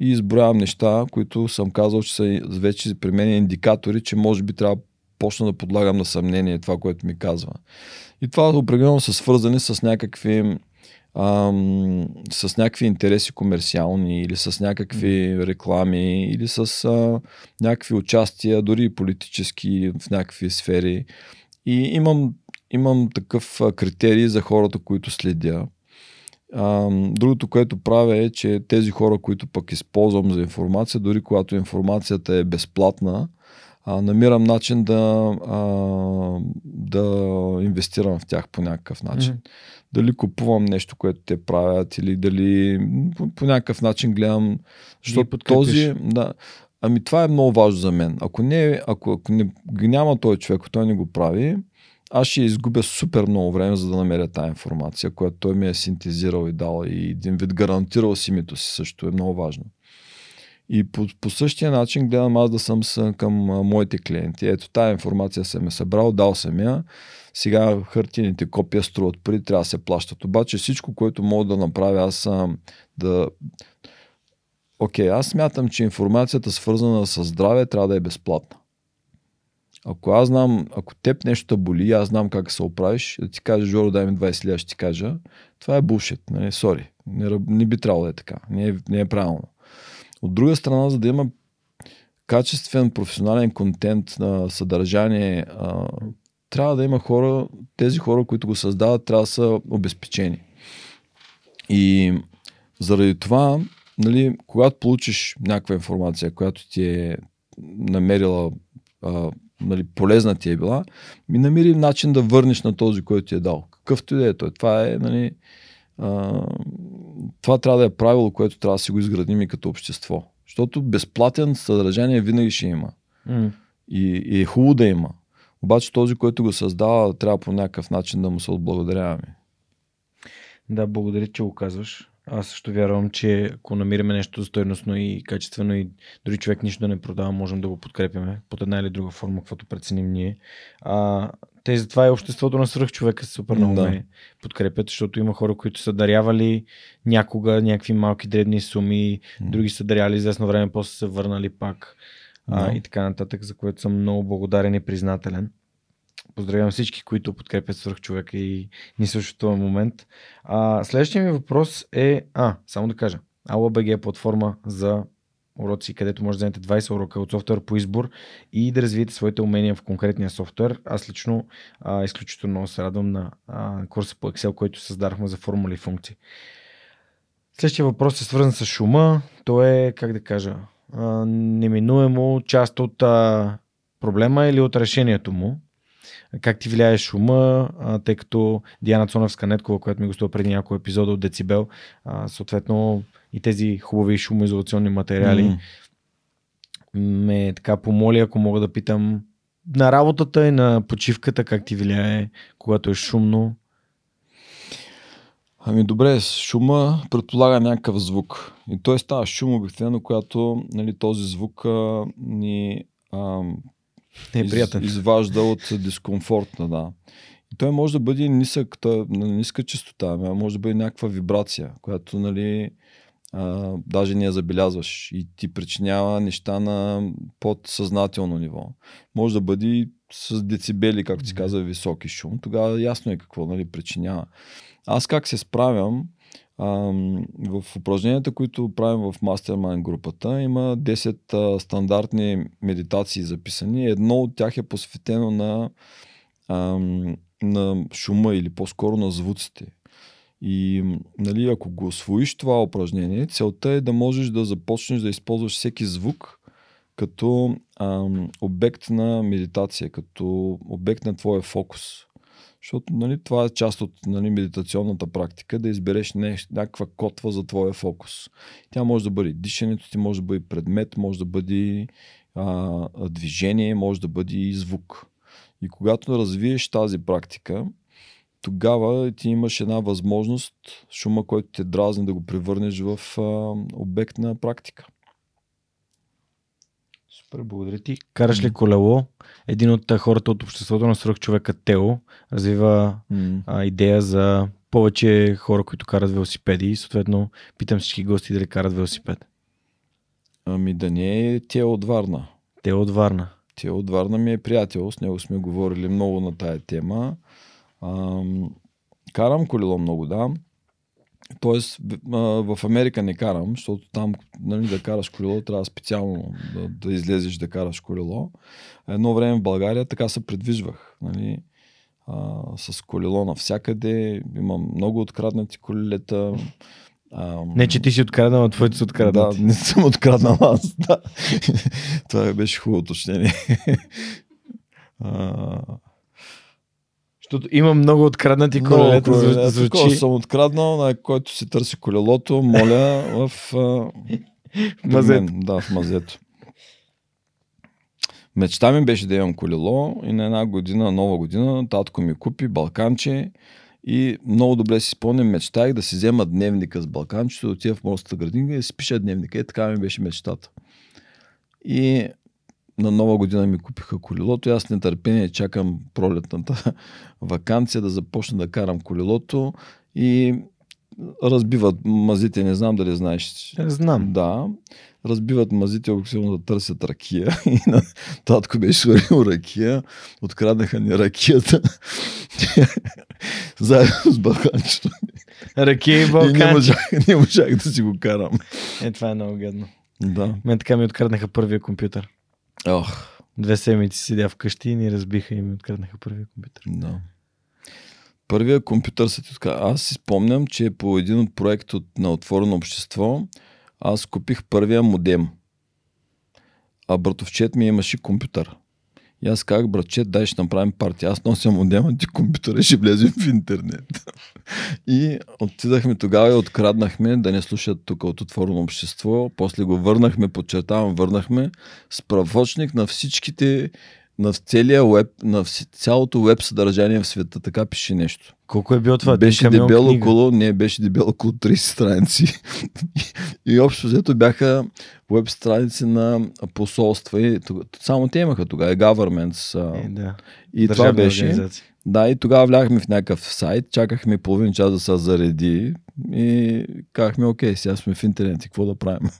и изброявам неща, които съм казал, че са вече при мен индикатори, че може би трябва да почна да подлагам на съмнение това, което ми казва. И това определено са свързани с някакви ам, с някакви интереси комерциални или с някакви реклами или с а, някакви участия, дори и политически в някакви сфери. И имам, имам такъв критерий за хората, които следя. А, другото, което правя е, че тези хора, които пък използвам за информация, дори когато информацията е безплатна, а, намирам начин да, а, да инвестирам в тях по някакъв начин. Mm-hmm. Дали купувам нещо, което те правят, или дали по, по някакъв начин гледам. Защото този. Да, ами това е много важно за мен. Ако, не, ако, ако не, няма този човек, ако той не го прави, аз ще изгубя супер много време, за да намеря тази информация, която той ми е синтезирал и дал и един вид гарантирал си името си също е много важно. И по, по същия начин гледам аз да съм с, към моите клиенти. Ето тази информация съм е събрал, дал съм я. Сега хартините копия струват пари, трябва да се плащат. Обаче всичко, което мога да направя аз съм да... Окей, okay, аз смятам, че информацията свързана с здраве трябва да е безплатна. Ако аз знам, ако теб нещо боли, аз знам как се оправиш, да ти кажа, Жоро, дай ми 20 лева, ще ти кажа, това е булшит. Нали? Сори. Не, не би трябвало да е така. Не е, не е правилно. От друга страна, за да има качествен професионален контент на съдържание, а, трябва да има хора, тези хора, които го създават, трябва да са обезпечени. И заради това, нали, когато получиш някаква информация, която ти е намерила а, нали, полезна ти е била, ми намери начин да върнеш на този, който ти е дал. Какъвто и да е той. Това е, нали, а, това трябва да е правило, което трябва да си го изградим и като общество. Защото безплатен съдържание винаги ще има. Mm. И, и е хубаво да има. Обаче този, който го създава, трябва по някакъв начин да му се отблагодаряваме. Да, благодаря, че го казваш. Аз също вярвам, че ако намираме нещо стойностно и качествено и дори човек нищо да не продава, можем да го подкрепяме под една или друга форма, каквото преценим ние. А, те затова и обществото на свръх човека супер много да. ме подкрепят, защото има хора, които са дарявали някога някакви малки дребни суми, mm. други са даряли известно време, после са върнали пак а, и така нататък, за което съм много благодарен и признателен. Поздравявам всички, които подкрепят свърх човека и ни слушат този момент. А, следващия ми въпрос е, а, само да кажа, AllaBG е платформа за уроци, където може да вземете 20 урока от софтуер по избор и да развиете своите умения в конкретния софтуер. Аз лично а, изключително много се радвам на а, курса по Excel, който създадахме за формули и функции. Следващия въпрос е свързан с шума. То е, как да кажа, а, неминуемо част от а, проблема или от решението му? Как ти влияе шума, а, тъй като Диана Цоневска Неткова, която ми гостува преди няколко епизода от Децибел, а, съответно и тези хубави шумоизолационни материали, mm. ме така помоли, ако мога да питам на работата и на почивката, как ти влияе, когато е шумно? Ами добре, шума предполага някакъв звук. И той става шум обикновено, когато нали, този звук а, ни а, е приятен. Из, изважда от дискомфортна, да. И той може да бъде нисък, той, на ниска частота, може да бъде някаква вибрация, която нали, а, даже не я забелязваш и ти причинява неща на подсъзнателно ниво. Може да бъде с децибели, както си каза, високи шум. Тогава ясно е какво нали, причинява. Аз как се справям? В упражненията, които правим в Mastermind групата, има 10 стандартни медитации записани. Едно от тях е посветено на, на шума или по-скоро на звуците. И нали, ако го освоиш това упражнение, целта е да можеш да започнеш да използваш всеки звук като ам, обект на медитация, като обект на твоя фокус. Защото нали, това е част от нали, медитационната практика, да избереш някаква котва за твоя фокус. Тя може да бъде дишането ти, може да бъде предмет, може да бъде а, движение, може да бъде и звук. И когато развиеш тази практика, тогава ти имаш една възможност шума, който те дразни, да го превърнеш в а, обект на практика. Супер, благодаря ти. Караш ли колело? Един от хората от обществото на свръх човека Тео развива mm. а, идея за повече хора, които карат велосипеди и съответно питам всички гости дали карат велосипед. Ами да не е Тео от Варна. Тео от Варна. Тео от Варна ми е приятел, с него сме говорили много на тая тема. Ам, карам колело много, да. Тоест, в Америка не карам, защото там нали, да караш колело трябва специално да, да излезеш да караш колело. Едно време в България така се предвижвах. Нали, а, с колело навсякъде. Имам много откраднати колелета. А, не, че ти си откраднал, а твоите са откраднати. Да, не съм откраднал аз. Да. [laughs] Това беше хубаво уточнение. [laughs] Защото има много откраднати колелета. Много, звучи. Такова съм откраднал, на който си търси колелото, моля в, в [laughs] мазето. Да, в мазето. Мечта ми беше да имам колело и на една година, нова година, татко ми купи балканче и много добре си спомням, мечтах да си взема дневника с балканчето, да отида в морската градинка и да си пиша дневника. И така ми беше мечтата. И на нова година ми купиха колелото и аз с нетърпение чакам пролетната [laughs] вакансия да започна да карам колелото и разбиват мазите, не знам дали знаеш. Знам. Да. Разбиват мазите, обикновено да търсят ракия. [laughs] И на татко беше сварил ракия. Откраднаха ни ракията. [laughs] Заедно с балканчето. Ракия и балканче. И не можах, не можах да си го карам. Е, това е много гадно. Да. Мен така ми откраднаха първия компютър. Ох. Две седмици седя вкъщи и ни разбиха и ми откраднаха първия компютър. Да. Първия компютър се ти отказа. Аз си спомням, че по един от проект от, на Отворено общество аз купих първия модем. А братовчет ми имаше компютър. И аз казах, братче, дай ще направим партия. Аз нося модема ти компютъра ще влезем в интернет. и отидахме тогава и откраднахме да не слушат тук от отворено общество. После го върнахме, подчертавам, върнахме справочник на всичките на целия веб, на цялото веб съдържание в света, така пише нещо. Колко е било това? Беше дебело около, не, беше дебело около 30 страници. и общо взето бяха веб страници на посолства. И, само те имаха тогава, governments. Е, да. И това беше. Да, и тогава вляхме в някакъв сайт, чакахме половин час да се зареди и казахме, окей, сега сме в интернет и какво да правим.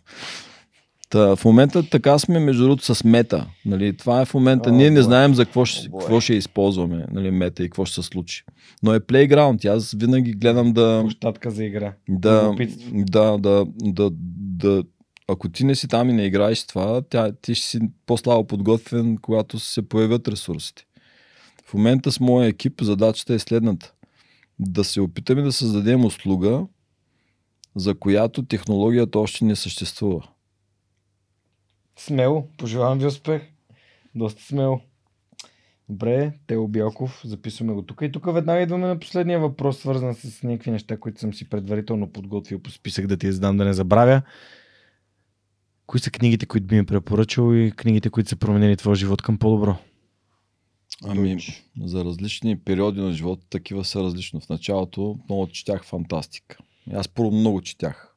Та, в момента така сме, между другото, с мета. Нали? Това е в момента. О, Ние не знаем за какво ще, какво ще използваме нали, мета и какво ще се случи. Но е плейграунд. Аз винаги гледам да. Площадка за игра. Да, да, да, да, да, ако ти не си там и не играеш това, тя, ти ще си по-слабо подготвен, когато се появят ресурсите. В момента с моя екип задачата е следната. Да се опитаме да създадем услуга, за която технологията още не съществува. Смело, пожелавам ви успех. Доста смело. Добре, Тео Бялков, записваме го тук. И тук веднага идваме на последния въпрос, свързан с някакви неща, които съм си предварително подготвил по списък да ти я задам да не забравя. Кои са книгите, които би ми препоръчал и книгите, които са променили твоя живот към по-добро? Ами, за различни периоди на живота такива са различно. В началото много четях фантастика. Аз първо много четях.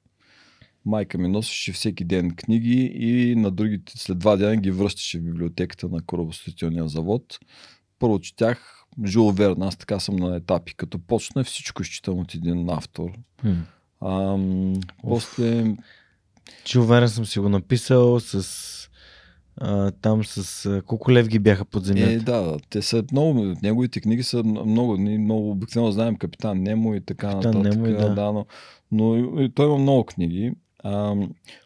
Майка ми носеше всеки ден книги и на другите след два дена ги връщаше в библиотеката на корабостроителния завод. Първо четях Жул Верн. Аз така съм на етапи. Като почна всичко изчитам от един автор. Хм. Ам, после Жил Верен съм си го написал с... А, там с... а, Колко лев ги бяха под земята? Е, да, да, те са много, неговите книги са много, ние много обикновено знаем Капитан Немо и така Капитан нататък. Немо и да. да, но, но и той има много книги. А,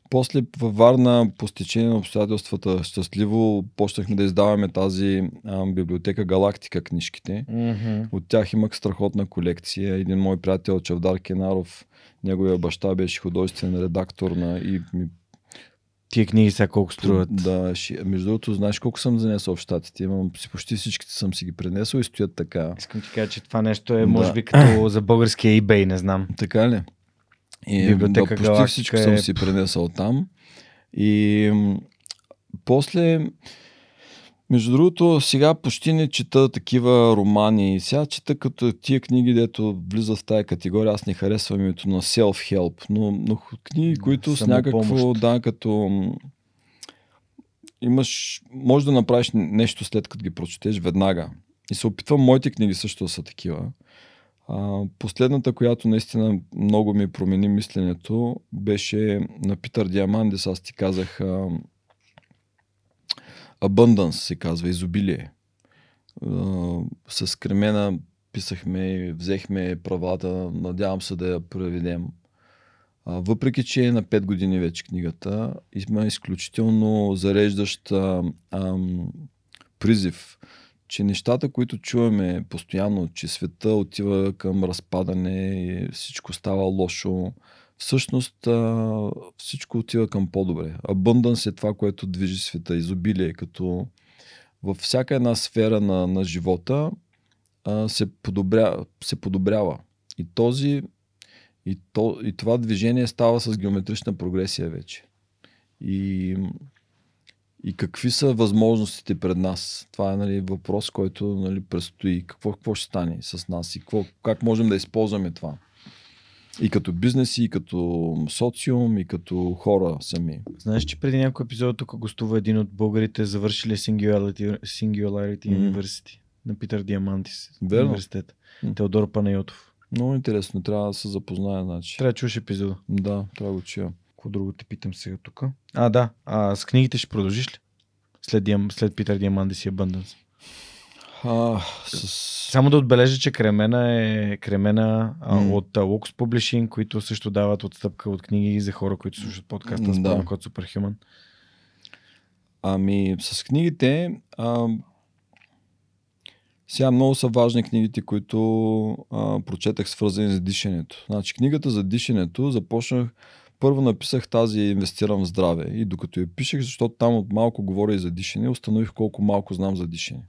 после във Варна, по стечение на обстоятелствата, щастливо, почнахме да издаваме тази а, библиотека Галактика книжките. Мгм. От тях имах страхотна колекция. Един мой приятел, Чавдар Кенаров, неговия баща беше художествен редактор на и ми Тия книги сега колко струват? да, ши... между другото, знаеш колко съм занесъл в щатите? Имам си почти всичките съм си ги пренесъл и стоят така. Искам ти кажа, че това нещо е, Да. може би, като за българския eBay, не знам. Така ли? И, Библиотека да, почти всичко е- съм си пренесъл там. И после, между другото, сега почти не чета такива романи. Сега чета като тия книги, дето влизат в тая категория. Аз не харесвам името на self-help, но, но книги, които с някакво, Самопомощ. да, като имаш, може да направиш нещо след като ги прочетеш веднага. И се опитвам, моите книги също да са такива. А, последната, която наистина много ми промени мисленето, беше на Питър Диамандис. Аз ти казах а, Abundance се казва, изобилие. А, с Кремена писахме и взехме правата, надявам се да я проведем. А, въпреки, че е на 5 години вече книгата, има изключително зареждащ а, ам, призив, че нещата, които чуваме постоянно, че света отива към разпадане и всичко става лошо, всъщност всичко отива към по-добре. Abundance е това, което движи света, изобилие, като във всяка една сфера на, на живота се, подобря, се подобрява. И този и, то, и това движение става с геометрична прогресия вече. И, и какви са възможностите пред нас? Това е нали, въпрос, който нали, предстои. Какво, какво ще стане с нас и какво, как можем да използваме това? И като бизнеси, и като социум, и като хора сами. Знаеш, че преди някой епизод тук гостува един от българите, завършили Singularity, Singularity. University на Питър Диамантис. Верно. Университет. М. Теодор Панайотов. Много интересно, трябва да се запозная. Значи. Трябва да чуеш епизода. Да, трябва да го чуя. Какво друго те питам сега тук? А, да. А, с книгите ще продължиш ли? След, Диам... след Питър Диамандис и Abundance. А, с... Само да отбележа, че Кремена е Кремена М. от Lux Publishing, които също дават отстъпка от книги за хора, които слушат подкаста с да. код Superhuman. Ами, с книгите, а, сега много са важни книгите, които а, прочетах свързани с дишането. Значи, книгата за дишането започнах, първо написах тази Инвестирам в здраве и докато я пишех, защото там от малко говоря и за дишане, установих колко малко знам за дишане.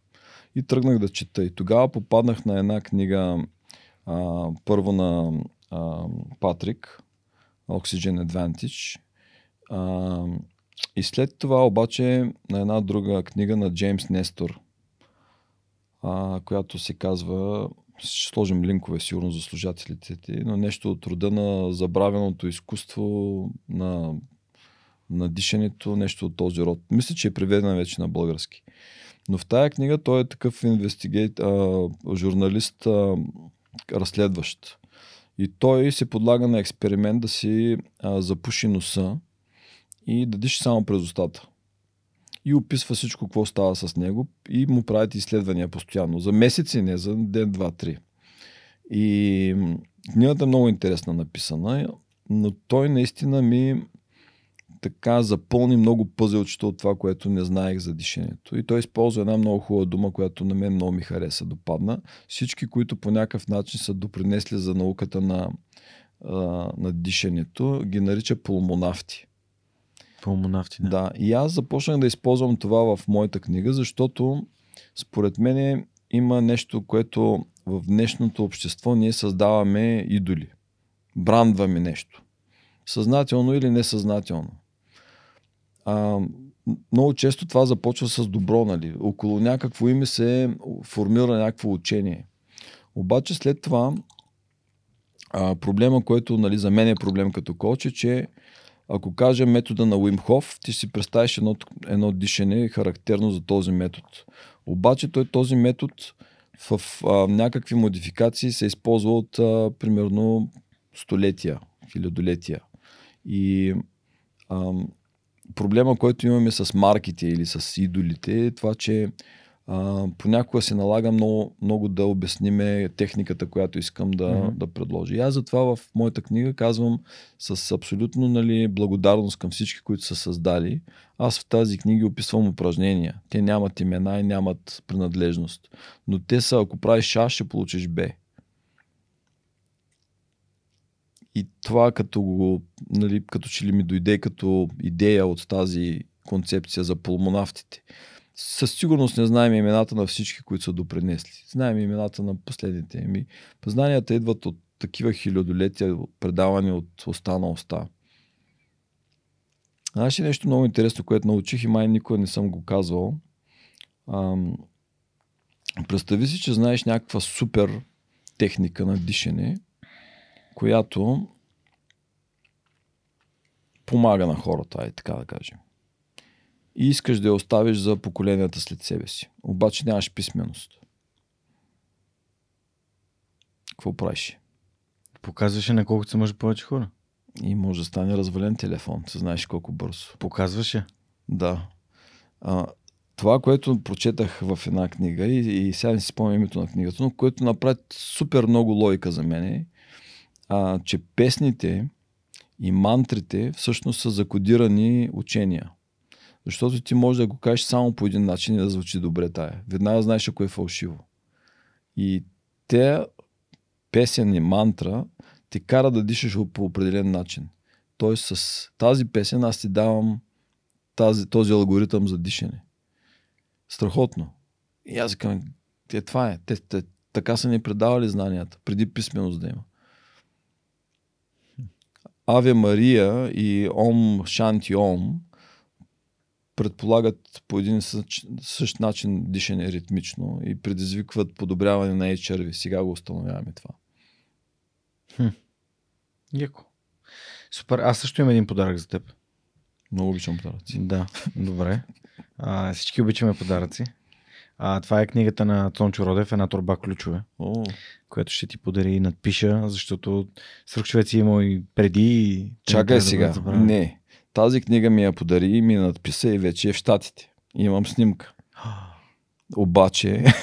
И тръгнах да чета. И тогава попаднах на една книга, а, първо на а, Патрик, Oxygen Advantage. А, и след това обаче на една друга книга на Джеймс Нестор, а, която се казва, ще сложим линкове сигурно за служателите ти, но нещо от рода на забравеното изкуство на, на дишането, нещо от този род. Мисля, че е преведена вече на български. Но в тая книга той е такъв инвестигейт, а, журналист, а, разследващ. И той се подлага на експеримент да си а, запуши носа и да диши само през устата. И описва всичко, какво става с него и му правят изследвания постоянно. За месеци, не за ден, два, три. И книгата е много интересна написана, но той наистина ми така запълни много пъзелчета от това, което не знаех за дишането. И той използва една много хубава дума, която на мен много ми хареса, допадна. Всички, които по някакъв начин са допринесли за науката на, на дишането, ги нарича пулмонавти. Пулмонавти, да. Да, и аз започнах да използвам това в моята книга, защото според мен има нещо, което в днешното общество ние създаваме идоли. Брандваме нещо. Съзнателно или несъзнателно. А, много често това започва с добро, нали? Около някакво име се формира някакво учение. Обаче след това а, проблема, който нали, за мен е проблем като коуч е, че ако кажем метода на Уимхов, ти си представиш едно, едно дишане характерно за този метод. Обаче той този метод в а, някакви модификации се използва от а, примерно столетия, хилядолетия. И а, проблема, който имаме с марките или с идолите е това, че а, понякога се налага много, много да обясниме техниката, която искам да, mm-hmm. да предложа. И аз затова в моята книга казвам с абсолютно нали, благодарност към всички, които са създали. Аз в тази книга описвам упражнения. Те нямат имена и нямат принадлежност. Но те са, ако правиш А, ще получиш Б. И това като го, нали, като че ли ми дойде като идея от тази концепция за пулмонавтите със сигурност не знаем имената на всички, които са допринесли. Знаем имената на последните. Еми, познанията идват от такива хилядолетия, предавани от уста на уста. Знаеш ли нещо много интересно, което научих и май никога не съм го казвал? Ам, представи си, че знаеш някаква супер техника на дишане, която помага на хората, ай така да кажем и искаш да я оставиш за поколенията след себе си. Обаче нямаш писменост. Какво правиш? Показваше на колкото се може повече хора. И може да стане развален телефон. Се знаеш колко бързо. Показваше? Да. А, това, което прочетах в една книга и, и сега не си спомням името на книгата, но което направи супер много логика за мен е, а, че песните и мантрите всъщност са закодирани учения. Защото ти можеш да го кажеш само по един начин и да звучи добре тая. Веднага знаеш ако е фалшиво. И те песен и мантра те кара да дишаш по определен начин. Тоест с тази песен аз ти давам тази, този алгоритъм за дишане. Страхотно. И аз казвам, те, това е. Те, те, така са ни предавали знанията, преди писменост да има. Аве Мария и Ом Шанти Ом предполагат по един същ, същ начин дишане ритмично и предизвикват подобряване на HRV. Сега го установяваме това. Хм. Яко. Супер. Аз също имам един подарък за теб. Много обичам подаръци. Да, добре. А, всички обичаме подаръци. А, това е книгата на Цончо Родев, една турба ключове, О. която ще ти подари и надпиша, защото свърхчовеци има и преди. И... Чакай сега. Да не. Тази книга ми я подари и ми надписа и вече е в Штатите. Имам снимка. [gasps] Обаче... [laughs]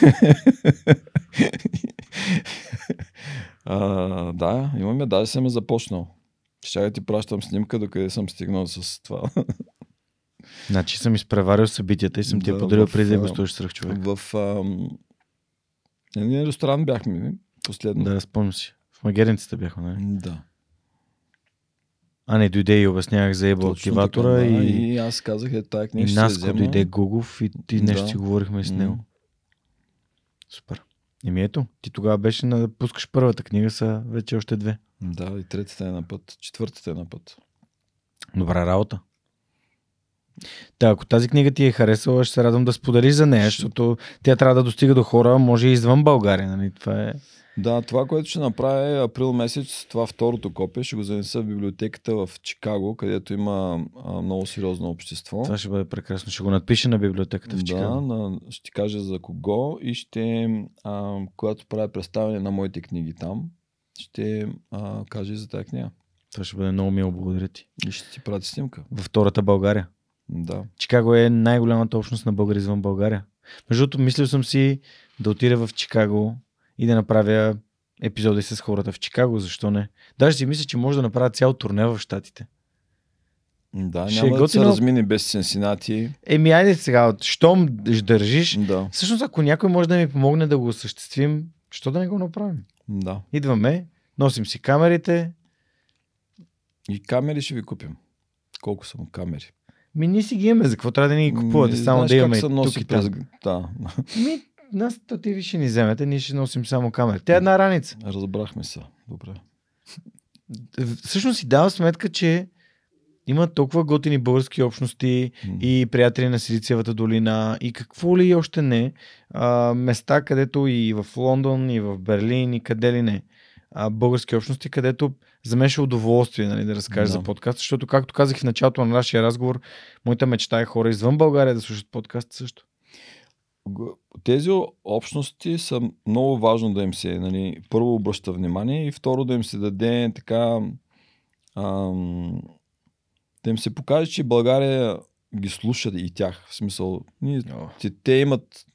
а, да, имаме, даже съм започнал. Ще да ти пращам снимка, докъде съм стигнал с това. [laughs] Значи съм изпреварил събитията и съм ти я подарил преди да го стоиш сръх човек. В ам, един ресторант бяхме последно. Да, спомням си. В Магеренците бяхме, нали? Да. А не дойде и обяснявах за Ебо активатора така, и, да, и аз казах, е, тая книга и Наско дойде Гугов и ти нещо да. си говорихме с него. Супер. Еми ето, ти тогава беше на да пускаш първата книга, са вече още две. Да, и третата е на път, четвъртата е на път. Добра работа. Да, ако тази книга ти е харесала, ще се радвам да споделиш за нея, защото тя трябва да достига до хора, може и извън България. Нали? Това е... Да, това, което ще направя е април месец, това второто копие, ще го занеса в библиотеката в Чикаго, където има а, много сериозно общество. Това ще бъде прекрасно. Ще го надпиша на библиотеката в Чикаго. Да, на, ще кажа за кого и ще, а, когато правя представяне на моите книги там, ще а, кажа за тази книга. Това ще бъде много мило, благодаря ти. И ще ти прати снимка. Във втората България. Да. Чикаго е най-голямата общност на българи извън България. Между другото, мислил съм си да отида в Чикаго и да направя епизоди с хората в Чикаго, защо не? Даже си мисля, че може да направя цял турне в Штатите. Да, Ще няма е да се размини без Сенсинати. Еми, айде сега, щом държиш, да. всъщност ако някой може да ми помогне да го осъществим, що да не го направим? Да. Идваме, носим си камерите. И камери ще ви купим. Колко са му камери? Ми ние си ги имаме, за какво трябва да ни ги купувате? Само да как имаме се тук носи и през... Да, Ми, нас ти ще ни вземете, ние ще носим само камера. Тя е една раница. разбрахме се. Добре. Всъщност си дава сметка, че има толкова готини български общности М. и приятели на Силициевата долина и какво ли още не. А, места, където и в Лондон, и в Берлин, и къде ли не. А, български общности, където за мен ще е удоволствие нали, да разкажа Да. за подкаст, защото както казах в началото на нашия разговор, моята мечта е хора извън България да слушат подкаст също. Тези общности са много важно да им се, нали, първо обръща внимание и второ да им се даде така, ам, да им се покаже, че България ги слуша и тях. В смисъл, ние, че те имат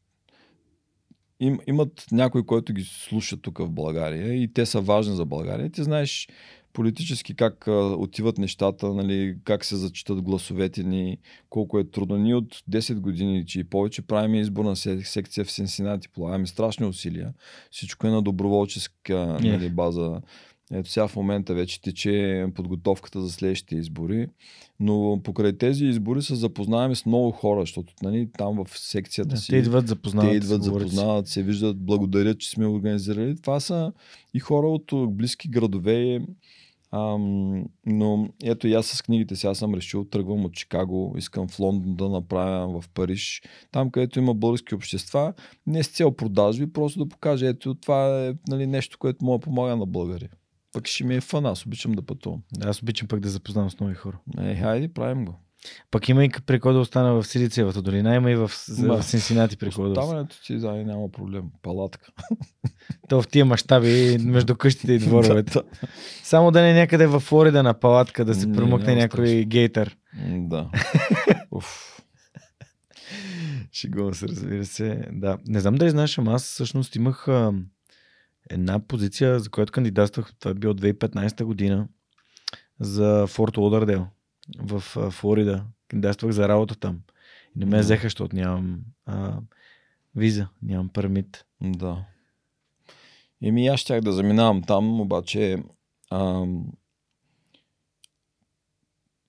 им, имат някой, който ги слуша тук в България и те са важни за България. Ти знаеш политически как а, отиват нещата, нали, как се зачитат гласовете ни, колко е трудно. Ние от 10 години, че и повече правим изборна сек- секция в Сенсинати, полагаме страшни усилия. Всичко е на доброволческа Е. нали, база. Ето сега в момента вече тече подготовката за следващите избори. Но покрай тези избори се запознаваме с много хора, защото нали, там в секцията Да, си те идват, запознават. те идват, запознават се, виждат, благодарят, че сме организирали. Това са и хора от близки градове. Ам, но ето и аз с книгите сега съм решил, тръгвам от Чикаго, искам в Лондон да направя в Париж, там където има български общества, не с цел продажби, просто да покажа, ето това е нали, нещо, което мога да помага на българи. Пък ще ми е фан, аз обичам да пътувам. Да, Аз обичам пък да запознавам с нови хора. Е, хайде, правим го. Пък има и преко да остана в Силициевата долина, има и в, Ма, в Синсинати да остана. Оставането ти, да, няма проблем. Палатка. [laughs] То в тия мащаби между къщите и [laughs] дворовете. Да, Само да не е някъде в Флорида на палатка да се Не, промъкне някой страшно. гейтър. Да. [laughs] Уф. Шегувам се, разбира се. Да. Не знам дали знаеш, ама аз всъщност имах една позиция, за която кандидатствах. Това е било 2015 година за Форт Лодърдел в а, Флорида. Кандидатствах за работа там. И не ме Да. взеха, защото нямам а, виза, нямам пермит. Да. Еми, аз щях да заминавам там, обаче ам,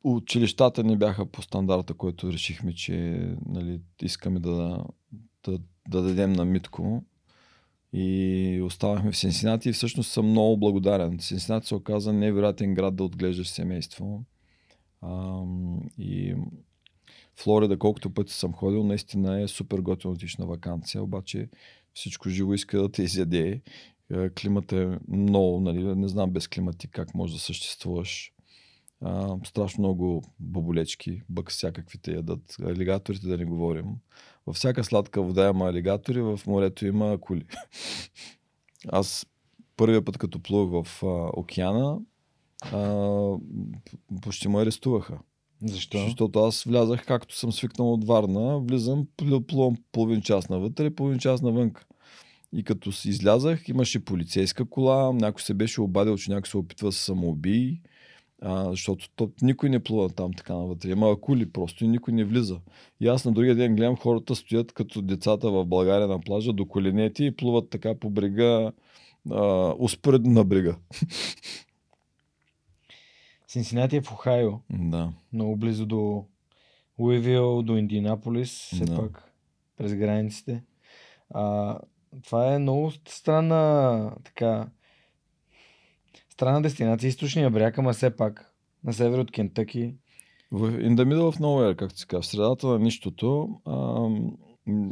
училищата не бяха по стандарта, който решихме, че нали, искаме да, да, да дадем на Митко. И оставахме в Сенсинати и всъщност съм много благодарен. Сенсинати се оказа невероятен град да отглеждаш семейство. Ам, и Флорида, колкото пъти съм ходил, наистина е супер готино на вакансия, обаче всичко живо иска да те изяде. Е, Климат е много, нали, не знам без климат ти как можеш да съществуваш. А, страшно много боболечки, бък всякакви те ядат. Алигаторите да не говорим. Във всяка сладка вода има алигатори, в морето има акули. [laughs] Аз първия път като плувах в а, океана, а, почти ме арестуваха. Защо? Защото аз влязах, както съм свикнал от Варна, влизам, плувам половин час навътре, половин час навън. И като си излязах, имаше полицейска кола, някой се беше обадил, че някой се опитва да се самоубий, а, защото то, никой не плува там така навътре. Има акули просто и никой не влиза. И аз на другия ден гледам хората стоят като децата в България на плажа до коленети и плуват така по брега, а, успоредно на брега. Синсинати е в Охайо, Да. много близо до Луивил, до Индианаполис, все Да. пак през границите. А, това е много странна така странна дестинация, източния бряг, ама все пак на север от Кентъки. В In the middle of nowhere, както се казва, в средата на нищото, ам,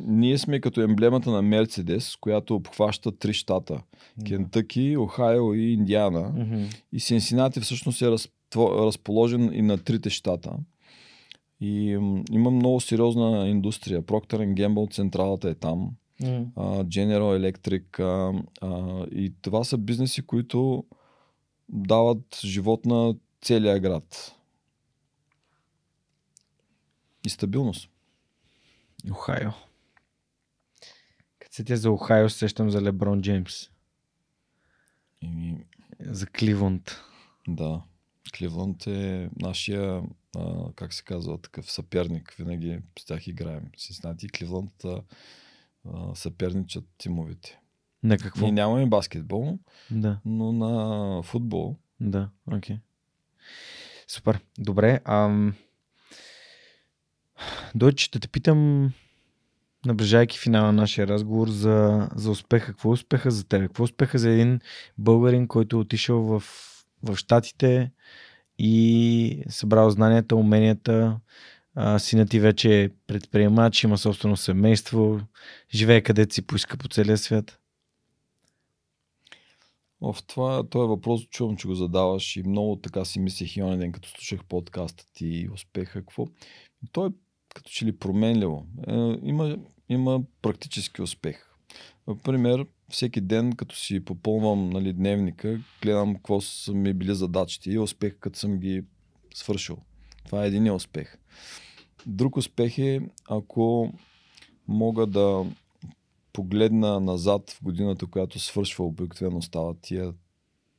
ние сме като емблемата на Мерцедес, която обхваща три щата. Кентъки, Охайо и Индиана. Мгм. И Сенсинати всъщност е разположен и на трите щата. И м, има много сериозна индустрия. Procter Gamble, централата е там. М. а, General Electric. А, а, и това са бизнеси, които дават живот на целия град. И стабилност. Охайо. Като се тя за Охайо, се сещам за Леброн Джеймс. И, За Кливонд. да. Кливланд е нашия, а, как се казва, такъв съперник. Винаги с тях играем. Сиснати и Кливланд а, съперничат тимовете. На какво? Ние нямаме баскетбол, Да, но на футбол. да, окей. Супер. Добре. Ам... Дойче, ще те питам, наближайки финала на нашия разговор за, за успеха. Какво е успеха за теб? Какво е успеха за един българин, който е отишъл в, в Штатите и събрал знанията, уменията, а, синът ти вече е предприемач, има собствено семейство, живее където си поиска по целия свят. В това, този въпрос чувам, че го задаваш и много така си мислех и ден, като слушах подкаста ти и успеха. Какво? Той е като че ли променливо. Е, има, има практически успех. Например, всеки ден, като си попълвам нали, дневника, гледам какво са ми били задачите и успех, като съм ги свършил. Това е един успех. Друг успех е, ако мога да погледна назад в годината, която свършва, обикновено стават тия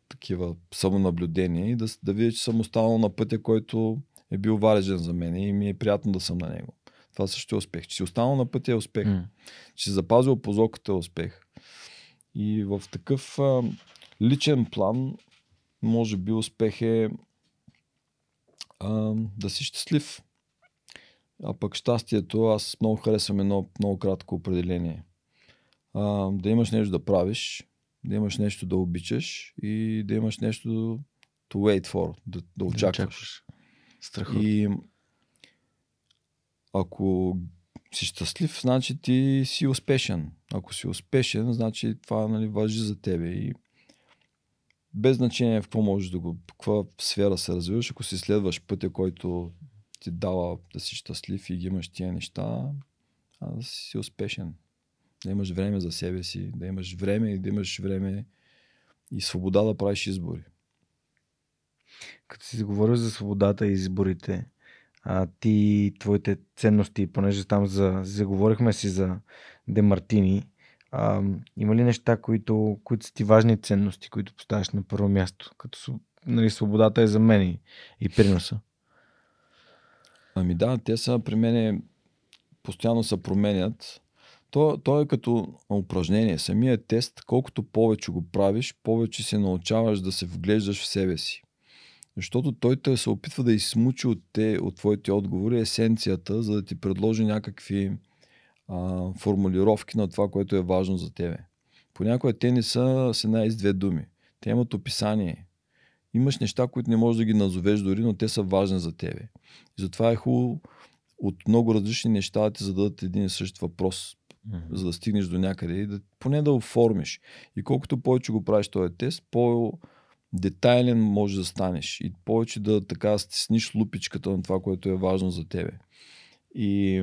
такива самонаблюдения и да, да видя, че съм останал на пътя, който е бил валежен за мен и ми е приятно да съм на него. Това също е успех. Че си останал на пътя е успех. Mm. Че си запазил позоката е успех. И в такъв а, личен план, може би успех е а, да си щастлив. А пък щастието, аз много харесвам едно много кратко определение. А, да имаш нещо да правиш, да имаш нещо да обичаш и да имаш нещо to wait for, да, да очакваш. Страхотно. И ако си щастлив, значи ти си успешен. Ако си успешен, значи това нали, важи за тебе. И без значение в какво можеш да го, в каква сфера се развиваш, ако си следваш пътя, който ти дава да си щастлив и ги имаш тия неща, а да си успешен. Да имаш време за себе си, да имаш време и да имаш време и свобода да правиш избори. Като си заговорил за свободата и изборите, а, ти, твоите ценности, понеже там за, заговорихме си за Демартини, а, има ли неща, които, които са ти важни ценности, които поставяш на първо място? Като нали, свободата е за мен и, и приноса. Ами да, те са при мен постоянно се променят. То, то е като упражнение. Самия тест, колкото повече го правиш, повече се научаваш да се вглеждаш в себе си. Защото той те се опитва да измучи от, те, от твоите отговори есенцията, за да ти предложи някакви а, формулировки на това, което е важно за тебе. Понякога те не са с една из две думи. Те имат описание. Имаш неща, които не можеш да ги назовеш дори, но те са важни за тебе. И затова е хубаво от много различни неща да ти зададат един и същ въпрос, mm-hmm. за да стигнеш до някъде и да, поне да оформиш. И колкото повече го правиш този тест, по детайлен може да станеш и повече да така стесниш лупичката на това, което е важно за тебе. И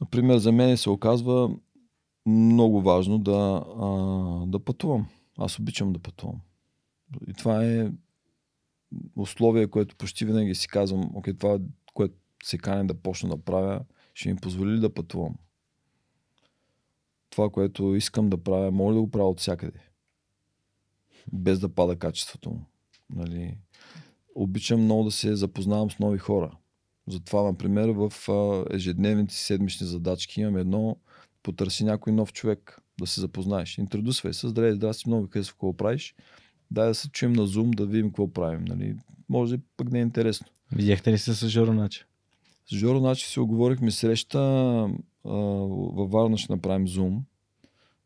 например, за мен се оказва много важно да, а, да пътувам. Аз обичам да пътувам. И това е условие, което почти винаги си казвам, окей, това, което се кане да почна да правя, ще ми позволи да пътувам. Това, което искам да правя, може да го правя от всякъде без да пада качеството му. Нали. Обичам много да се запознавам с нови хора. Затова, например, в ежедневните седмични задачки имам едно потърси някой нов човек, да се запознаеш. Интродусвай се, здравей, здрасти, много къде какво правиш. Дай да се чуем на Zoom, да видим какво правим. Нали. Може пък не е интересно. Видяхте ли се с Жоро Начи? С Жоро Начи си оговорихме среща. А, във Варна ще направим Zoom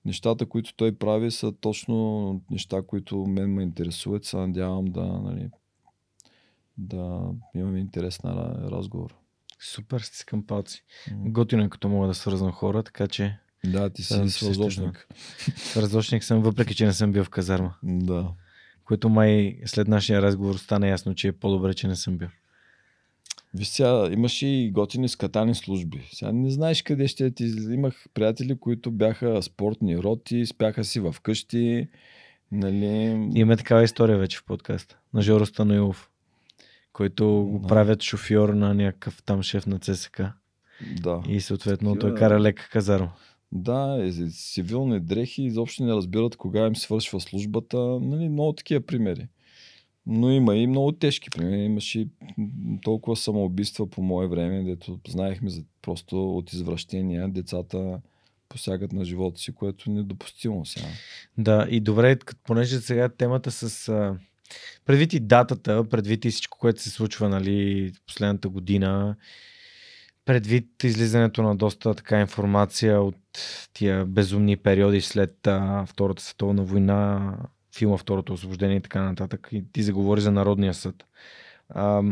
нещата, които той прави, са точно неща, които мен ме интересуват. Се надявам да, нали, да имаме интересна разговор. Супер, стискам палци. Mm-hmm. Готино е, като мога да свързвам хора, така че... Да, ти си свързочник. Свързочник съм, въпреки че не съм бил в казарма. Да. Което май след нашия разговор стана ясно, че е по-добре, че не съм бил. Виж сега, имаш и готини скатани служби. Сега не знаеш къде ще ти. Имах приятели, които бяха спортни роти, спяха си в къщи. Нали... Има такава история вече в подкаста. На Жоро Станоилов, който го да. правят шофьор на някакъв там шеф на ЦСК. Да. И съответно той кара лека казарма. Да, е, цивилни дрехи изобщо не разбират кога им свършва службата. Нали, много такива примери. Но има и много тежки примери. Имаше толкова самоубийства по мое време, дето знаехме за просто от извращения децата посягат на живота си, което е недопустимо сега. Да, и добре, понеже сега темата с предвид и датата, предвид и всичко, което се случва нали, последната година, предвид излизането на доста така информация от тия безумни периоди след а, Втората световна война, филма Второто освобождение и така нататък, и ти заговори за Народния съд. А,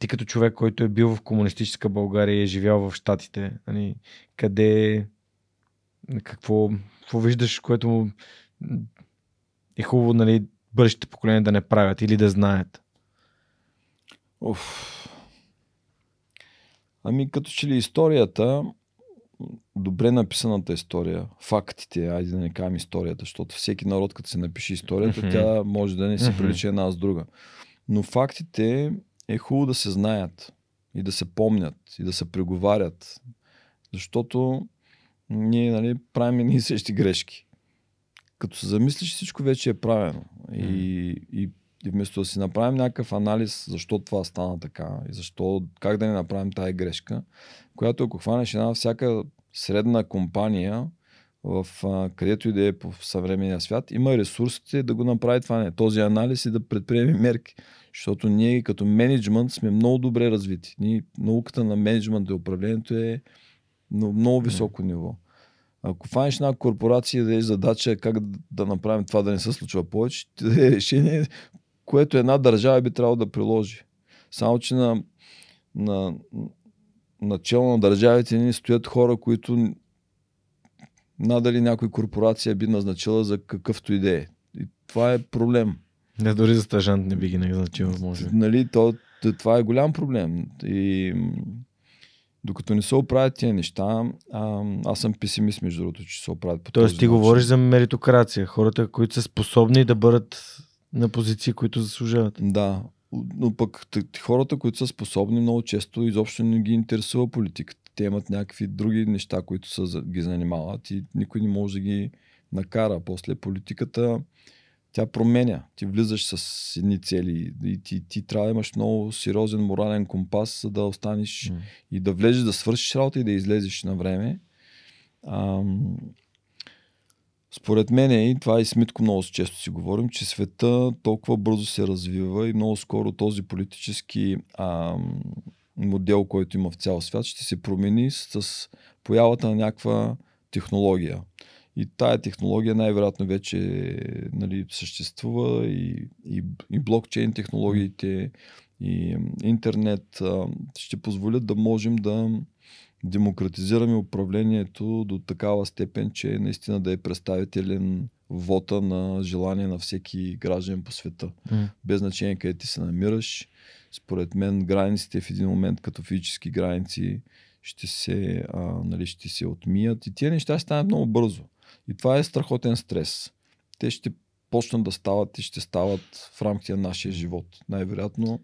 ти като човек, който е бил в комунистическа България и е живял в Штатите, нали, къде, какво, какво виждаш, което е хубаво нали, бъдещите поколения да не правят или да знаят? Уф. Ами като че ли историята, добре написаната история, фактите, айде да не кажем историята, защото всеки народ като се напише историята, mm-hmm. тя може да не се прилича една с друга. Но фактите е хубаво да се знаят и да се помнят и да се преговарят, защото ние нали, правим и същи грешки. Като се замислиш, всичко вече е правено. Mm. И, и, и вместо да си направим някакъв анализ защо това стана така и защо, как да не направим тази грешка, която ако хванеш една всяка средна компания, в а, където и да е по съвременния свят, има ресурсите да го направи това не, този анализ и да предприеме мерки. Защото ние като менеджмент сме много добре развити. Ние, науката на менеджмент и управлението е на много високо ниво. Ако фанеш една корпорация да е задача как да направим това да не се случва повече, е решение, което една държава би трябвало да приложи. Само, че на, на начало на държавите ни стоят хора, които надали някой корпорация би назначила за какъвто идея. И това е проблем. Не, дори за стажант не би ги назначил, може. Нали, то, това е голям проблем. И докато не се оправят тия неща, а, аз съм песимист, между другото, че се оправят по Тоест, ти начин. говориш за меритокрация. Хората, които са способни да бъдат на позиции, които заслужават. Да, но пък хората, които са способни, много често изобщо не ги интересува политиката. Те имат някакви други неща, които са, ги занимават и никой не може да ги накара. После политиката тя променя. Ти влизаш с едни цели и ти, ти трябва да имаш много сериозен морален компас, за да останеш mm. и да влезеш, да свършиш работа и да излезеш на време. Ам... Според мен, и това и с Митко много често си говорим, че света толкова бързо се развива и много скоро този политически ам, модел, който има в цял свят, ще се промени с появата на някаква технология. И тая технология най-вероятно вече нали, съществува и, и, и блокчейн технологиите и интернет ще позволят да можем да демократизираме управлението до такава степен, че наистина да е представителен вота на желание на всеки граждан по света. Mm. Без значение къде ти се намираш. Според мен границите в един момент като физически граници ще се, а, нали, ще се отмият и тия неща стават много бързо. И това е страхотен стрес. Те ще почнат да стават и ще стават в рамките на нашия живот. Най-вероятно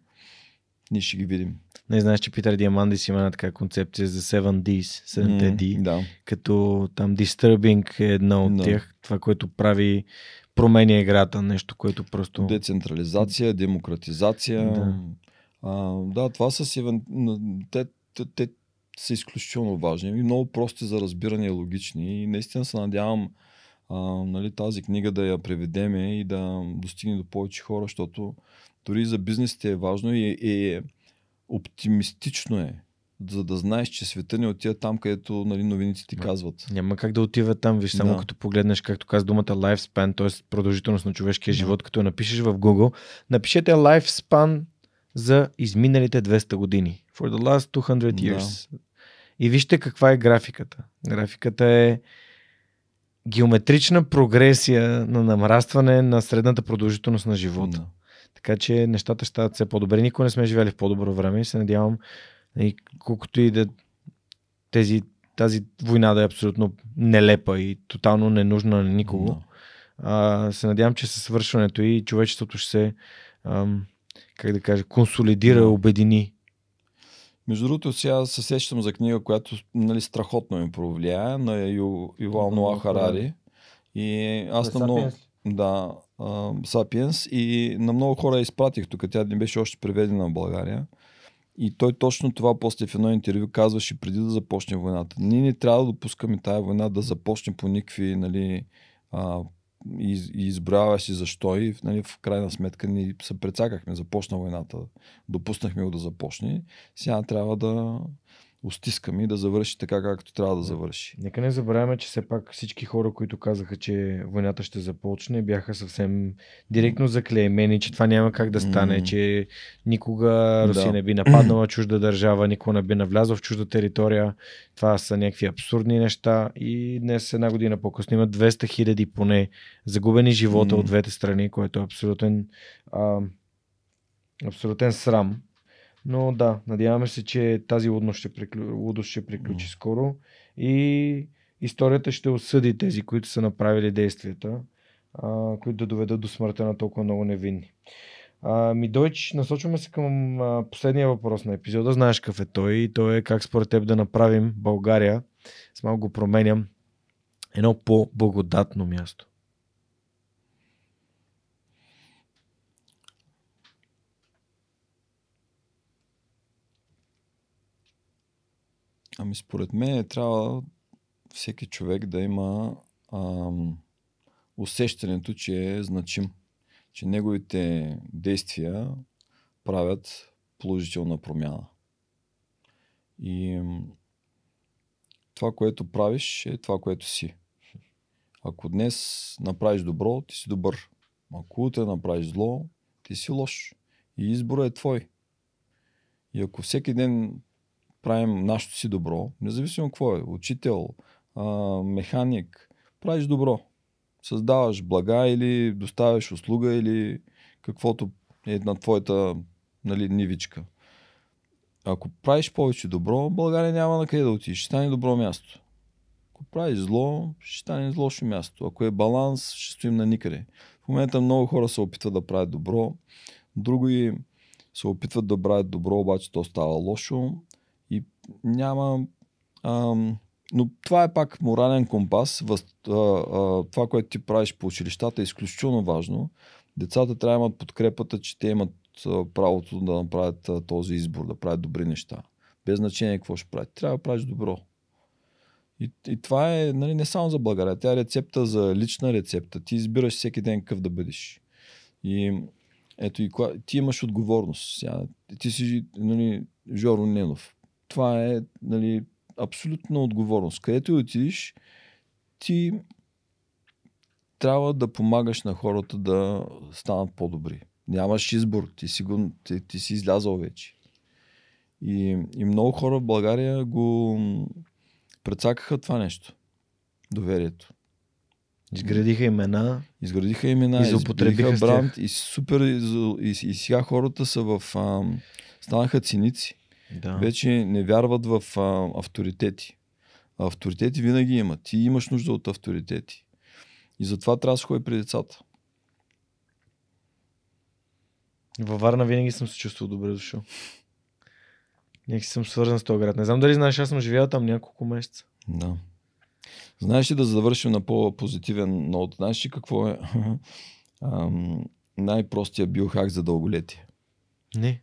ние ще ги видим. Не знаеш, че Питър Диамандис има една така концепция за 7Ds, 7 D, да. като там Disturbing е една от no. тях, това, което прави променя играта, нещо, което просто... Децентрализация, демократизация. Да, а, да това са си... Те, те, те са изключително важни и много прости за разбиране и логични. И наистина се надявам а, нали, тази книга да я преведеме и да достигне до повече хора, защото дори за бизнесите е важно и, и оптимистично е за да знаеш, че света не отива там, където нали, новините ти казват. Няма как да отива там, виж, само да. като погледнеш, както каза думата lifespan, т.е. продължителност на човешкия да. живот, като напишеш в Google, напишете lifespan за изминалите 200 години. For the last 200 years. Да. И вижте каква е графиката. Графиката е геометрична прогресия на намрастване на средната продължителност на живота. Да. Така че нещата ще стават все по-добре. Никога не сме живели в по-добро време и се надявам, и колкото и да тези, тази война да е абсолютно нелепа и тотално ненужна на никого, а, се надявам, че със свършването и човечеството ще се, ам, как да кажа, консолидира, обедини. Между другото, сега се сещам за книга, която нали, страхотно ми повлия на Ю, Ювал Ноа Харари. И аз на много... Да, Сапиенс. И на много хора изпратих тук. Тя не беше още преведена в България. И той точно това после в едно интервю казваше преди да започне войната. Ние не трябва да допускаме тая война да започне по никакви нали, а, и, и изброяваш и защо и нали, в крайна сметка ни се прецакахме, започна войната, допуснахме го да започне. Сега трябва да устискаме и да завърши така, както трябва да завърши. Нека не забравяме, че все пак всички хора, които казаха, че войната ще започне, бяха съвсем директно заклеймени, че това няма как да стане, mm. че никога Русия да. не би нападнала чужда държава, никога не би навлязла в чужда територия. Това са някакви абсурдни неща и днес една година по-късно има 200 хиляди поне загубени живота mm. от двете страни, което е абсолютен, а, абсолютен срам. Но да, надяваме се, че тази лудост ще, приклю... лудост ще приключи mm. скоро и историята ще осъди тези, които са направили действията, а, които да доведат до смъртта на толкова много невинни. А, ми Дойч, насочваме се към а, последния въпрос на епизода. Знаеш какъв е той и той е как според теб да направим България, с малко го променям, едно по-благодатно място. Ами според мен трябва всеки човек да има ам, усещането, че е значим, че неговите действия правят положителна промяна. И това, което правиш, е това, което си. Ако днес направиш добро, ти си добър. Ако утре направиш зло, ти си лош. И избора е твой. И ако всеки ден правим нашето си добро, независимо какво е, учител, механик, правиш добро. Създаваш блага или доставяш услуга или каквото е на твоята нали, нивичка. Ако правиш повече добро, България няма на къде да отидеш. Ще стане добро място. Ако правиш зло, ще стане лошо място. Ако е баланс, ще стоим на никъде. В момента много хора се опитват да правят добро, други се опитват да правят добро, обаче то става лошо няма. Ам, но това е пак морален компас. Въз, а, а, това, което ти правиш по училищата е изключително важно. Децата трябва да имат подкрепата, че те имат а, правото да направят а, този избор, да правят добри неща. Без значение какво ще правят. Трябва да правиш добро. И, и това е нали, не само за България. Тя е рецепта за лична рецепта. Ти избираш всеки ден какъв да бъдеш. И ето и ти имаш отговорност. Сега, ти си нали, Жоро Ненов това е нали, абсолютна отговорност. Където и отидеш, ти трябва да помагаш на хората да станат по-добри. Нямаш избор, ти си, го, ти, ти си излязал вече. И, и много хора в България го прецакаха това нещо. Доверието. Изградиха имена. Изградиха имена, изградиха бранд и супер. И, и, и сега хората са в. А, станаха циници. Да. Вече не вярват в а, авторитети. Авторитети винаги има. Ти имаш нужда от авторитети. И затова трябва да се ходи при децата. Във Варна винаги съм се чувствал добре дошъл. Някакси съм свързан с този град. Не знам дали знаеш, аз съм живял там няколко месеца. Да. Знаеш ли да завършим на по-позитивен нот? Знаеш ли какво е [laughs] най-простия биохак за дълголетие? Не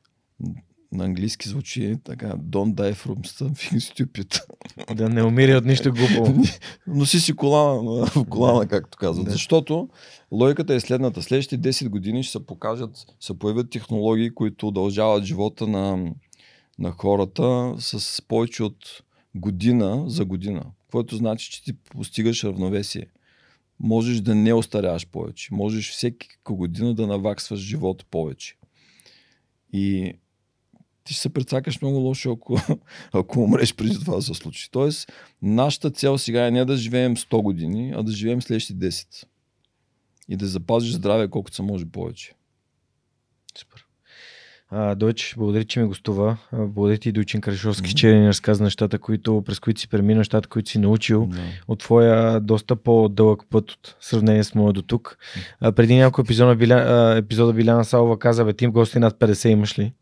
на английски звучи така Don't die from something stupid. [laughs] Да не умири от нищо глупо. [laughs] Носи си колана, [laughs] колана както казват. Да. Защото логиката е следната. Следващите 10 години ще се покажат, се появят технологии, които удължават живота на, на хората с повече от година за година. Което значи, че ти постигаш равновесие. Можеш да не остаряваш повече. Можеш всеки година да наваксваш живота повече. И ти ще се прецакаш много лошо, ако, [laughs] ако умреш преди това да се случи. Тоест, нашата цел сега е не да живеем 100 години, а да живеем следващите 10. И да запазиш здраве колкото се може повече. Супер. Дойч, благодаря, че ми гостува. Благодаря ти, Дойчин Крашовски, mm-hmm. че ни разказа нещата, които, през които си премина, нещата, които си научил mm-hmm. от твоя доста по-дълъг път от сравнение с моя до тук. А, преди няколко епизода, Биля, епизода Биляна Салова каза, бе, ти гости над 50 имаш ли?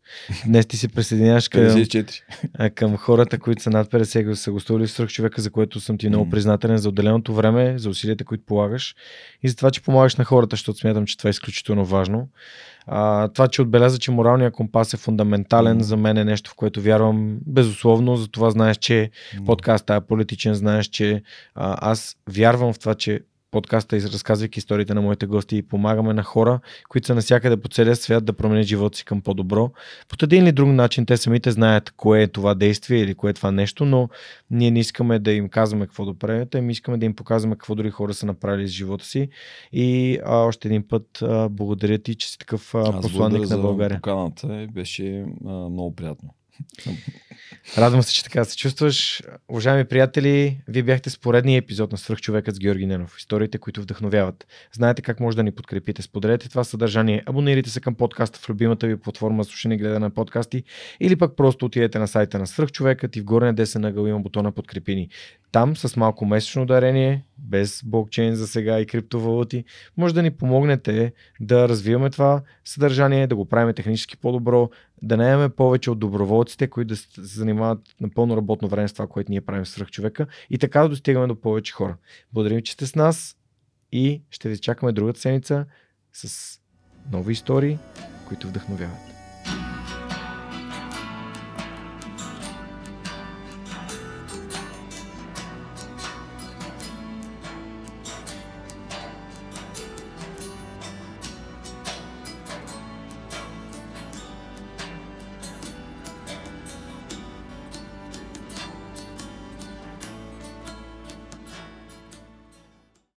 Днес ти се присъединяваш към, 54. към хората, които са над 50, са гостували в човека, за което съм ти много признателен за отделеното време, за усилията, които полагаш и за това, че помагаш на хората, защото смятам, че това е изключително важно. А, това, че отбеляза, че моралният компас е фундаментален, mm. за мен е нещо, в което вярвам безусловно. Затова знаеш, че mm. подкастът е политичен, знаеш, че а, аз вярвам в това, че подкаста, разказвайки историите на моите гости и помагаме на хора, които са навсякъде по целия свят да променят живота си към по-добро. По един или друг начин те самите знаят кое е това действие или кое е това нещо, но ние не искаме да им казваме какво да правят, ами искаме да им показваме какво други хора са направили с живота си. И а, още един път а, благодаря ти, че си такъв а, посланник на България. Поканата беше а, много приятно. Радвам се, че така се чувстваш. Уважаеми приятели, вие бяхте с поредния епизод на Свръхчовекът с Георги Ненов. Историите, които вдъхновяват. Знаете как може да ни подкрепите. Споделете това съдържание, абонирайте се към подкаста в любимата ви платформа слушане и гледане на подкасти или пък просто отидете на сайта на Свръхчовекът и в горния десен ъгъл има бутона подкрепини. Там с малко месечно дарение, без блокчейн за сега и криптовалути, може да ни помогнете да развиваме това съдържание, да го правим технически по-добро, да наемаме повече от доброволците, които да се занимават на пълно работно време с това, което ние правим с човека и така да достигаме до повече хора. Благодарим, че сте с нас и ще ви чакаме другата седмица с нови истории, които вдъхновяват.